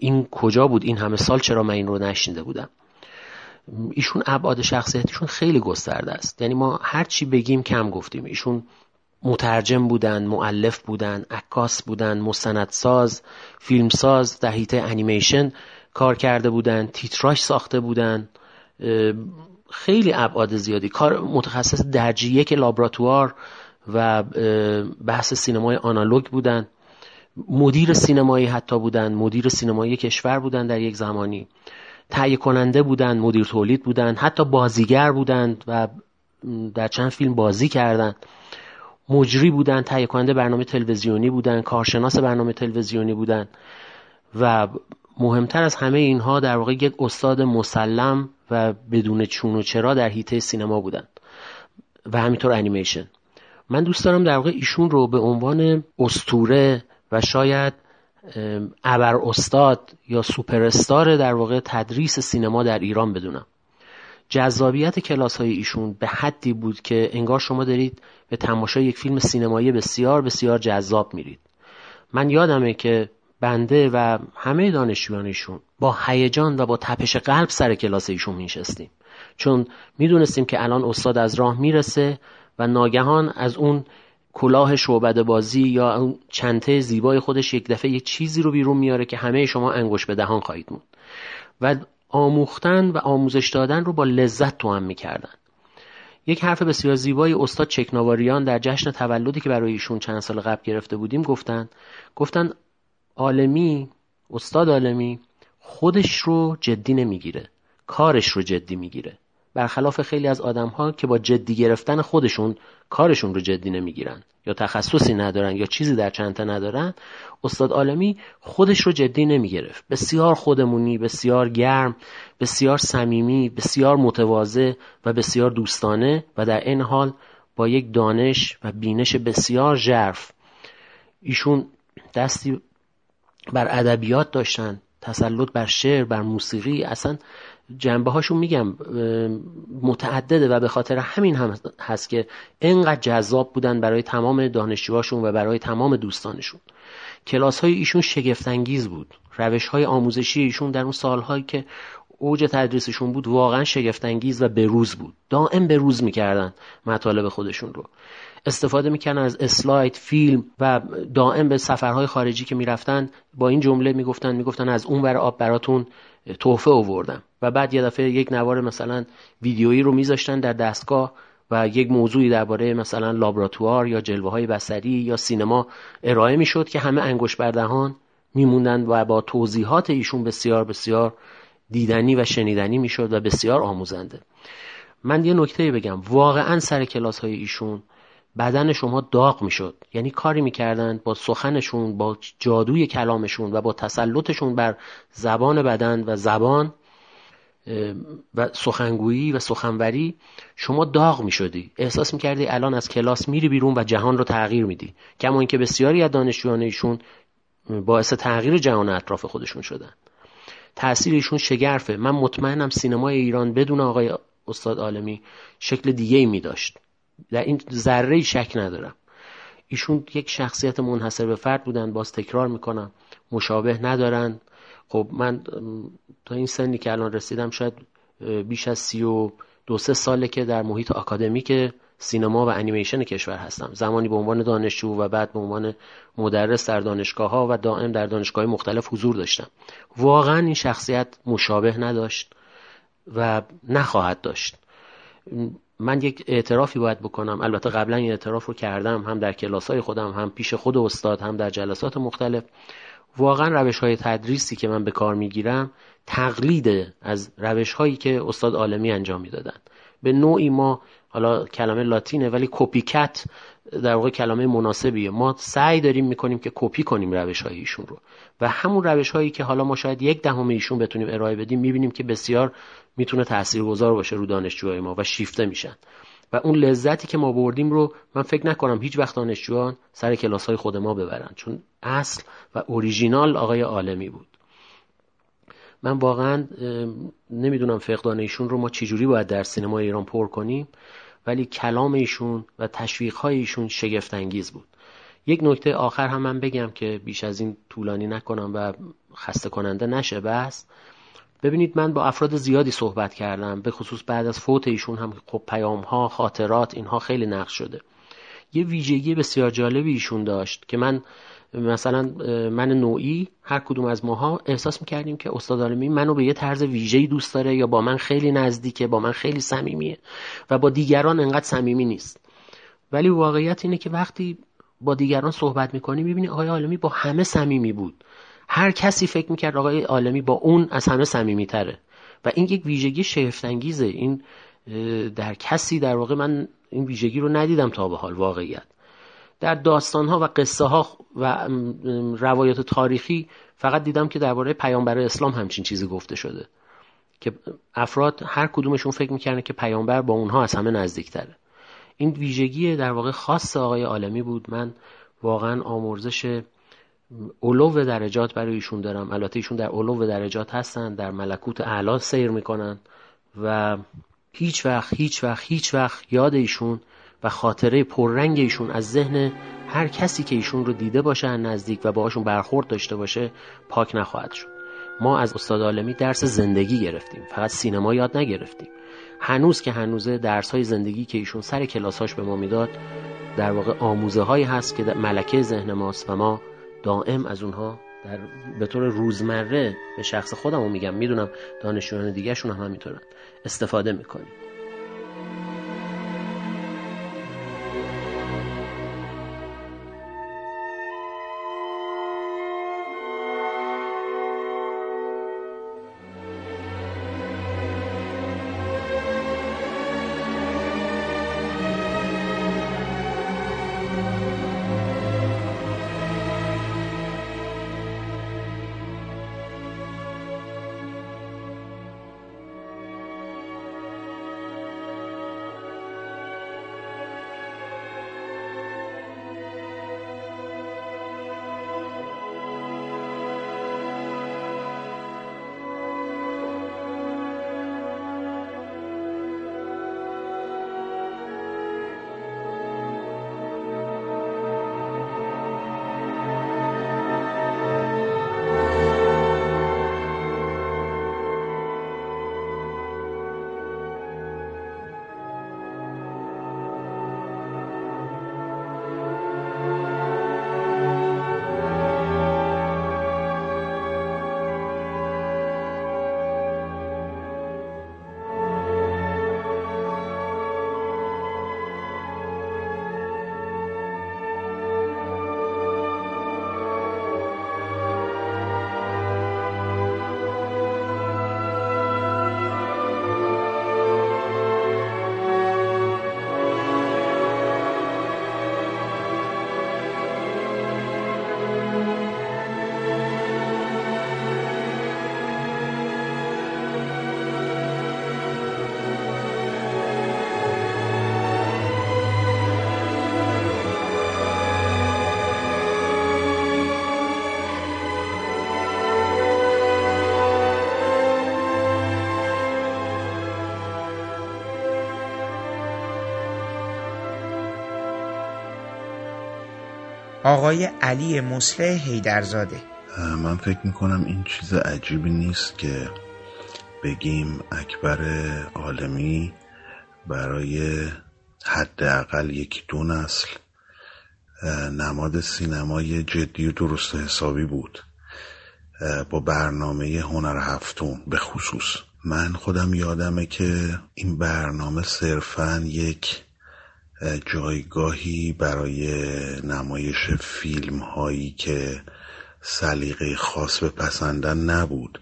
این کجا بود این همه سال چرا من این رو نشنیده بودم. ایشون ابعاد شخصیتیشون خیلی گسترده است. یعنی ما هر چی بگیم کم گفتیم. ایشون مترجم بودن معلف بودن عکاس بودن مستندساز فیلمساز در حیطه انیمیشن کار کرده بودن تیتراش ساخته بودن خیلی ابعاد زیادی. کار متخصص درجه یک لابراتوار و بحث سینمای آنالوگ بودن. مدیر سینمایی حتی بودن. مدیر سینمایی کشور بودن در یک زمانی. تهیه کننده بودن مدیر تولید بودن. حتی بازیگر بودند و در چند فیلم بازی کردند مجری بودن تهیه کننده برنامه تلویزیونی بودن کارشناس برنامه تلویزیونی بودن و مهمتر از همه اینها در واقع یک استاد مسلم و بدون چون و چرا در حیطه سینما بودن و همینطور انیمیشن. من دوست دارم در واقع ایشون رو به عنوان استوره و شاید ابر استاد یا سوپر در واقع تدریس سینما در ایران بدونم. جذابیت کلاس های ایشون به حدی بود که انگار شما دارید به تماشای یک فیلم سینمایی بسیار بسیار جذاب میرید. من یادمه که بنده و همه دانشجویان ایشون با هیجان و با تپش قلب سر کلاس ایشون میشستیم چون می‌دونستیم که الان استاد از راه می‌رسه و ناگهان از اون کلاه شعبده بازی یا اون چنته زیبای خودش یک دفعه یک چیزی رو بیرون میاره که همه شما انگوش به دهان خواهید موند. و آموختن و آموزش دادن رو با لذت تو هم می‌کردن. یک حرف بسیار زیبای استاد چکناواریان در جشن تولدی که برای ایشون چند سال قبل گرفته بودیم گفتن. گفتن عالمی استاد عالمی خودش رو جدی نمی‌گیره. کارش رو جدی می‌گیره. برخلاف خیلی از آدم ها که با جدی گرفتن خودشون کارشون رو جدی نمی‌گیرن. یا تخصصی ندارن یا چیزی در چنته ندارن استاد عالمی خودش رو جدی نمی‌گرفت. بسیار خودمونی بسیار گرم بسیار صمیمی بسیار متواضع و بسیار دوستانه و در این حال با یک دانش و بینش بسیار ژرف. ایشون دستی بر ادبیات داشتن تسلط بر شعر بر موسیقی اصلا جنبه هاشون میگم متعدده و به خاطر همین هم هست که انقدر جذاب بودن برای تمام دانشجوهاشون و برای تمام دوستانشون. کلاس های ایشون شگفتانگیز بود. روش های آموزشی ایشون در اون سالهایی که اوج تدریسشون بود واقعا شگفتانگیز و بروز بود. دائم بروز می‌کردن مطالب خودشون رو. استفاده می‌کنن از اسلاید فیلم و دائم به سفرهای خارجی که می‌رفتن با این جمله می‌گفتن می‌گفتن از اون ور آب براتون تحفه آوردم. و بعد یه دفعه یک نوار مثلا ویدیویی رو میذاشتن در دستگاه و یک موضوعی درباره مثلا لابراتوار یا جلوه های بسری یا سینما ارائه می‌شد که همه انگوش بردهان میموندند و با توضیحات ایشون بسیار بسیار دیدنی و شنیدنی می‌شد و بسیار آموزنده. من یه نکته بگم. واقعا سر کلاس های ایشون بدن شما داغ می‌شد. یعنی کاری می‌کردند با سخنشون با جادوی کلامشون و با تسلطشون بر زبان بدن و زبان و سخنگویی و سخنوری شما داغ می‌شدی. احساس می‌کردی الان از کلاس میری بیرون و جهان رو تغییر میدی. کما اینکه بسیاری از دانشجویان ایشون باعث تغییر جهان اطراف خودشون شدن. تاثیر ایشون شگرفه. من مطمئنم سینمای ایران بدون آقای استاد عالمی شکل دیگه ای می داشت در این ذره شک ندارم. ایشون یک شخصیت منحصر به فرد بودن باز تکرار می‌کنم. مشابه ندارن. خب من تا این سنی که الان رسیدم شاید بیش از سی و دو سه ساله که در محیط آکادمیک سینما و انیمیشن کشور هستم. زمانی به عنوان دانشجو و بعد به عنوان مدرس در دانشگاه ها و دائم در دانشگاه مختلف حضور داشتم. واقعا این شخصیت مشابه نداشت و نخواهد داشت. من یک اعترافی باید بکنم. البته قبلا این اعتراف رو کردم هم در کلاس های خودم هم پیش خود استاد هم در جلسات مختلف. واقعا روش های تدریسی که من به کار می‌گیرم تقلید از روش هایی که استاد عالمی انجام می‌دادن. به نوعی ما حالا کلمه لاتینه ولی کپیکت در واقع کلمه مناسبیه. ما سعی داریم می‌کنیم که کپی کنیم روش های ایشون رو. و همون روش هایی که حالا ما شاید یک دهم ایشون بتونیم ارائه بدیم می‌بینیم که بسیار می‌تونه تاثیرگذار باشه رو دانشجوهای ما و شیفته میشن. و اون لذتی که ما بردیم رو من فکر نکنم هیچ وقت دانشجویان سر کلاس های خود ما ببرن چون اصل و اوریژینال آقای عالمی بود. من واقعا نمی‌دونم فقدان ایشون رو ما چجوری باید در سینما ایران پر کنیم ولی کلام ایشون و تشویق های ایشون شگفت انگیز بود. یک نکته آخر هم من بگم که بیش از این طولانی نکنم و خسته کننده نشه بس ببینید من با افراد زیادی صحبت کردم به خصوص بعد از فوت ایشون هم خب پیام ها خاطرات اینها خیلی نقش شده. یه ویژگی بسیار جالبی ایشون داشت که من مثلا من نوعی هر کدوم از ماها احساس می‌کردیم که استاد عالمی منو به یه طرز ویژه‌ای دوست داره یا با من خیلی نزدیکه با من خیلی صمیمیه و با دیگران انقدر صمیمی نیست. ولی واقعیت اینه که وقتی با دیگران صحبت می‌کنی می‌بینی آقای عالمی با همه صمیمی بود. هر کسی فکر می‌کرد آقای عالمی با اون از همه صمیمی تره و این یک ویژگی شگفتانگیزه. این در کسی در واقع من این ویژگی رو ندیدم تا به حال واقعیت. در داستان ها و قصه ها و روایات تاریخی فقط دیدم که درباره پیامبر اسلام همچین چیزی گفته شده. که افراد هر کدومشون فکر می‌کردن که پیامبر با اونها از همه نزدیکتره. این ویژگی در واقع خاص آقای عالمی بود. من واقعا آمرزش علو درجات برای ایشون دارم. البته ایشون در علو درجات هستن در ملکوت اعلا سیر می‌کنن و هیچ وقت هیچ وقت هیچ وقت یاد ایشون و خاطره پررنگ ایشون از ذهن هر کسی که ایشون رو دیده باشه نزدیک و باهاشون برخورد داشته باشه پاک نخواهد شد. ما از استاد عالمی درس زندگی گرفتیم. فقط سینما یاد نگرفتیم. هنوز که هنوزه درس های زندگی که ایشون سر کلاساش به ما می‌داد در واقع آموزه هایی هست که ملکه ذهن ماست و ما دائم از اونها در به طور روزمره به شخص خودم رو میگم. می‌دونم دانشجویان دیگه شون هم همینطورن. استفاده می‌کنیم. آقای علی مسلح هیدرزاده من فکر می‌کنم این چیز عجیبی نیست که بگیم اکبر عالمی برای حداقل یکی دو نسل نماد سینمای جدی و درست حسابی بود با برنامه هنر هفتون به خصوص. من خودم یادمه که این برنامه صرفا یک جایگاهی برای نمایش فیلم هایی که سلیقه خاص به پسندن نبود.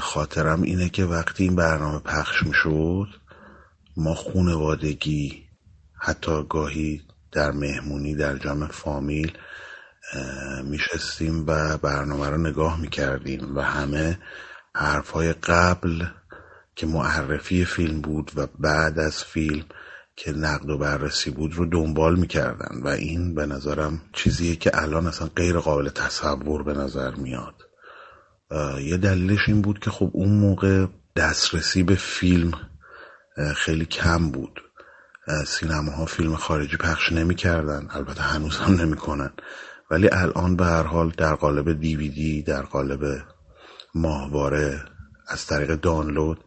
خاطرم اینه که وقتی این برنامه پخش می‌شد ما خونوادگی حتی گاهی در مهمونی در جمع فامیل میشستیم و برنامه رو نگاه می‌کردیم و همه حرفهای قبل که معرفی فیلم بود و بعد از فیلم که نقد و بررسی بود رو دنبال می‌کردن و این به نظرم چیزیه که الان اصلا غیر قابل تصور به نظر میاد. یه دلیلش این بود که خب اون موقع دسترسی به فیلم خیلی کم بود. سینماها فیلم خارجی پخش نمی‌کردن البته هنوز هم نمی‌کنن. ولی الان به هر حال در قالب دیویدی در قالب ماهواره از طریق دانلود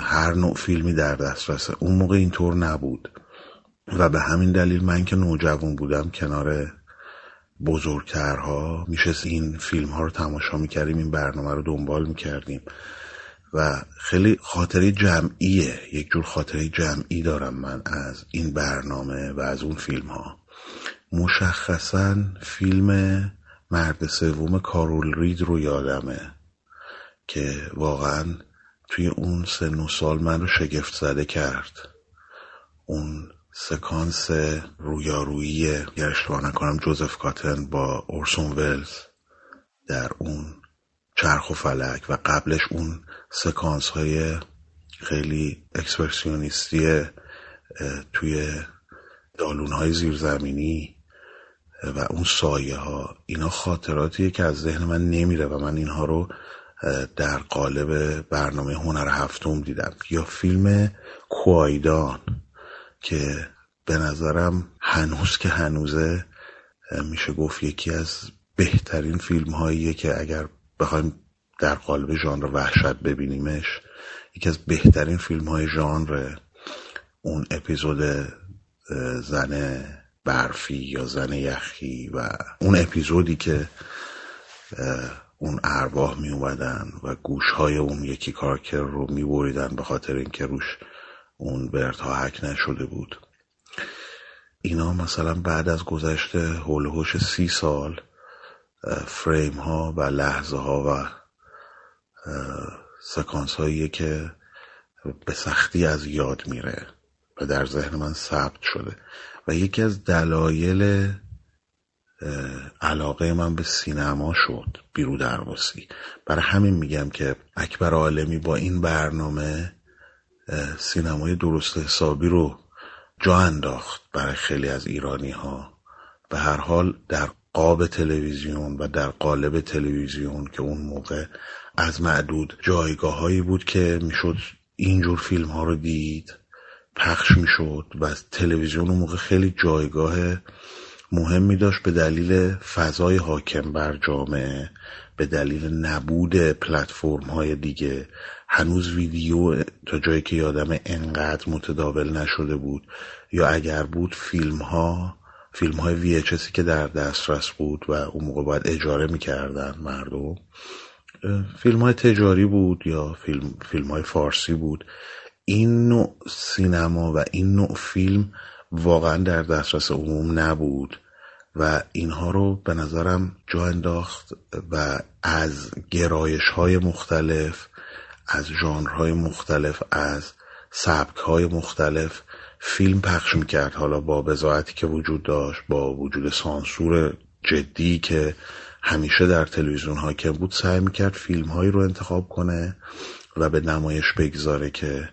هر نوع فیلمی در دسترسه اون موقع اینطور نبود. و به همین دلیل من که نوجوان بودم کنار بزرگترها میشه این فیلم ها رو تماشا می‌کردیم این برنامه رو دنبال می‌کردیم. و خیلی خاطره جمعیه یک جور خاطره جمعی دارم من از این برنامه و از اون فیلم ها مشخصا فیلم مرد سوم کارول رید رو یادمه که واقعا توی اون سن و سال من رو شگفت زده کرد. اون سکانس رویارویی اگر اشتباه نکنم جوزف کاتن با اورسون ولز در اون چرخ و فلک و قبلش اون سکانس های خیلی اکسپرسیونیستی توی دالون های زیرزمینی و اون سایه ها اینا خاطراتیه که از ذهن من نمیره و من اینها رو در قالب برنامه هنر هفتم دیدم. یا فیلم کوایدان که به نظرم هنوز که هنوزه میشه گفت یکی از بهترین فیلم هاییه که اگر بخوایم در قالب ژانر وحشت ببینیمش یکی از بهترین فیلم های ژانر اون اپیزود زن برفی یا زن یخی و اون اپیزودی که اون ارواح می اومدن و گوش های اون یکی کارکر رو می بریدن به خاطر اینکه روش اون برتا حک نشده بود. اینا مثلا بعد از گذشت هولوش سی سال فریم ها و لحظه ها و سکانس هایی که به سختی از یاد میره و در ذهن من ثبت شده. و یکی از دلایل علاقه من به سینما شد بیرو درواسی. برای همین میگم که اکبر عالمی با این برنامه سینمای درست حسابی رو جا انداخت برای خیلی از ایرانی ها به هر حال در قاب تلویزیون و در قالب تلویزیون که اون موقع از معدود جایگاه هایی بود که می‌شد اینجور فیلم ها رو دید پخش می‌شد و تلویزیون اون موقع خیلی جایگاه مهمی داشت به دلیل فضای حاکم بر جامعه به دلیل نبود پلتفرم های دیگه. هنوز ویدیو تا جایی که یادم انقدر متداول نشده بود. یا اگر بود فیلم ها فیلم های VHSی که در دسترس بود و اون موقع باید اجاره می‌کردن مردم. فیلم های تجاری بود یا فیلم, فیلم های فارسی بود. این نوع سینما و این نوع فیلم واقعا در دسترس عموم نبود. و اینها رو به نظرم جا انداخت و از گرایش های مختلف از ژانرهای مختلف از سبک های مختلف فیلم پخش می‌کرد. حالا با بزاعتی که وجود داشت با وجود سانسور جدی که همیشه در تلویزیون حاکم بود سعی می‌کرد فیلم هایی رو انتخاب کنه و به نمایش بگذاره که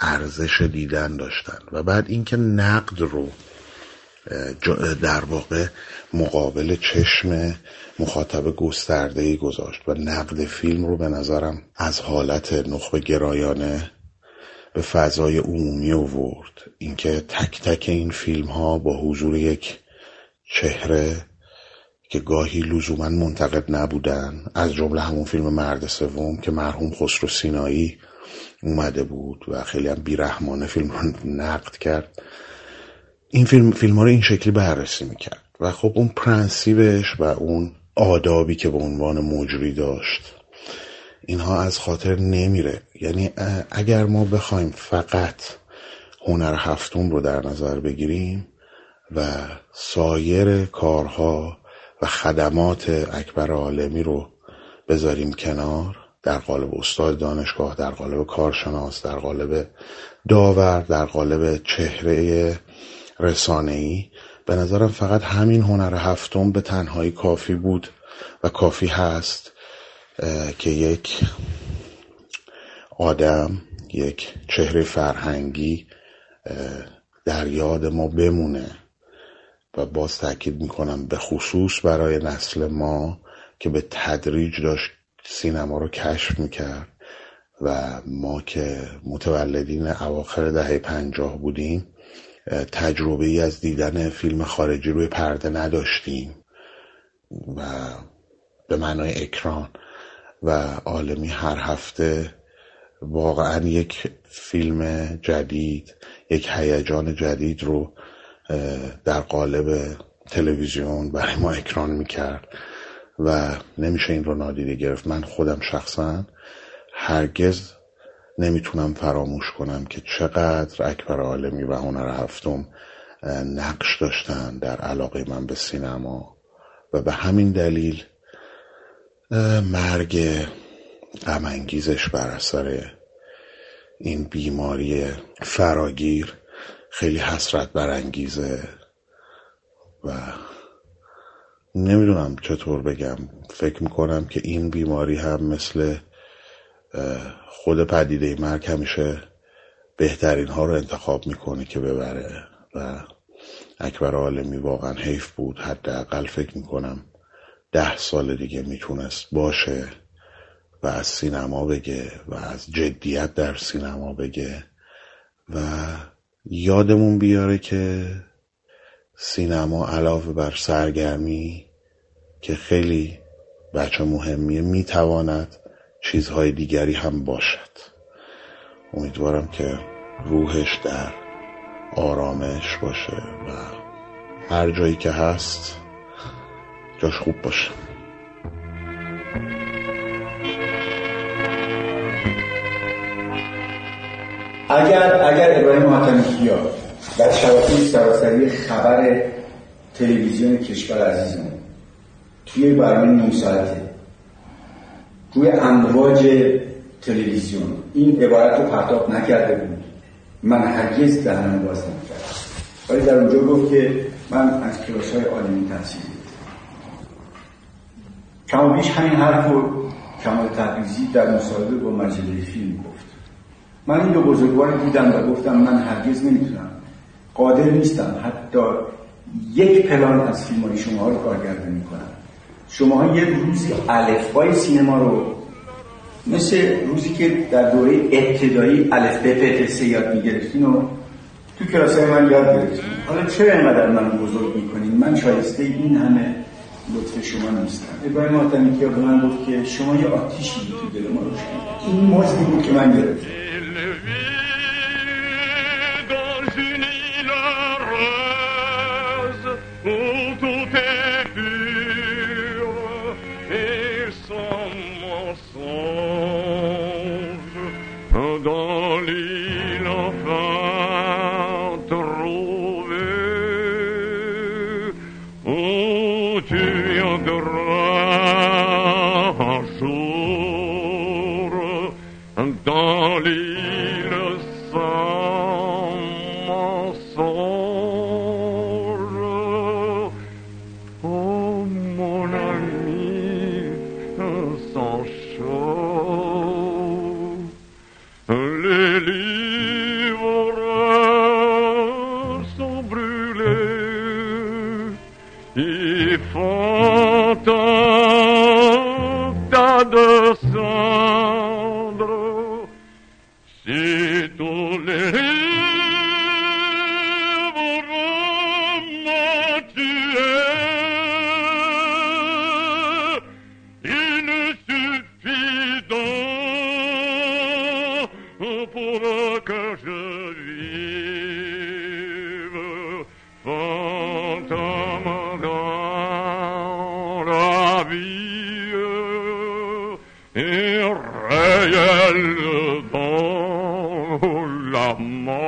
ارزش دیدن داشتن. و بعد اینکه نقد رو در واقع مقابل چشم مخاطب گسترده ای گذاشت و نقد فیلم رو به نظرم از حالت نخبه گرایانه به فضای عمومی آورد. اینکه تک تک این فیلم ها با حضور یک چهره که گاهی لزوما منتقد نبودن از جمله همون فیلم مرد سوم که مرحوم خسرو سینایی اومده بود و خیلی هم بیرحمانه فیلم رو نقد کرد. این فیلم, فیلم ها رو این شکلی بررسی می‌کرد و خب اون پرنسیبش و اون آدابی که به عنوان مجری داشت اینها از خاطر نمیره. یعنی اگر ما بخوایم فقط هنر هفتم رو در نظر بگیریم و سایر کارها و خدمات اکبر عالمی رو بذاریم کنار در قالب استاد دانشگاه در قالب کارشناس در قالب داور در قالب چهره رسانه‌ای. به نظرم فقط همین هنر هفتم به تنهایی کافی بود و کافی هست که یک آدم یک چهره فرهنگی در یاد ما بمونه. و باز تاکید می‌کنم به خصوص برای نسل ما که به تدریج داشت سینما رو کشف می‌کرد و ما که متولدین اواخر دهه پنجاه بودیم تجربه ای از دیدن فیلم خارجی روی پرده نداشتیم و به معنای اکران و عالمی هر هفته واقعا یک فیلم جدید یک هیجان جدید رو در قالب تلویزیون برای ما اکران می‌کرد و نمیشه این رو نادیده گرفت. من خودم شخصا هرگز نمی‌تونم فراموش کنم که چقدر اکبر عالمی و هنر هفتم نقش داشتن در علاقه من به سینما و به همین دلیل مرگ غمانگیزش بر اثر این بیماری فراگیر خیلی حسرت برانگیزه و نمی‌دونم چطور بگم. فکر می‌کنم که این بیماری هم مثل خود پدیده مرگ همیشه بهترین ها رو انتخاب می‌کنه که ببره. و اکبر عالمی واقعا حیف بود. حداقل فکر می‌کنم ده سال دیگه می‌تونست باشه و از سینما بگه و از جدیت در سینما بگه. و یادمون بیاره که سینما علاوه بر سرگرمی که خیلی بچه مهمیه می‌تواند چیزهای دیگری هم باشد. امیدوارم که روحش در آرامش باشه و هر جایی که هست جاش خوب باشه. اگر اگر ابراهیم حاتمی کیا در شبکه سراسری خبر تلویزیون کشور عزیزمون توی برنامه نیم ساعته. روی امواج تلویزیون. این عبارت رو پرتاب نکرده بود من هرگز دهنم باز نمی‌کردم. ولی در اونجا گفت که من از کلاس های عالمی تحصیل کم بیش همین حرف رو کمال تبریزی در مصاحبه با مجله فیلم گفت. من این دو بزرگوار دیدم و گفتم من هرگز نمی‌تونم. قادر نیستم. حتی یک پلان از فیلم های شما رو کارگردانی کنم. شما یه روزی الفبای سینما رو مثل روزی که در دوره ابتدایی الف ب پ یاد می‌گرفتین و تو کلاس من یاد گرفتین. حالا چرا اینقدر من بزرگ می‌کنین؟ من شایسته این همه لطف شما نیستم. ابراهیم آتمی که به من گفت که شما یه آتیشی تو دل ما. روشن این مزدی بود که من گرفتم. elle dans la mort.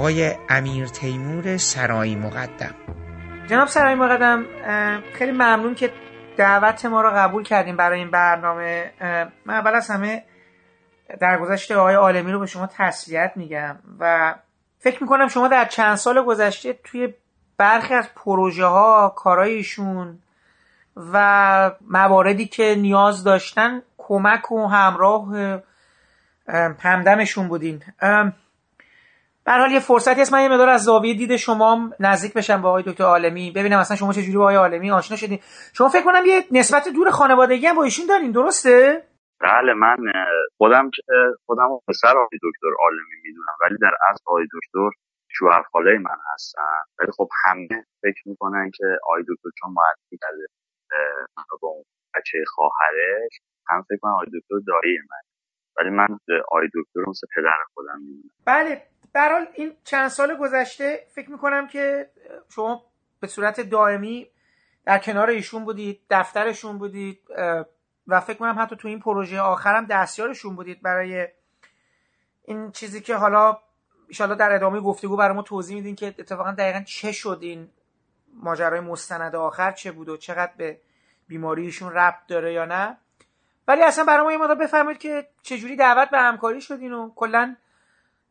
آقای امیر تیمور سرایی مقدم. جناب سرایی مقدم خیلی ممنون که دعوت ما رو قبول کردیم برای این برنامه. من اول از همه در گذشته آقای عالمی رو به شما تسلیت میگم و فکر می‌کنم شما در چند سال گذشته توی برخی از پروژه ها کارای ایشون و مواردی که نیاز داشتن کمک و همراه همدمشون بودین. به حال یه فرصتی هست. من یه مدار از زاویه دید شما نزدیک بشم با آقای دکتر عالمی. ببینم اصلا شما چه جوری با آقای عالمی آشنا شدین. شما فکر کنم یه نسبت دور خانوادگی هم با ایشون دارین. درسته؟ بله من خودم که خودم پسر آقای دکتر عالمی می‌دونم. ولی در اصل آقای دکتر شوهر خاله من هستن. ولی خب همه فکر می‌کنن که آقای دکتر چون معرفی کرده با اون بچه خواهرش هم فکر کنم آقای دکتر دایی من. ولی من آقای دکتر مثل پدر خودم می‌دونم. بله. برحال این چند سال گذشته فکر می‌کنم که شما به صورت دائمی در کنار ایشون بودید دفترشون بودید و فکر کنم حتی تو این پروژه آخرم دستیارشون بودید برای این چیزی که حالا ایشالا در ادامه گفتگو برای ما توضیح میدین که اتفاقا دقیقا چه شد این ماجرای مستند آخر چه بود و چقدر به بیماریشون ربط داره یا نه. ولی اصلا برای ما یه مدار بفرمایید که چجوری دعوت به همکاری شدین و کلا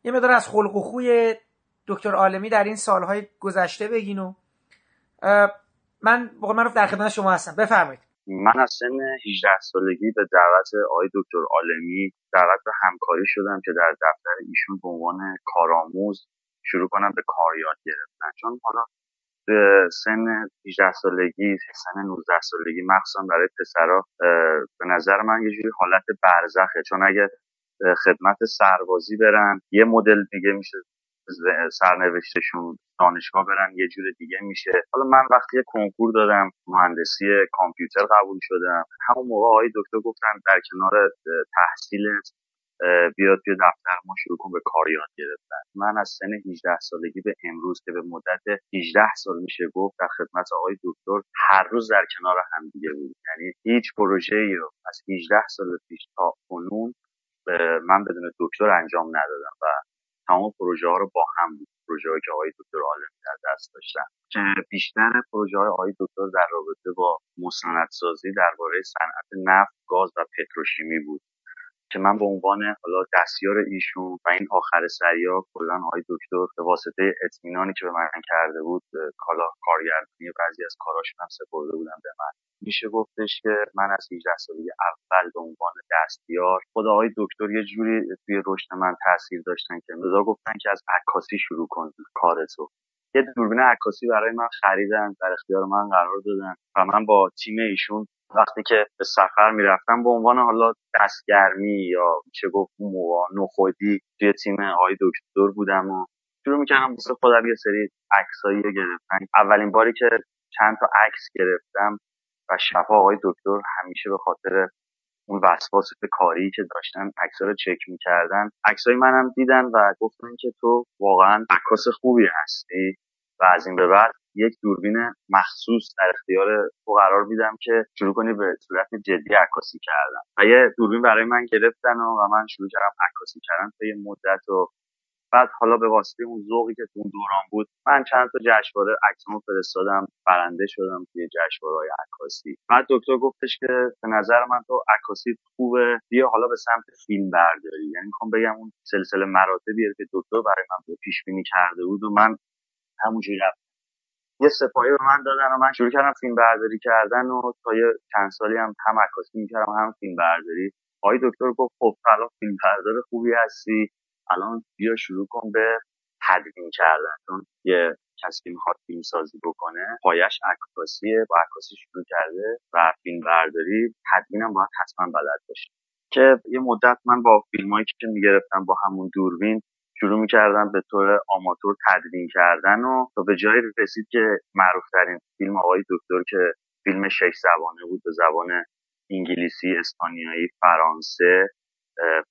یه مدار از خلق و خوی دکتر عالمی در این سالهای گذشته بگین و من بقول رو در خدمت شما هستم. بفرمایید. من از سن 18 سالگی به دعوت آقای دکتر عالمی دعوت به همکاری شدم که در دفتر ایشون به عنوان کارآموز شروع کنم به کار یاد گرفتن. چون حالا به سن 18 سالگی سن 19 سالگی مخصوصا برای پسرا به نظر من یه جوری حالت برزخه. چون اگه خدمت سربازی برن. یه مدل دیگه میشه سرنوشتشون دانشگاه برن یه جور دیگه میشه. حالا من وقتی کنکور دادم مهندسی کامپیوتر قبول شدم. همون موقع آقای دکتر گفتن در کنار تحصیل بیاد توی دفتر ما شروع کن به کار یاد گرفتن. من از سن 18 سالگی به امروز که به مدت 18 سال میشه گفت در خدمت آقای دکتر هر روز در کنار هم دیگه بود یعنی هیچ پروژه ای رو از 18 سال پیش تا کنون من بدون دکتر انجام ندادم و تمام پروژه ها رو با هم بود. پروژه که آقای دکتر عالمی در دست داشتن. بیشتر پروژه های آقای دکتر در رابطه با مستندسازی درباره صنعت نفت گاز و پتروشیمی بود. که من به عنوان حالا دستیار ایشون و این آخر سریا کلا آقای دکتر به واسطه اطمینانی که به من کرده بود کالا کارگردانی بعضی از کاراشون هم سپرده بودم به من. میشه گفتش که من از 18 سالگی اول به عنوان دستیار خود آقای دکتر یه جوری توی رشد من تاثیر داشتن که امروزا گفتن که از عکاسی شروع کن کارتو. یه دوربین عکاسی برای من خریدن در اختیار من قرار دادن و من با تیم ایشون وقتی که به سفر می‌رفتم به عنوان حالا دستگرمی یا چه گفت موقع نخودی توی تیم آقای دکتر بودم و شروع می‌کردم واسه خودم یه سری عکسایی گرفتن. اولین باری که چند تا عکس گرفتم و شفا آقای دکتر همیشه به خاطر اون وسواس کاری که داشتن عکس رو چک می‌کردن. عکسای منم دیدن و گفتن که تو واقعا عکاس خوبی هستی و از این به بعد یک دوربین مخصوص در اختیار تو قرار میدم که شروع کنی به صورت جدی عکاسی کردن. و یه دوربین برای من گرفتن و, من شروع کردم عکاسی کردن تا یه مدت و بعد حالا به واسطه اون ذوقی که تو اون دوران بود من چند تا جشنواره عکسمو فرستادم برنده شدم توی جشنواره‌های عکاسی. بعد دکتر گفتش که به نظر من تو عکاسی خوبه بیا حالا به سمت فیلم برداری. یعنی می‌خوام بگم اون سلسله مراتبی که دکتر برای من پیش بینی کرده بود و من همونجوری رفتم. یه سپاهی به من دادن و من شروع کردم فیلم برداری کردن و تا یه چند سالی هم هم عکاسی می‌کردم هم فیلم برداری. آقای دکتر گفت خب الان فیلم بردار خوبی هستی الان بیا شروع کن به تدوین کردن. چون یه کسی که می‌خواد فیلم سازی بکنه پایش عکاسیه با عکاسی شروع کرده و فیلم برداری تدوینم باید حتما بلد باشه. که یه مدت من با فیلمایی که می‌گرفتم با همون دوربین شروع می‌کردم به طور آماتور تدوین کردن و تا به جایی رسید که معروف ترین فیلم آقای دکتر که فیلم شش زبانه بود به زبان انگلیسی، اسپانیایی، فرانسه،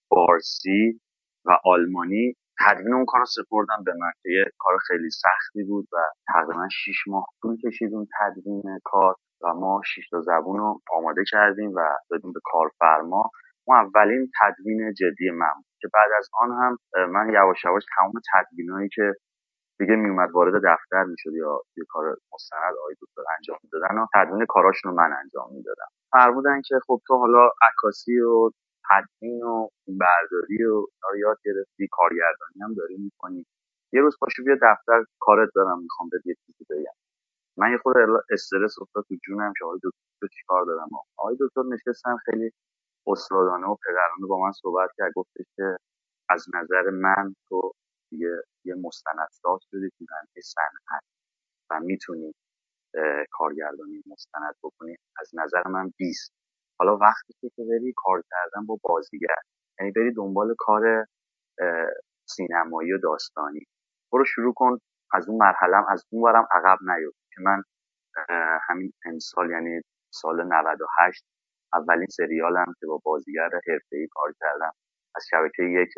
فارسی و آلمانی تدوین اون کار سپردم به من که یه کار خیلی سختی بود و تقریبا شیش ماه طول کشید اون تدوین کار و ما شیش تا زبون رو آماده کردیم و دادیم به کارفرما. اون اولین تدوین جدی من که بعد از آن هم من یواش یواش تمام تدوینایی که دیگه میومد وارد دفتر می‌شد یا یه کار مستند آقای دکتر انجام می‌دادن و تدوین کاراشون رو من انجام می‌دادم. فرمودن که خب تو حالا عکاسی و تدوین و برداری و یاد گرفتی کارگردانی هم داری می‌کنی. یه روز پاشو بیا دفتر کارت دارم می‌خوام به یه چیزی بگم. من یه خود استرس افتاد تو جونم که آقای دکتر چیکار دارم؟ آقای دکتر نشستن خیلی استادانه و پدرانه با من صحبت کرد گفتش که از نظر من تو یه یه مستندساز شدی تو زمینه صنعت و می‌تونی کارگردانی مستند بکنی. از نظر من 20 حالا وقتی که بری کار کردن با بازیگر یعنی بری دنبال کار سینمایی و داستانی برو شروع کن از اون مرحله از اون برم عقب نیفت که من همین امسال یعنی سال 98 اولین سریالم که با بازیگر حرفه‌ای کار کردم. از شبکه یک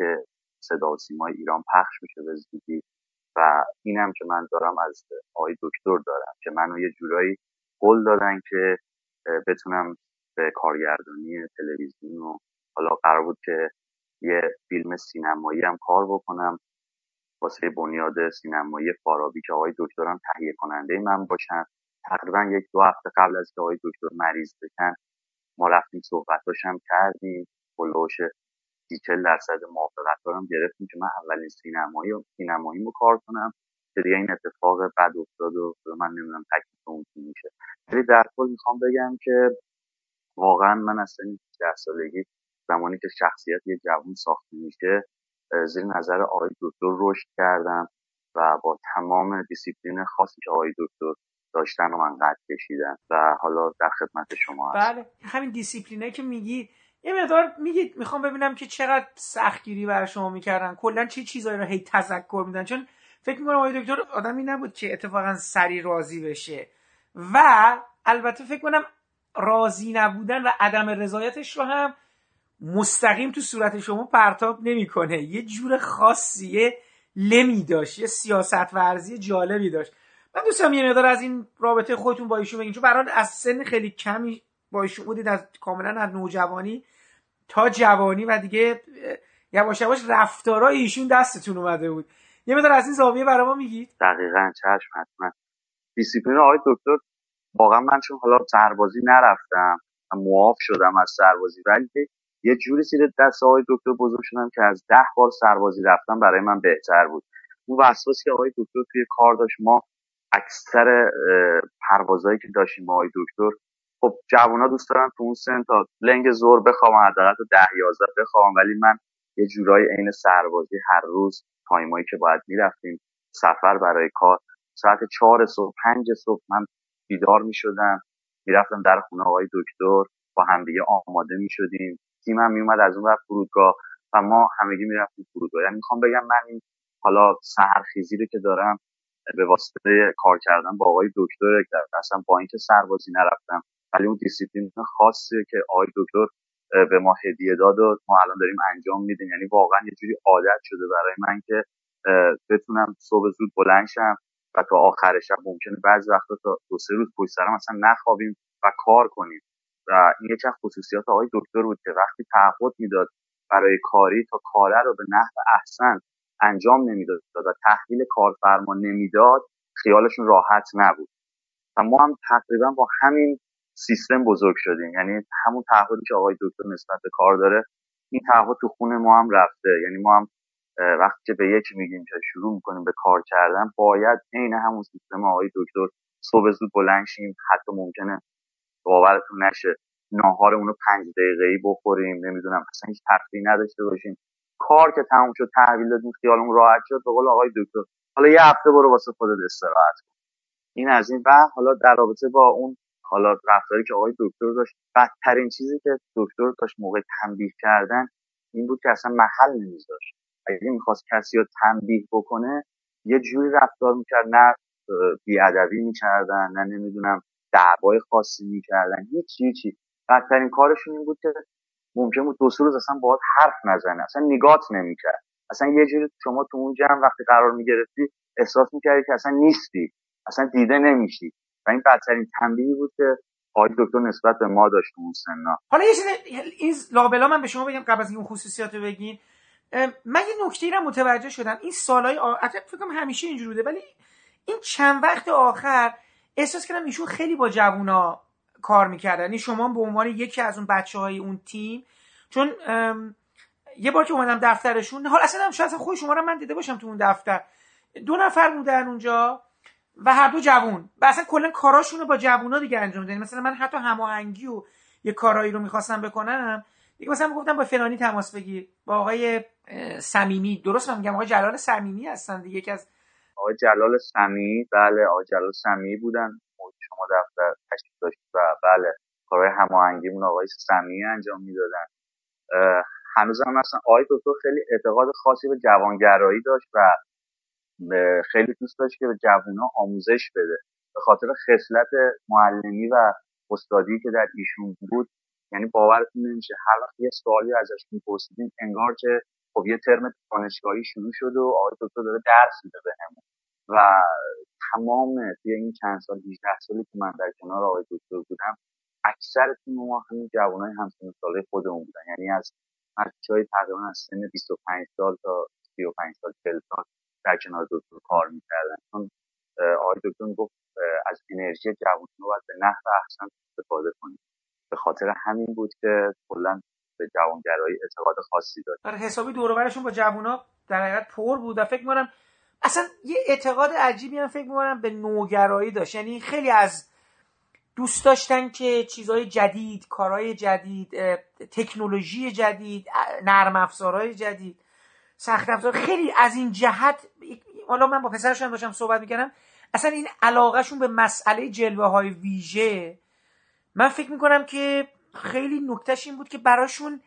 صدا و سیمای ایران پخش میشه به زودی. و اینم که من دارم از آقای دکتر دارم که منو یه جورایی قول دادن که بتونم به کارگردانی تلویزیون و حالا قرار بود که یه فیلم سینمایی هم کار بکنم. واسه بنیاد سینمایی فارابی که آقای دکترم تهیه کننده من باشن. تقریبا یک دو هفته قبل از که آقای دکتر مریض بشن ما رفتیم صحبتاش هم کردیم بلوش سی درصد موافقت دارم گرفتیم که من اولین سینمایی و سینماییمو کار کنم که دیگه این اتفاق بد افتاد و من نمی‌دونم تکلیف اون میشه. ولی در کل می‌خوام بگم که واقعا من از سن سالگی زمانی که شخصیت یه جوان ساخته میشه زیر نظر آقای دکتر رشد کردم و با تمام دیسیپلین خاصی که آقای دکتر داشتن و من قد کشیدن و حالا در خدمت شما هست بله همین دیسیپلینه که میگی. یه مقدار میگید می‌خوام ببینم که چقدر سختگیری برای شما می‌کردن. کلا چه چیزایی رو هی تذکر میدن؟ چون فکر می‌کنم آقای دکتر آدمی نبود که اتفاقا سری راضی بشه. و البته فکر کنم راضی نبودن و عدم رضایتش رو هم مستقیم تو صورت شما پرتاب نمی‌کنه. یه جور خاصیه لمی داشت یه سیاست ورزی جالبی داشت. من دوستم یه مقدار از این رابطه خودتون با ایشون بگین. چون برای از سن خیلی کمی با ایشون بودید از کاملا از نوجوانی تا جوانی و دیگه یواش یواش رفتارای ایشون دستتون اومده بود. یه مقدار از این زاویه برای ما میگید. دقیقا چشم حتما. دیسیپلین آقای دکتر واقعا من چون حالا سربازی نرفتم معاف شدم از سربازی ولی یه جوری زیر دست آقای دکتر بزرگ شدم که از ده بار سربازی رفتم برای من بهتر بود. اون وسواسی که آقای دکتر توی کار داشت ما اکثر پروازهایی که داشتیم با آقای دکتر خب جوونا دوست دارن تو اون سن تا لنگ زور بخوام حداقل تا ده یازده بخوام ولی من یه جورایی عین سربازی هر روز تایمایی که باید می‌رفتیم سفر برای کار. ساعت چهار صبح پنج صبح من بیدار می‌شدم می‌رفتم در خونه آقای دکتر با همدیگه آماده می‌شدیم. تیمم میومد از اون وقت فرودگاه و ما همگی می‌رفتیم فرودگاه. یعنی می‌خوام بگم من این حالا سهرخیزی رو که دارم به واسطه کار کردن با آقای دکتر اصلا با اینکه سربازی نرفتم ولی اون دیسیپلین خاصی که آقای دکتر به ما هدیه داد و ما الان داریم انجام میدیم. یعنی واقعا یه جوری عادت شده برای من که بتونم صبح زود بلند شم و تا آخر شب ممکنه بعضی وقتا تا دو سه روز پشت سرم اصلا نخوابیم و کار کنیم. و این یکی از خصوصیات آقای دکتر بود که وقتی تعهد می‌داد برای کاری تا کاره رو به نحو احسن انجام نمی‌داد و تحویل کارفرما نمی‌داد خیالشون راحت نبود. و ما هم تقریبا با همین سیستم بزرگ شدیم. یعنی همون تعهدی که آقای دکتر نسبت به کار داره این تعهد تو خونه ما هم رفته. یعنی ما هم وقتی که به یکی میگیم که شروع می‌کنیم به کار کردن باید عین همون سیستم آقای دکتر صبح زود بلند شیم. حتی ممکنه باورتون نشه ناهار اونو پنج دقیقه ای بخوریم. نمی‌دونم اصلا هیچ تفریحی نداشته باشیم. کار که تموم شد تحویل دادیم خیالمون راحت شد به قول آقای دکتر. حالا یه هفته برو واسه خودت استراحت کن. این از این و حالا در رابطه با اون حالا رفتاری که آقای دکتر داشت بدترین چیزی که دکتر داشت موقع تنبیه کردن این بود که اصلا محل نمیذاشت. اگه می‌خواست کسی رو تنبیه بکنه یه جوری رفتار می‌کرد نه بیادبی می‌کردن نه نمی‌دونم دعوای خاصی می‌کردن هیچ هیچی بدترین کارشون این بود که ممکن بود دو روز اصلا باید حرف نزنه. اصلا نگات نمی‌کرد. اصلا یه جوری شما تو اون جمع وقتی قرار می‌گرفتی احساس می‌کردی که اصلا نیستی. اصلا دیده نمیشی. و این بدترین تنبیهی بود که آقای دکتر نسبت به ما داشت اون سنا. حالا یه این لابلا من به شما بگم قبل از اون خصوصیات رو بگین من یه نکته ای متوجه شدم. این سالهای آ... فکر کنم همیشه اینجوری بوده ولی این چند وقت آخر احساس کردم ایشون خیلی با جوونا کار می‌کردن. یعنی شما به عنوان یکی از اون بچه های اون تیم چون یه بار که اومدم دفترشون حال اصلا هم شاید خود شما رو من دیده باشم تو اون دفتر. دو نفر بودن اونجا و هر دو جوون. و اصلا کلا کاراشون رو با جوونا دیگه انجام میدن مثلا من حتی هماهنگی و یه کارایی رو می‌خواستم بکنم دیگه مثلا گفتم با فلانی تماس بگیر. با آقای صمیمی. درست میگم آقای جلال صمیمی هستن دیگه یکی از آقای جلال صمیمی؟ بله آقای جلال صمیمی بودن. شما دفتر تشکیل داشت و بله کارهای هماهنگیمون آقای صمیمی انجام می‌دادن. هنوز هم مثلا آقای دکتر خیلی اعتقاد خاصی به جوانگرایی داشت و خیلی دوست داشت که به جوونا آموزش بده. به خاطر خصلت معلمی و استادی که در ایشون بود یعنی باورتون نمیشه هر وقت یه سوالی ازش میپرسیدیم انگار که خب یه ترم دانشگاهی شروع شده و آقای دکتر داره درس میده بهمون. و تمام توی این چند سال 18 سالی که من در کنار آقای دکتر بودم اکثر تیم ما همین جوانای همسن ساله خودمون بودن. یعنی از های تقریبا از سن 25 سال تا 35 سال 40 سال در کنار دکتر کار می‌کردن. چون آقای دکتر گفت از انرژی جوان رو باید به نحو احسن استفاده کنیم. به خاطر همین بود که کلا به جوانگرایی اعتقاد خاصی داشت. آره حسابی دور با جوونا در حقیقت پر بود و فکر می‌کنم اصلا یه اعتقاد عجیبی هم فکر می‌کنم به نوگرایی داشت. یعنی خیلی از دوست داشتن که چیزهای جدید کارهای جدید تکنولوژی جدید نرم افزارهای جدید سخت افزار. خیلی از این جهت حالا من با پسرشون داشتم صحبت می‌کردم اصلا این علاقهشون به مسئله جلوه های ویژه من فکر می‌کنم که خیلی نکتش این بود که براشون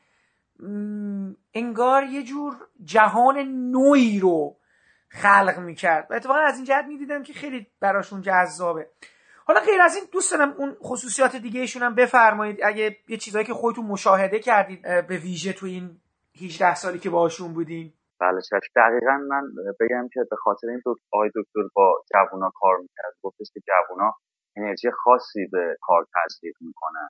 انگار یه جور جهان نوعی رو خلق می‌کرد. و اتفاقا از این جهت می‌دیدم که خیلی براشون جذابه. حالا غیر از این دوست دارم اون خصوصیات دیگه ایشون هم بفرمایید. اگه یه چیزایی که خودتون مشاهده کردید به ویژه تو این 18 سالی که باشون بودین. بله دقیقا من بگم که به خاطر این دکتر آقای دکتر با جوونا کار می‌کرد. گفتش که جوونا انرژی خاصی به کار تزریق می‌کنن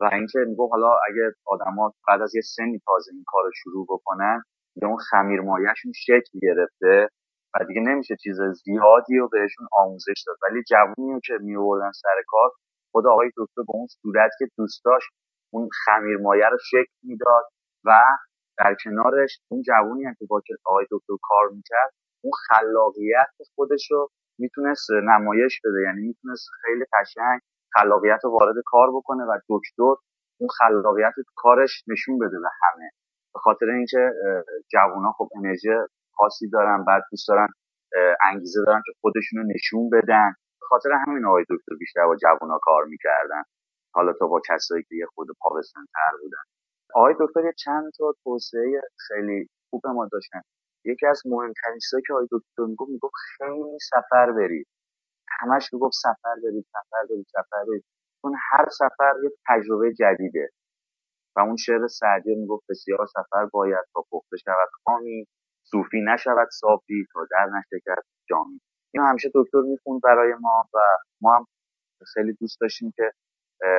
و اینکه میگم حالا اگه آدما بعد از یه سنی تازه این کار رو شروع بکنن به اون خمیر مایهشون شکل گرفته. و دیگه نمیشه چیز زیادی رو بهشون آموزش داد. ولی جوونی که میوردن سر کار خود آقای دکتر به اون صورت که دوست داشت اون خمیر مایه رو شکل می‌داد و در کنارش اون جوونی هم که با آقای دکتر کار می‌کرد اون خلاقیت خودش رو می‌تونست نمایش بده. یعنی می‌تونست خیلی قشنگ خلاقیت رو وارد کار بکنه و دکتر اون خلاقیت کارش نشون بده به همه. به خاطر اینکه جوونا خب انرژی خاصی دارن بعد دوست دارن انگیزه دارن که خودشون رو نشون بدن. به خاطر همین آقای دکتر بیشتر با جوونا کار می‌کردن. حالا تا با کسایی که یه خود پا تر بودن. آقای دکتر یه چند تا توسعه خیلی خوب ما داشتن. یکی از مهمترین چیزایی که آقای دکتر می‌گفت می‌گفت خیلی سفر برید. همش می‌گفت سفر برید سفر برید سفر برید. چون هر سفر یه تجربه جدیده. و اون شعر سعدی می‌گفت بسیار سفر باید تا پخته شود. خامی صوفی نشود صافی تا در نشکد جامی این همیشه دکتر می‌خوند برای ما و ما هم خیلی دوست داشتیم که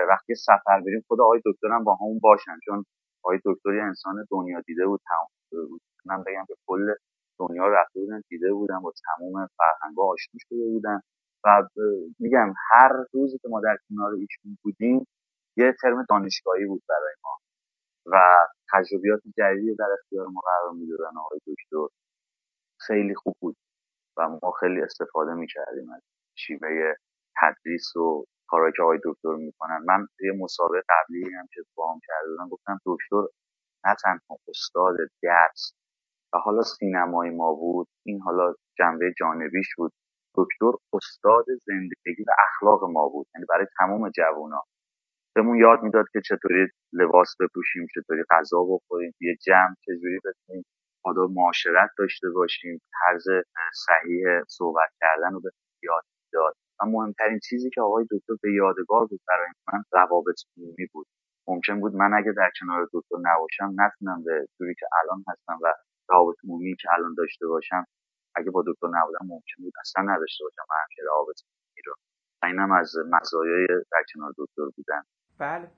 وقتی سفر بریم خود آقای دکتر هم با همون باشن چون آقای دکتر یه انسان دنیا دیده بود من بگم که کل دنیا رفته بودن دیده بودن با تمام فرهنگا آشنا شده بودن. و میگم هر روزی که ما در کنار ایشون بودیم یه ترم دانشگاهی بود برای ما. و تجربیات جدیدی در اختیار ما قرار می‌دادن آقای دکتر خیلی خوب بود و ما خیلی استفاده می‌کردیم از شیوه تدریس و کارهایی که آقای دکتر می‌کنن. من یه مسابقه قبلی هم که با هم کرده گفتم دکتر نه تنها استاد درس و حالا سینمای ما بود این حالا جنبه جانبیش بود. دکتر استاد زندگی و اخلاق ما بود. یعنی برای تمام جوونا. بهمون یاد می‌داد که چطوری لباس بپوشیم چطوری غذا بخوریم یه جمع چجوری بتونیم آداب معاشرت داشته باشیم. طرز صحیح صحبت کردن رو به یاد داد و مهمترین چیزی که آقای دکتر به یادگار بود برای من روابط عمومی بود. ممکن بود من اگه در کنار دکتر نباشم نتونم به جوری که الان هستم و روابط عمومی که الان داشته باشم اگه با دکتر نبودم ممکن بود اصلا نداشته باشم. که روابط عمومی رو. و اینم از مزایای در کنار دکتر بودن. بله.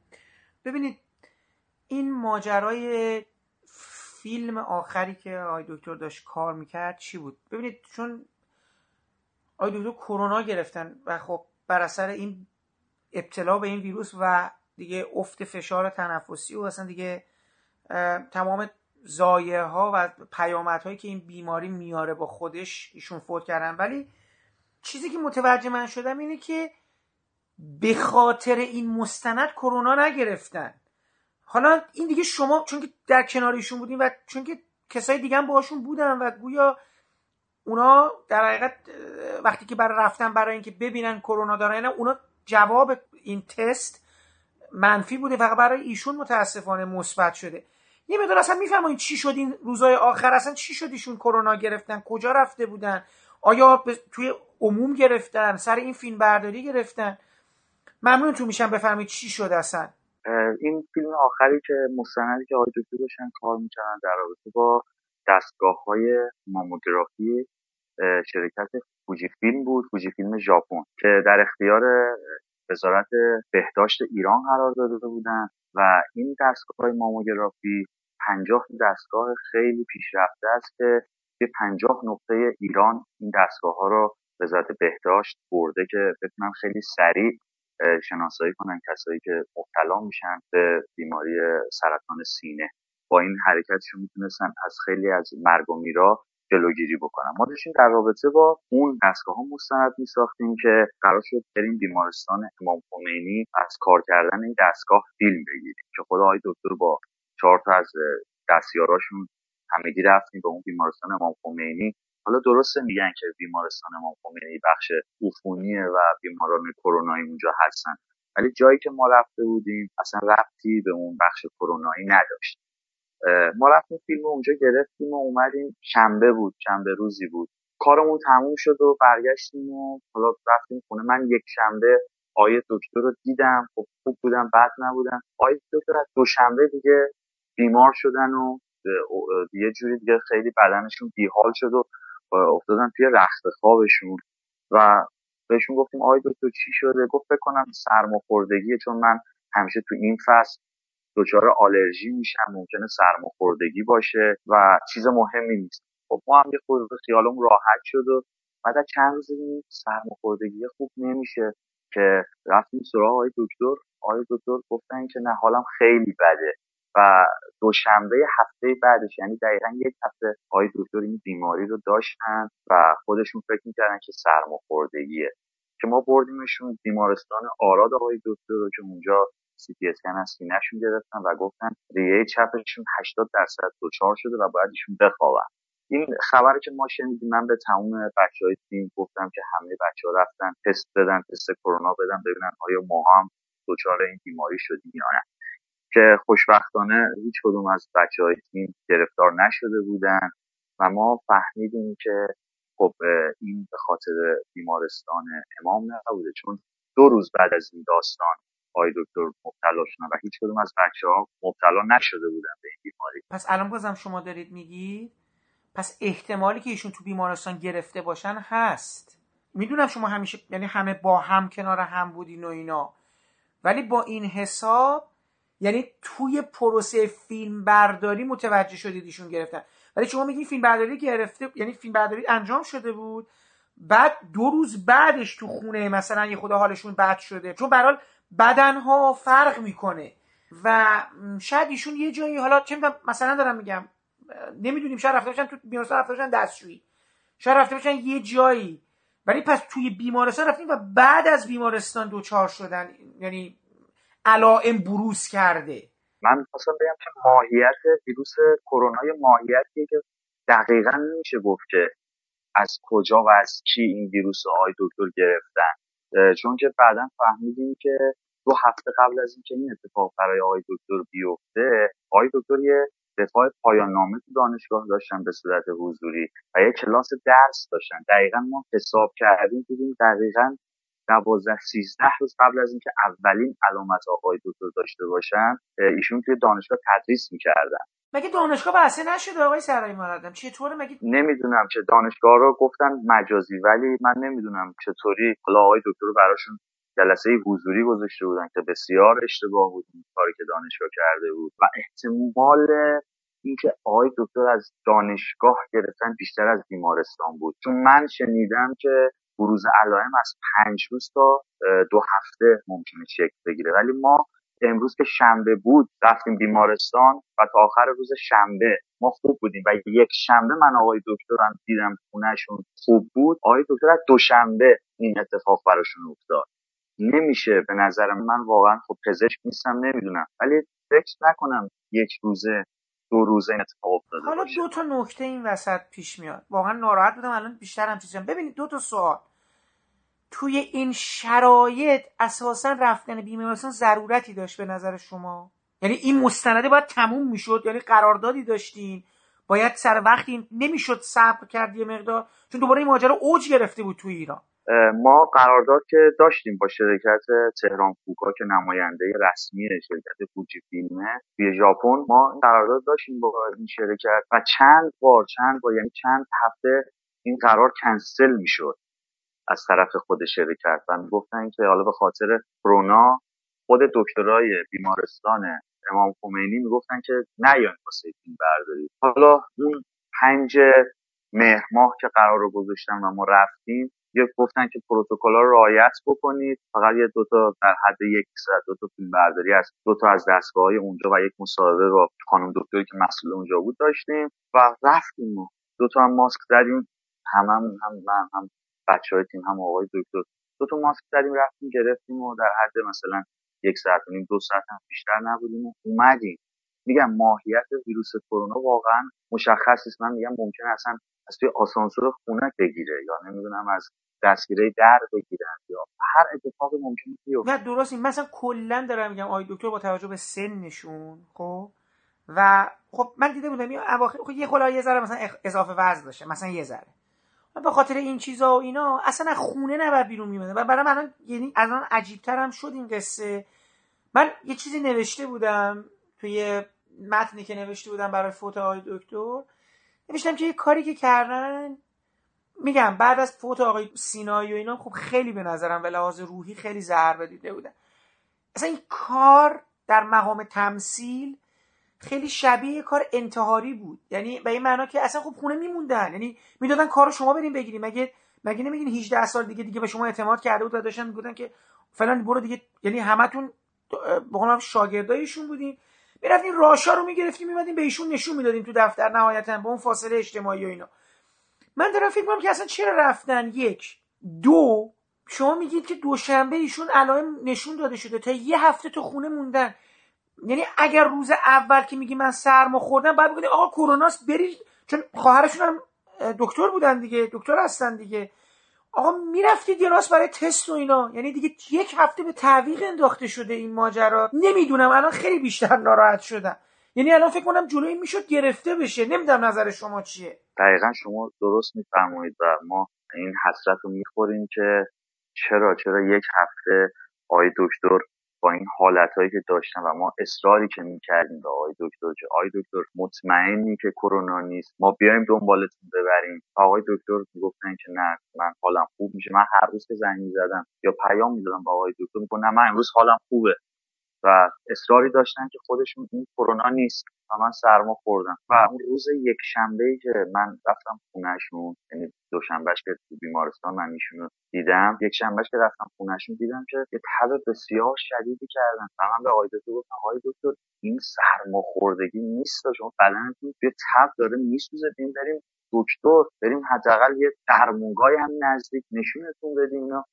ببینید این ماجرای فیلم آخری که آقای دکتر داشت کار می‌کرد چی بود؟ ببینید چون آقای دکتر کرونا گرفتن و خب بر اثر این ابتلا به این ویروس و دیگه افت فشار تنفسی و اصلا دیگه تمام زایه ها و پیامت هایی که این بیماری میاره با خودش ایشون فوت کردن. ولی چیزی که متوجه من شدم اینه که به خاطر این مستند کرونا نگرفتن. حالا این دیگه شما چون که در کنار ایشون بودین و چون که کسای دیگه هم باهاشون بودن و گویا اونا در حقیقت وقتی که برای رفتن برای اینکه ببینن کرونا دارن اونا جواب این تست منفی بوده فقط برای ایشون متاسفانه مثبت شده. یه مقدار اصلا می‌فهمین چی شد این روزای آخر اصلا چی شد ایشون کرونا گرفتن کجا رفته بودن؟ آیا توی عموم گرفتن؟ سر این فیلم برداری گرفتن؟ ممنونتون میشم بفهمید چی شد اصلا. این فیلم آخری که مستندی که آقای دکتر داشتن کار می‌کردن در رابطه با دستگاه های ماموگرافی شرکت فوجی فیلم بود فوجی فیلم ژاپن که در اختیار وزارت بهداشت ایران قرار داده بودن و این دستگاه ماموگرافی پنجاه دستگاه خیلی پیشرفته است که به پنجاه نقطه ایران این دستگاه ها رو وزارت بهداشت برده که بتونن خیلی سریع شناسایی کنن کسایی که مبتلا میشن به بیماری سرطان سینه. با این حرکتشون می‌تونستن از خیلی از مرگ و میرا جلوگیری بکنن. ما داشتیم در رابطه با اون دستگاه ها مستند می ساختیم که قرار شد بریم بیمارستان امام خمینی از کار کردن این دستگاه فیلم بگیریم. که خدا آقای دکتر با چهار تا از دستیاراشون همگی رفتیم به اون بیمارستان امام خمینی. حالا درسته میگن که بیمارستان امام خمینی بخش عفونیه و بیماران کرونایی اونجا هستن. ولی جایی که ما رفته بودیم اصلا ربطی به اون بخش کرونایی نداشت. ما رفتیم فیلم اونجا گرفتیم و اومدیم. شنبه بود شنبه روزی بود. کارمون تموم شد و برگشتیم و حالا رفتیم خونه. من یک شنبه آیه دکتر رو دیدم. خب خوب بودم بد نبودم. آیه دکتر از دوشنبه دیگه بیمار شدن و یه جوری دیگه خیلی بدنشون بیحال شد و افتادن توی رخت خوابشون و بهشون گفتیم آی دکتر چی شده؟ گفت بکنم سرماخوردگیه چون من همیشه تو این فصل دچار آلرژی میشم ممکنه سرماخوردگی باشه و چیز مهمی نیست. خب ما هم یه خورده خیالمون راحت شد و بعد چند روز سرماخوردگی خوب نمیشه که رفتیم سراغ آقای دکتر. آقای دکتر گفتن که نه حالم خیلی بده. و دوشنبه هفته بعدش یعنی دقیقا یک هفته آقای دکتر این بیماری رو داشتن و خودشون فکر می‌کردن که سرماخوردگیه که ما بردیمشون بیمارستان آراد آقای دکتر رو که اونجا سی تی اسکن از سینهشون گرفتن و گفتن ریه چپشون 80 درصد دچار شده و باید ایشون بخوابن. این خبری که ما شنیدیم من به تمام بچه های تیم گفتم که همه بچه ها رفتن تست بدن تست کرونا بدن ببینن آیا ما هم دچار این بیماری شدیم یا نه. که خوشبختانه هیچ کدوم از بچه های تیم گرفتار نشده بودن و ما فهمیدیم که خب این به خاطر بیمارستان امام نبوده چون دو روز بعد از این داستان آقای دکتر مبتلا شدن و هیچ کدوم از بچه ها مبتلا نشده بودن به این بیماری. پس الان بازم شما دارید میگی پس احتمالی که ایشون تو بیمارستان گرفته باشن هست. می‌دونم شما همیشه یعنی همه با هم کنار هم بودین و اینا. ولی با این حساب یعنی توی پروسه فیلم برداری متوجه شدید ایشون گرفتن. ولی شما میگین فیلم برداری گرفته یعنی فیلم برداری انجام شده بود بعد دو روز بعدش تو خونه مثلا یه خدا حالشون بد شده. چون برحال بدنها فرق می‌کنه. و شاید ایشون یه جایی حالا چه مثلا دارم میگم نمی‌دونیم شاید رفته باشن تو بیمارستان رفته باشن دستشویی. شاید رفته باشن یه جایی. ولی پس توی بیمارستان رفتیم و بعد از بیمارستان دوچار شدن. یعنی علائم بروز کرده. من خواستم بگم که ماهیت ویروس کرونا ماهیتیه که دقیقا نمیشه گفت که از کجا و از کی این ویروس آی دکتر گرفتن. چون که بعدا فهمیدیم که دو هفته قبل از اینکه این اتفاق برای آقای دکتر بیفته آقای دکتر یه دفاع پایان نامه تو دانشگاه داشتن به صورت حضوری و یه کلاس درس داشتن. دقیقا ما حساب کردیم دیدیم دقیقا دوازده سیزده روز قبل از اینکه اولین علامت آقای دکتر داشته باشن ایشون توی دانشگاه تدریس می‌کردن. مگه دانشگاه بحثه نشده آقای سرای مقدم چطوره مگه نمی‌دونم چه دانشگاه رو گفتن مجازی ولی من نمی‌دونم چطوری حالا آقای دکتر رو براشون جلسه حضوری گذاشته بودن که بسیار اشتباه بود کاری که دانشگاه کرده بود. و احتمال اینکه آقای دکتر از دانشگاه گرفتن بیشتر از بیمارستان بود. چون من شنیدم که بروز علائم از پنج روز تا دو هفته ممکنه شکل بگیره. ولی ما امروز که شنبه بود رفتیم بیمارستان و تا آخر روز شنبه ما خوب بودیم و یک شنبه من آقای دکتر هم دیدم خونهشون خوب بود. آقای دکتر از دوشنبه این اتفاق براشون افتاد. نمیشه به نظر من واقعا خب پزشک نیستم نمی‌دونم. ولی فکر نکنم یک روزه دو روزه این اتفاق افتاده. حالا دو تا نکته این وسط پیش میاد. واقعا ناراحت بودم الان بیشتر هم چیزم ببینید دو تا سوال. توی این شرایط اساسا رفتن بیمارستان ضرورتی داشت به نظر شما؟ یعنی این مستنده باید تموم می‌شد؟ یعنی قراردادی داشتین؟ باید سر وقتی نمی‌شد صبر کرد یه مقدار چون دوباره این ماجرا اوج گرفته بود توی ایران. ما قرارداد که داشتیم با شرکت تهران فوکا که نماینده رسمی شرکت فوجی فیلمه توی ژاپن ما قرارداد داشتیم با این شرکت و چند بار چند بار یعنی چند هفته این قرار کنسل می‌شد از طرف خود شرکت. و می‌گفتن که حالا به خاطر کرونا خود دکترای بیمارستان امام خمینی می‌گفتن که نیاین واسه فیلم برداری حالا اون پنج مهر که قرار رو گذاشتن و ما رفتیم یک گفتن که پروتکل رو رعایت بکنید. فقط یه دوتا در حد یک ساعت دوتا فیلم برداری از دوتا از دستگاه های اونجا و یک مصاحبه با خانم دکتری که مسئول اونجا بود داشتیم و رفتیم و دوتا هم ماسک زدیم. هم, هم من هم بچه های تیم هم آقای دکتر. دوتا ماسک زدیم رفتیم گرفتیم و در حد مثلا یک ساعت و نیم دو ساعت هم بیشتر نبودیم و اومدیم. میگم ماهیت ویروس کرونا واقعا مشخص نیست. من میگم ممکن اصلا از توی آسانسور خونه بگیره یا نمی‌دونم از دستگیره در بگیرن یا هر اتفاقی ممکنه بیفته. نه درست این مثلا کلا دارم میگم آقای دکتر با توجه به سنشون خب؟ و خب من دیده بودم این اواخر خب یه خلا یه ذره مثلا اضافه وزن داشته مثلا یه ذره. به خاطر این چیزا و اینا اصلا خونه نباید بیرون میمونه و برای من یعنی الان عجیبتر شد این قصه. من یه چیزی نوشته بودم توی متنی که نوشته بودم برای فوت آقای دکتر. نوشتم که یه کاری که کردن میگم بعد از فوت آقای سینایی و اینا خب خیلی به نظرم به لحاظ روحی خیلی ضربه دیده بودن. اصلا این کار در مقام تمثیل خیلی شبیه کار انتحاری بود. یعنی به این معنا که اصلا خب خونه میموندن. یعنی می‌دادن کارو شما بریم بگیریم. مگه مگه نمیگین 18 سال دیگه دیگه به شما اعتماد کرده بود و داشتن می‌گفتن که فلان برو دیگه یعنی همتون به شاگردایشون بودین. می‌رفتین راشا رو می‌گرفتیم میمدیم به ایشون نشون می‌دادیم تو دفتر نهایتا با اون فاصله اجتماعی و اینا. من دارم فکر کنم که اصلا چرا رفتن؟ یک. دو شما میگید که دوشنبه ایشون علائم نشون داده شده. تا یه هفته تو خونه موندن. یعنی اگر روز اول که میگی من سرما خوردم بعد بگید آقا کروناست برید. چون خواهرشون هم دکتر بودن دیگه دکتر هستن دیگه. آقا می‌رفتید یه راست برای تست و اینا. یعنی دیگه یک هفته به تعویق انداخته شده این ماجرا. نمی‌دونم الان خیلی بیشتر ناراحت شدم. یعنی الان فکر کنم جلوی می‌شد گرفته بشه. نمی‌دونم نظر شما چیه. دقیقا شما درست میفرمایید و ما این حسرت رو می‌خوریم که چرا چرا یک هفته آقای دکتر با این حالتهایی که داشتن و ما اصراری که می‌کردیم به آقای دکتر که آقای دکتر مطمئنی که کرونا نیست ما بیایم دنبالتون ببریم. آقای دکتر می‌گفتن که نه من حالم خوب میشه. من هر روز که زنگ می‌زدم یا پیام می‌دادم با آقای دکتر می‌گفت نه من امروز حالم خوبه. و اصراری داشتن که خودشون این کرونا نیست و من سرما خوردم. و اون روز یک شنبه که من رفتم خونهشون یعنی دوشنبهش که تو بیمارستان من ایشونو دیدم یک شنبهش که رفتم خونهشون دیدم که یه تب بسیار شدیدی کردن. و من به آقای دکتر گفتم آقای دکتر این سرماخوردگی نیست شما بدنتون یه تب داره میسوزه بیم بریم دکتر بریم حداقل یه درمونگای هم نزدیک نشونتون بدیم اینا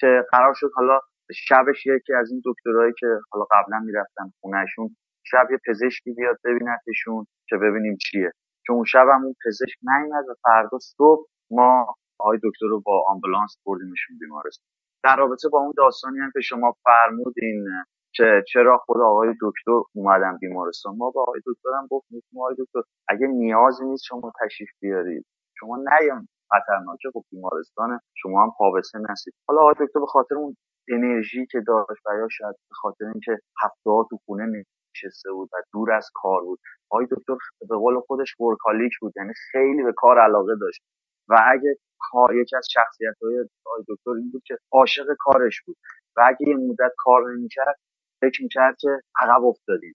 که قرار شد حالا شبش یکی از این دکترهایی که حالا قبلا می‌رفتن خونهشون شب یه پزشکی بیاد ببینتشون که ببینیم چیه. چون اون شب هم اون پزشک نیومد و فردا صبح ما آقای دکتر رو با آمبولانس بردیمشون بیمارستان. در رابطه با اون داستانی هم که شما فرمودین که چرا خود آقای دکتر اومدن بیمارستان. ما با آقای دکتر هم گفتیم آقای دکتر اگه نیازی نیست شما تشریف بیارید. شما نیان خطرناکه. خب بیمارستان شما هم پا به نستید حالا آقای دکتر به خاطر اون انرژی که داشت یا شاید به خاطر اینکه هفته ها تو خونه نشسته بود و دور از کار بود. آقای دکتر به قول خودش ورکالیک بود یعنی خیلی به کار علاقه داشت. و اگه کار یکی از شخصیت های آقای دکتر این بود که عاشق کارش بود. و اگه یه مدت کار نمی‌کرد فکر می‌کرد که عقب افتادیم.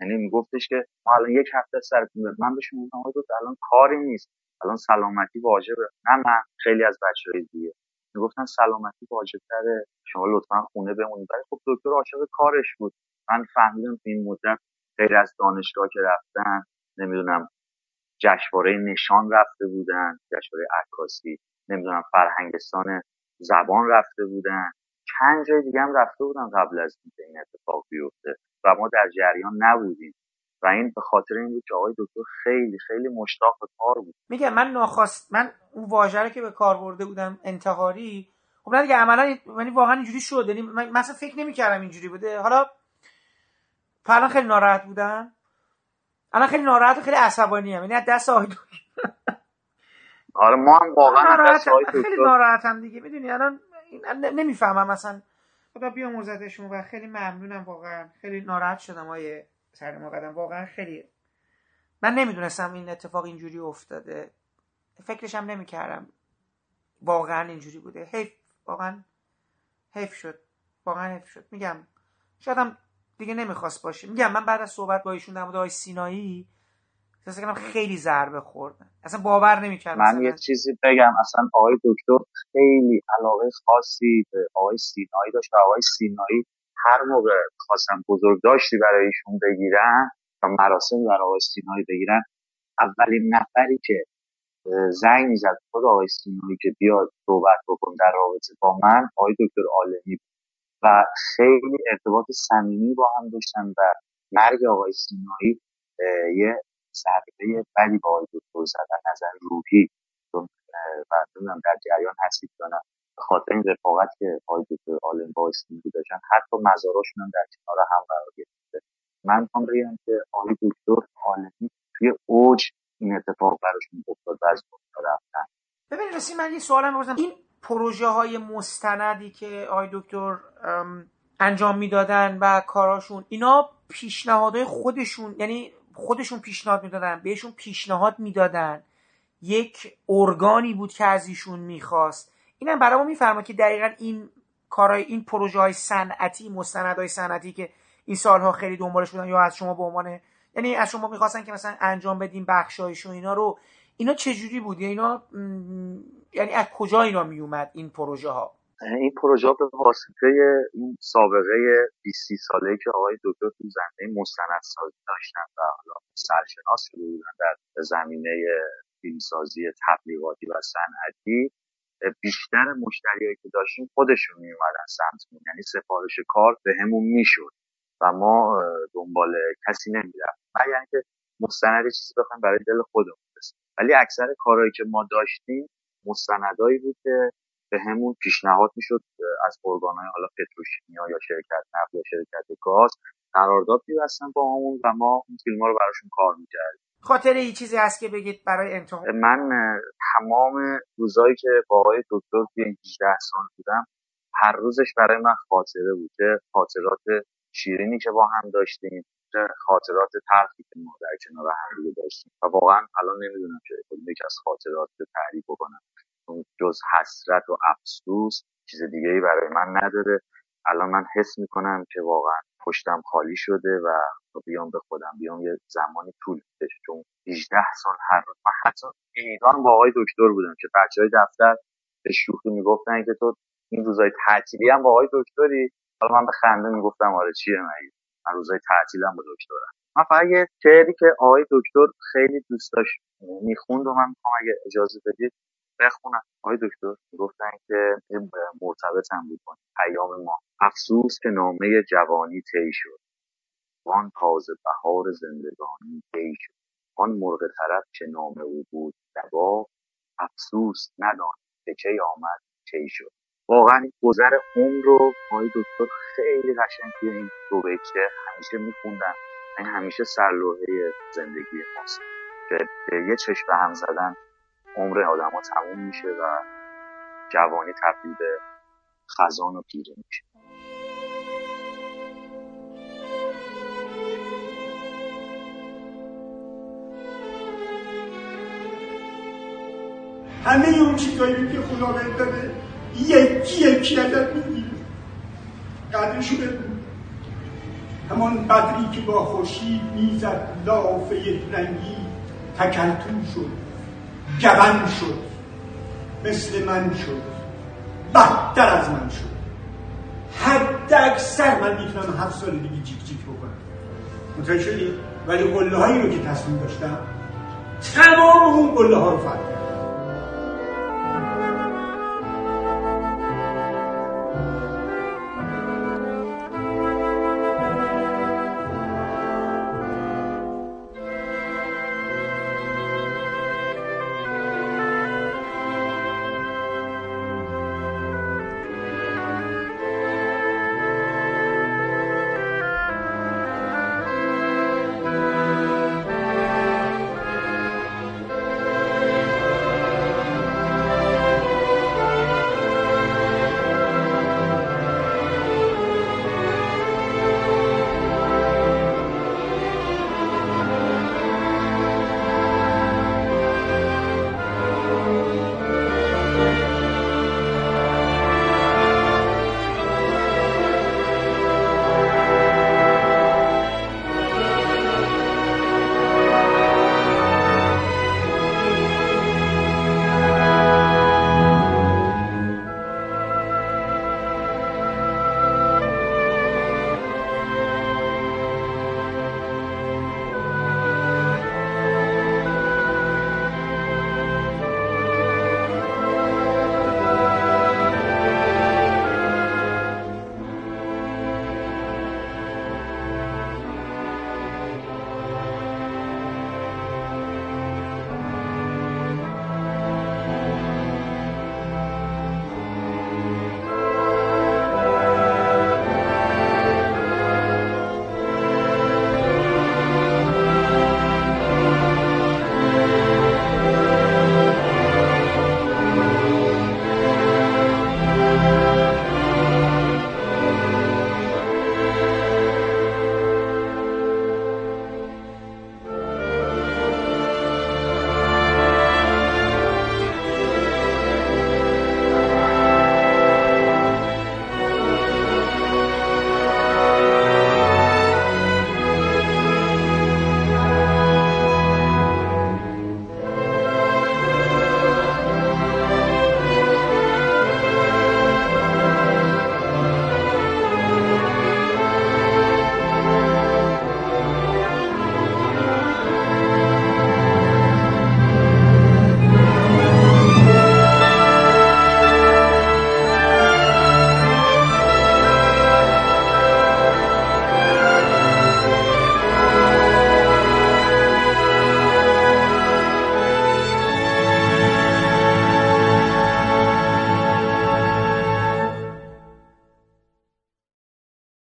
یعنی میگفتش که ما الان یک هفته سر من بهش می‌گفتم آقا الان کاری نیست. الان سلامتی واجبه. نه من خیلی از بچه‌های دیگه. می‌گفتن سلامتی واجب تره شما لطفا خونه بمونید. ولی خب دکتر عاشق کارش بود. من فهمیدم تو این مدت غیر از دانشگاه که رفتن نمی‌دونم جشنواره نشان رفته بودن جشنواره عکاسی نمی‌دونم فرهنگستان زبان رفته بودن. چند جای دیگه هم رفته بودن قبل از اینکه این اتفاق بیفته. و ما در جریان نبودیم. و این به خاطر این بود که آقای دکتر خیلی خیلی مشتاق به کار بود. میگم من ناخواست من اون واژه که به کار برده بودم انتحاری خب نه دیگه عملا یعنی واقعا اینجوری شد. یعنی من مثلا فکر نمی‌کردم اینجوری بوده. حالا الان خیلی ناراحت بودم. الان خیلی ناراحت و خیلی عصبانی ام یعنی از دست آقای آره ما هم واقعا ناراحت خیلی ناراحتم دیگه. می‌دونی الان نمی‌فهمم. مثلا خدا بیامرزتشون و خیلی ممنونم واقعا. خیلی ناراحت شدم آیه سر قدم واقعا خیلی من نمی‌دونستم این اتفاق اینجوری افتاده. فکرش هم نمی‌کردم واقعا اینجوری بوده. حیف واقعا حیف شد. واقعا حیف شد. میگم شاید دیگه نمی‌خواست باشه. میگم من بعد از صحبت با ایشون در مورد آقای سینایی احساس کردم خیلی ضربه خوردن اصلا باور نمی‌کردم من یه چیزی بگم. اصلا آقای دکتر خیلی علاقه خاصی به آقای سینایی داشت آقای سینایی هر موقع خواستم بزرگ داشتی برای ایشون بگیرن و مراسم در آقای سینایی بگیرن اولین نفری که زنگ می‌زد خود آقای سینایی که بیاد صحبت بکن در رابطه با من آقای دکتر عالمی و خیلی ارتباط صمیمی با هم داشتن و مرگ آقای سینایی یه ضربه بدی با آقای دکتر زدن نظر روحی. و در جریان هستید یا خاطر این رفاقت که آقای دکتر عالم با داشتن حتی مزاراشون هم در کنار هم قرار گرفته. من می‌خوام بگم که آقای دکتر عالمی توی اوج این اتفاق براشون افتاد و از رفتن. ببینید رسیم من یه سوالم بپرسم این پروژه های مستندی که آقای دکتر انجام می‌دادن و کاراشون اینا پیشنهادهای خودشون یعنی خودشون پیشنهاد می‌دادن بهشون پیشنهاد می‌دادن. یک ارگانی بود که از ایشون می‌خواست. اینم برای ما میفرما که دقیقا این کارهای این پروژه های صنعتی مستندهای صنعتی که این سالها خیلی دنبالش بودن یا از شما به عنوان یعنی از شما می‌خواستن که مثلا انجام بدیم بخشایشون اینا رو اینا چجوری بود؟ یعنی اینا یعنی از کجا اینا میومد این پروژه ها این پروژه به واسطه این سابقه 20 ساله که آقای دکتر تو زمینه مستندسازی داشتن و حالا سرشناس بودن در زمینه فیلمسازی تبلیغاتی و صنعتی بیشتر مشتریایی که داشتیم خودشون می اومدن سمت یعنی سفارش کار به همون می‌شد و ما دنبال کسی نمی‌رفتیم. مگر اینکه مستند چیزی بخوایم برای دل خودمون ولی اکثر کارهایی که ما داشتیم مستندایی بود که به همون پیشنهاد می‌شد از ارگانهای حالا پتروشیمیا یا شرکت نفت یا شرکت گاز قرارداد میبستن با همون و ما اون فیلم ها رو براشون کار می‌کردیم. خاطر این چیزی هست که بگید برای انتخاب؟ من تمام روزایی که با آقای دکتر توی 18 سال بودم هر روزش برای من خاطره بود که خاطرات شیرینی که با هم داشتیم خاطرات تلخی که ما در کنار هم دیگه داشتیم. و واقعا الان نمی‌دونم که یکی از خاطرات رو تعریف بکنم. جز حسرت و افسوس چیز دیگه ای برای من نداره. الان من حس می‌کنم که واقعا پشتم خالی شده و بیام به خودم بیام یه زمانی طول بشه چون 18 سال هر روز من حتی ایران با آقای دکتر بودم که بچه های دفتر به شوخی می‌گفتن که تو این روزای تعطیلی هم با آقای دکتری؟ حالا من به خنده می‌گفتم آره چیه مگه؟ من روزای تعطیلم با دکترم. من فقط یه که آقای دکتر خیلی دوست داشت می‌خوند و من می‌خوام اگه اجازه بدید بخونم. آقای دکتر گفتن که مرتبط هم بود پیام ما. افسوس که نامه جوانی طی شد. وان تازه بهار زندگانی طی شد. آن مرغ طرف که نام او بود دبا افسوس ندان که کی آمد کی شد. واقعا گذر عمر رو آقای دکتر خیلی قشنگ توی این دو بیچه همیشه میخوندن. این همیشه سرلوحه زندگی ماست. که یه چشم هم زدن. عمر آدم ها تموم میشه و جوانی تبدیل به خزان و پیری میشه. همه اون چیزایی که خدا بهت داده یکی یکی ازت می‌گیره. قدرشو بدون همان بدری که با خورشید می‌زد لاف یک رنگی تکلتو شد. جوان شد. مثل من شد. بدتر از من شد. حد اکثر من می‌تونم هفت سال دیگه جیک جیک بکنم. متوجه شدی؟ ولی قله هایی رو که تصمیم داشتم تمام اون قله ها رو فتح